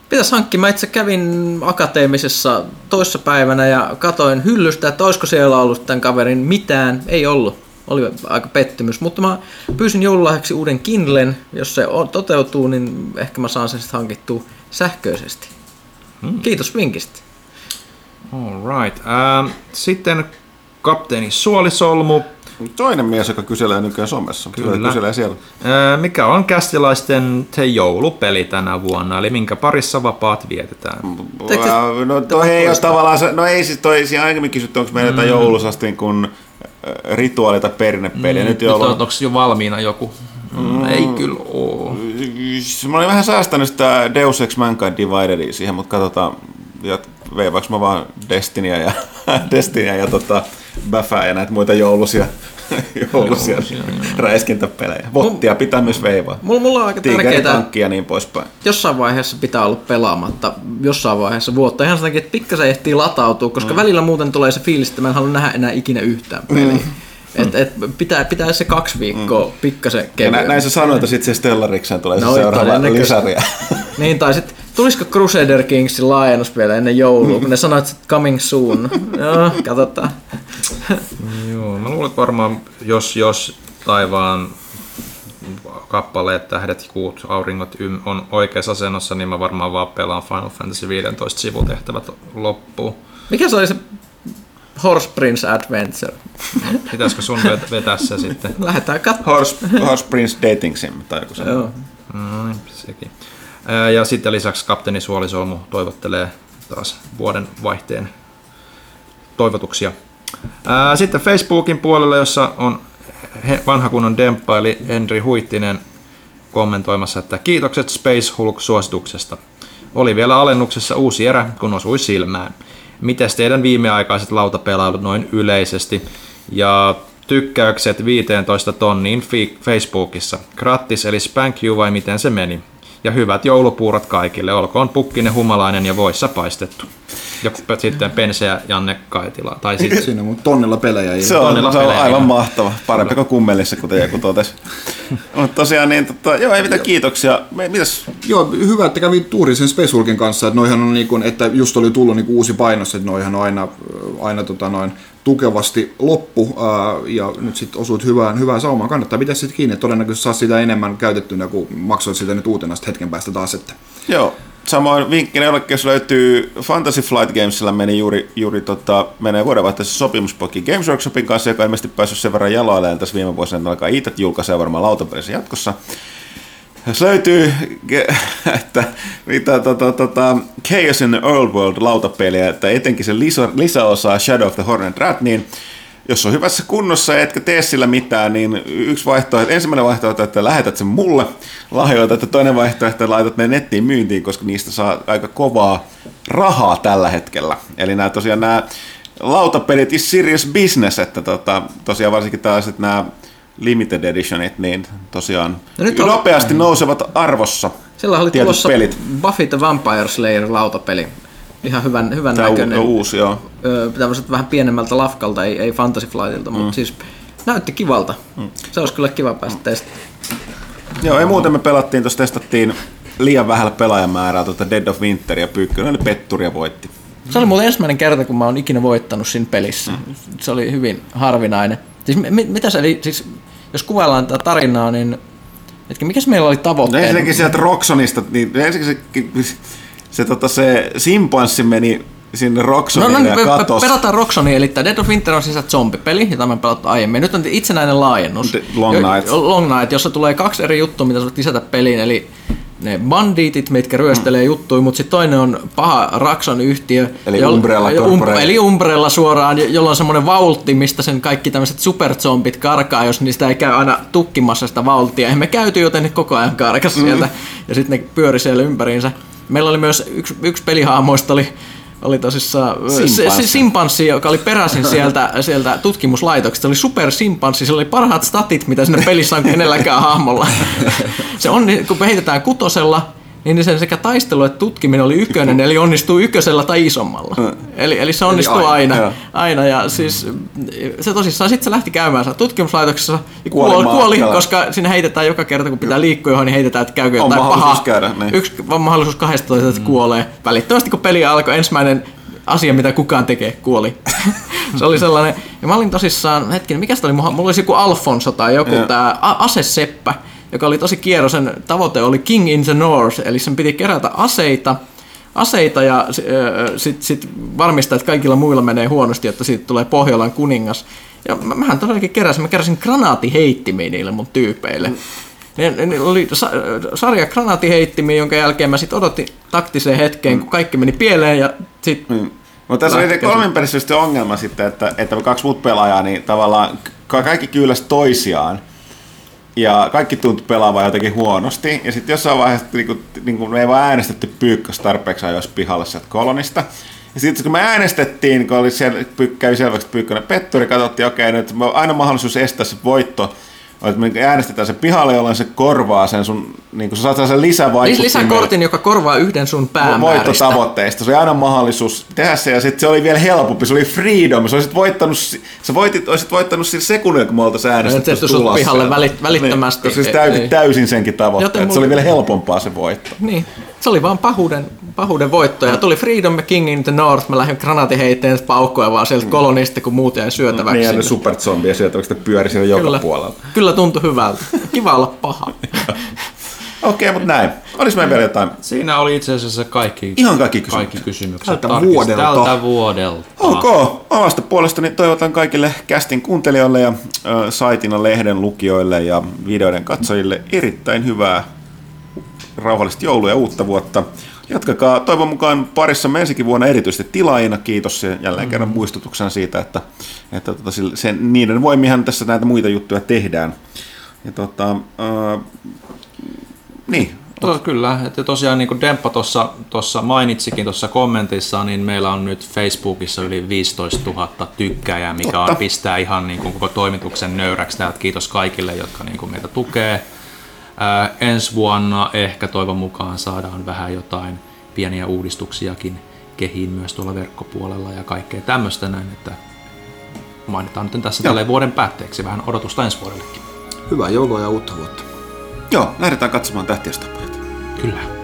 C: Pitäis hankkia. Mä itse kävin akateemisessa toissa päivänä ja katoin hyllystä, että olisiko siellä ollut tämän kaverin mitään. Ei ollut. Oli aika pettymys, mutta mä pyysin joululahjaksi uuden Kindlen. Jos se toteutuu, niin ehkä mä saan sen sitten hankittua sähköisesti. Kiitos vinkistä.
B: Alright. Ähm, sitten kapteeni Suolisolmu.
A: Toinen mies, joka kyselee nykyään somessa.
B: Kyllä.
A: Kyselee siellä.
B: Ää, Mikä on kästilaisten te joulupeli tänä vuonna, eli minkä parissa vapaat vietetään?
A: Wow, no toi ei ole tavallaan, se, no ei siis toi, siinä aiemmin kysytty, onko meillä jotain joulusasti kuin äh, rituaali tai perinnepeli. Mm, nyt
B: Nyt
A: joulu...
B: on, onko jo valmiina joku? Mm. Ei kyllä oo.
A: Mä olin vähän säästänyt sitä Deus Ex Mankind Dividedia siihen, mutta katsotaan, ja veivaaks mä vaan Destinyä ja, Destinyä ja tota, Bäfää ja näitä muita joulusia, joulusia räiskintäpelejä. Vottia pitää myös veivaa.
C: Mulla, mulla on aika tärkeää,
A: ja niin poispäin.
C: jossain vaiheessa pitää olla pelaamatta jossain vaiheessa vuotta. Ihan sen takia, että pikkasen ehtii latautua, koska mm. välillä muuten tulee se fiilis, että mä en halua nähdä enää ikinä yhtään peliä. Mm. Et, et pitää, pitää se kaksi viikkoa mm. pikkasen
A: Ja nä,
C: kevyemmin.
A: näin sä sanoit, että sitten se Stellarikseen tulee
C: No,
A: se seuraava lisäriä.
C: Niin, tai sitten tulisiko Crusader Kingsin laajennus vielä ennen joulua, kun ne sanoit, että coming soon. Joo, katsotaan.
B: Joo, mä luulen, luulen, että varmaan jos, jos taivaan kappaleet, tähdet, kuut, auringot ym, on oikeassa asennossa, niin mä varmaan vaan pelaan Final Fantasy 15 sivutehtävät loppuun.
C: Mikä se oli se Horse Prince Adventure?
B: Pitäisikö sun vet- vetää se sitten?
C: Lähdetään katsomaan.
A: Horse, Horse Prince Dating Sim tai joku se.
C: Joo.
B: No niin, sekin. Ja sitten lisäksi kapteeni Suolisolmu toivottelee taas vuoden vaihteen toivotuksia. Sitten Facebookin puolella, jossa on vanha kunnon demppa, eli Henri Huittinen kommentoimassa, että kiitokset Space Hulk-suosituksesta. Oli vielä alennuksessa uusi erä, kun osui silmään. Mites teidän viimeaikaiset lautapelailut noin yleisesti? Ja tykkäykset 15 tonniin Facebookissa. Grattis eli spank you vai miten se meni? Ja hyvät joulupuurot kaikille, olkoon pukkinen humalainen ja voissa paistettu. Ja p- sitten Pense ja Janne Kaitila. Tai sitten
D: Siinä on tonnilla pelejä.
A: Se on,
B: Tonnilla
A: se on
B: pelejä,
A: aivan mahtava. Parempi kuin kummelissa, kuten joku totesi. Mutta tosiaan, niin, tota, joo, ei mitään kiitoksia. Me, mitäs?
D: Joo, hyvä, että kävin tuuri sen Space Hulkin kanssa, että noihan on niin kuin, että just oli tullut niin kuin uusi painos, että noihan on aina, aina tota noin, tukevasti loppu ää, ja nyt sitten osuit hyvään, hyvään saumaan. Kannattaa pitää sitten kiinni, todennäköisesti saa sitä enemmän käytettynä, kun maksoit sitä nyt uutena sitten hetken päästä taas. Että.
A: Joo, samoin vinkkinä jollekin, jos löytyy Fantasy Flight Gamesilla meni juuri, juuri tota, menee vuodenvaihteessa sopimuspokki Games Workshopin kanssa, joka on ilmeisesti päässyt sen verran jaloilleen tässä viime vuosina, että alkaa itse julkaisee varmaan lautapelissä jatkossa. Jos löytyy, että mitä tota, tota, Chaos in the Old World lautapeliä, että etenkin se lisä, lisäosa Shadow of the Hornet Rat, niin jos on hyvässä kunnossa etkä tee sillä mitään, niin yksi vaihtoehto, ensimmäinen vaihtoehto, että lähetät sen mulle lahjoita, että toinen vaihtoehto, että laitat ne nettiin myyntiin, koska niistä saa aika kovaa rahaa tällä hetkellä. Eli nämä tosiaan nämä lautapelit is serious business, että tota, tosiaan varsinkin tällaiset nämä limited editionit, niin tosiaan
C: No nyt on-
A: nopeasti nousevat arvossa
C: Sillä oli tulossa
A: pelit.
C: Buffy the Vampire Slayer lautapeli. Ihan hyvän, hyvän
A: Tämä
C: näköinen.
A: u- uusi, joo.
C: Öö, tämmöiset vähän pienemmältä lafkalta, ei, ei Fantasy Flightilta, mm. mutta siis näytti kivalta. Mm. Se olisi kyllä kiva päästä testaamaan.
A: Joo, ei muuten me pelattiin, tuossa testattiin liian vähällä pelaajamäärää tuota Dead of Winter ja Pyykkönen oli petturi ja voitti.
C: Se oli muuten ensimmäinen kerta, kun mä oon ikinä voittanut siinä pelissä. Mm. Se oli hyvin harvinainen. Siis mi- mitä se eli, siis jos kuvaillaan tätä tarinaa, niin hetki, mikäs meillä oli
A: No
C: tavoitteena?
A: ensinnäkin sieltä Roxonista, niin ensinnäkin se, se, tota, se simpanssi meni sinne
C: No,
A: Roxonille
C: no
A: ja
C: me, me
A: katos.
C: pelataan Roxonia, eli tämä Dead of Winter on siis zombipeli, jota me pelattu aiemmin. Nyt on itsenäinen laajennus.
A: The Long Night.
C: Jo, Long Night, jossa tulee kaksi eri juttua, mitä sä voit lisätä peliin, eli ne bandiitit, mitkä ryöstelee mm. juttuja, mutta sitten toinen on paha Raxon yhtiö.
A: Eli Umbrella
C: jo-
A: Corporation.
C: eli Umbrella suoraan, jo- jolla on semmoinen valtti, mistä sen kaikki tämmöiset superzombit karkaa, jos niistä ei käy aina tukkimassa sitä valttia. Ja me käyty, joten ne koko ajan karkas
A: Mm.
C: sieltä, ja sitten ne pyöri siellä ympäriinsä. Meillä oli myös yksi, yksi pelihahmoista oli oli tosissaan se, se
A: Simpanssi.
C: simpanssi, joka oli peräisin sieltä, sieltä tutkimuslaitoksesta. Se oli super simpanssi, sillä oli parhaat statit, mitä siinä pelissä on kenelläkään hahmolla. Se on, kun heitetään kutosella, niin sen sekä taistelu että tutkiminen oli ykkönen, eli onnistuu ykkösellä tai isommalla. Eli, eli se onnistuu
D: aina,
C: aina. Aina, aina ja siis se tosissaan sitten se lähti käymään siellä tutkimuslaitoksessa ja
A: Kuoli
C: kuoli, koska sinne heitetään joka kerta, kun pitää liikkua johon, niin heitetään, että käykö
A: On
C: jotain pahaa.
A: käydä, niin.
C: Yksi vaan mahdollisuus 12, että kuolee. Välittömästi kun peli alkoi, ensimmäinen asia, mitä kukaan tekee, kuoli. se oli sellainen, ja mä olin tosissaan, hetkinen, mikä se oli, mulla mulla olisi joku Alfonso tai joku tää A- Aseseppä, joka oli tosi kierro, sen tavoite oli King in the North, eli sen piti kerätä aseita, aseita ja sitten sit varmistaa, että kaikilla muilla menee huonosti, että siitä tulee Pohjolan kuningas. Ja mä, mähän todellakin keräsin, mä keräsin granaatiheittimiä niille mun tyypeille.
A: Mm.
C: Ne, ne, ne oli sa, sarja granaatiheittimiä, jonka jälkeen mä sitten odotin taktiseen hetkeen, kun kaikki meni pieleen ja sitten
A: Mm. Mutta tässä oli kolmen se ongelma sitten, että, että kaksi muut pelaajaa, niin tavallaan ka- kaikki kylläs toisiaan. Ja kaikki tuntui pelaavan jotenkin huonosti. Ja sitten jossain vaiheessa niin kuin, niin kuin me ei vaan äänestetty pyykkös tarpeeksi ajoissa pihalle sieltä kolonista. Ja sitten kun me äänestettiin, kun oli siellä, kävi selväksi, pyykkönen petturi, katsottiin, okei, okay, nyt aina mahdollisuus estää se voitto, että me äänestetään se pihalle, jolloin se korvaa sen sun, niin kuin sä saat sen lisävaikuttimen.
C: lisäkortin, joka korvaa yhden sun päämääristä.
A: voittotavoitteista. Se oli aina mahdollisuus tehdä se, ja sitten se oli vielä helpompi. Se oli freedom. Sä olisit voittanut, sä voitit, olisit voittanut sillä sekunnilla, kun me oltaisiin äänestetty
C: sut
A: tulossa.
C: pihalle välit- välittömästi.
A: Niin, se täytit
C: ei.
A: täysin senkin tavoitteen. Se oli vielä helpompaa se voitto.
C: Niin, se oli vaan pahuuden pahuuden voittoja. Tuli Freedom ja King in the North. Mä lähdin granaatiheiteen paukkoja vaan sieltä kolonista, kun muut jäi syötäväksi.
A: Niin ja ne superzombia sieltä, onko pyöri siellä joka
C: kyllä,
A: puolella.
C: Kyllä tuntui hyvältä. Kiva olla paha.
A: Okei, okay, mutta näin. Olis meillä vielä jotain?
B: Siinä oli itse asiassa kaikki,
A: Ihan kaikki kysymykset.
B: kaikki kysymykset.
D: Tältä
B: Tarkistin.
D: vuodelta.
B: Tältä vuodelta.
A: Ok, omasta puolestani toivotan kaikille kästin kuuntelijoille ja ö, saitina lehden lukijoille ja videoiden katsojille erittäin hyvää rauhallista joulua ja uutta vuotta. Jatkakaa toivon mukaan parissa ensikin vuonna erityisesti tilaajina. Kiitos ja jälleen kerran muistutuksena siitä, että, että tota, sen, niiden voimihan tässä näitä muita juttuja tehdään. Ja tota, äh, niin,
B: To, kyllä, että tosiaan niin kuin Demppa tuossa mainitsikin tuossa kommentissa, niin meillä on nyt Facebookissa yli 15 000 tykkääjää, mikä on, pistää ihan niin kuin koko toimituksen nöyräksi. Täältä kiitos kaikille, jotka niin kuin meitä tukee. Ää, ensi vuonna ehkä toivon mukaan saadaan vähän jotain pieniä uudistuksiakin kehiin myös tuolla verkkopuolella ja kaikkea tämmöistä näin, että mainitaan nyt tässä tälle vuoden päätteeksi vähän odotusta ensi vuodellekin.
D: Hyvää joulua ja uutta vuotta.
A: joo, lähdetään katsomaan tähtiöstä.
B: Kyllä.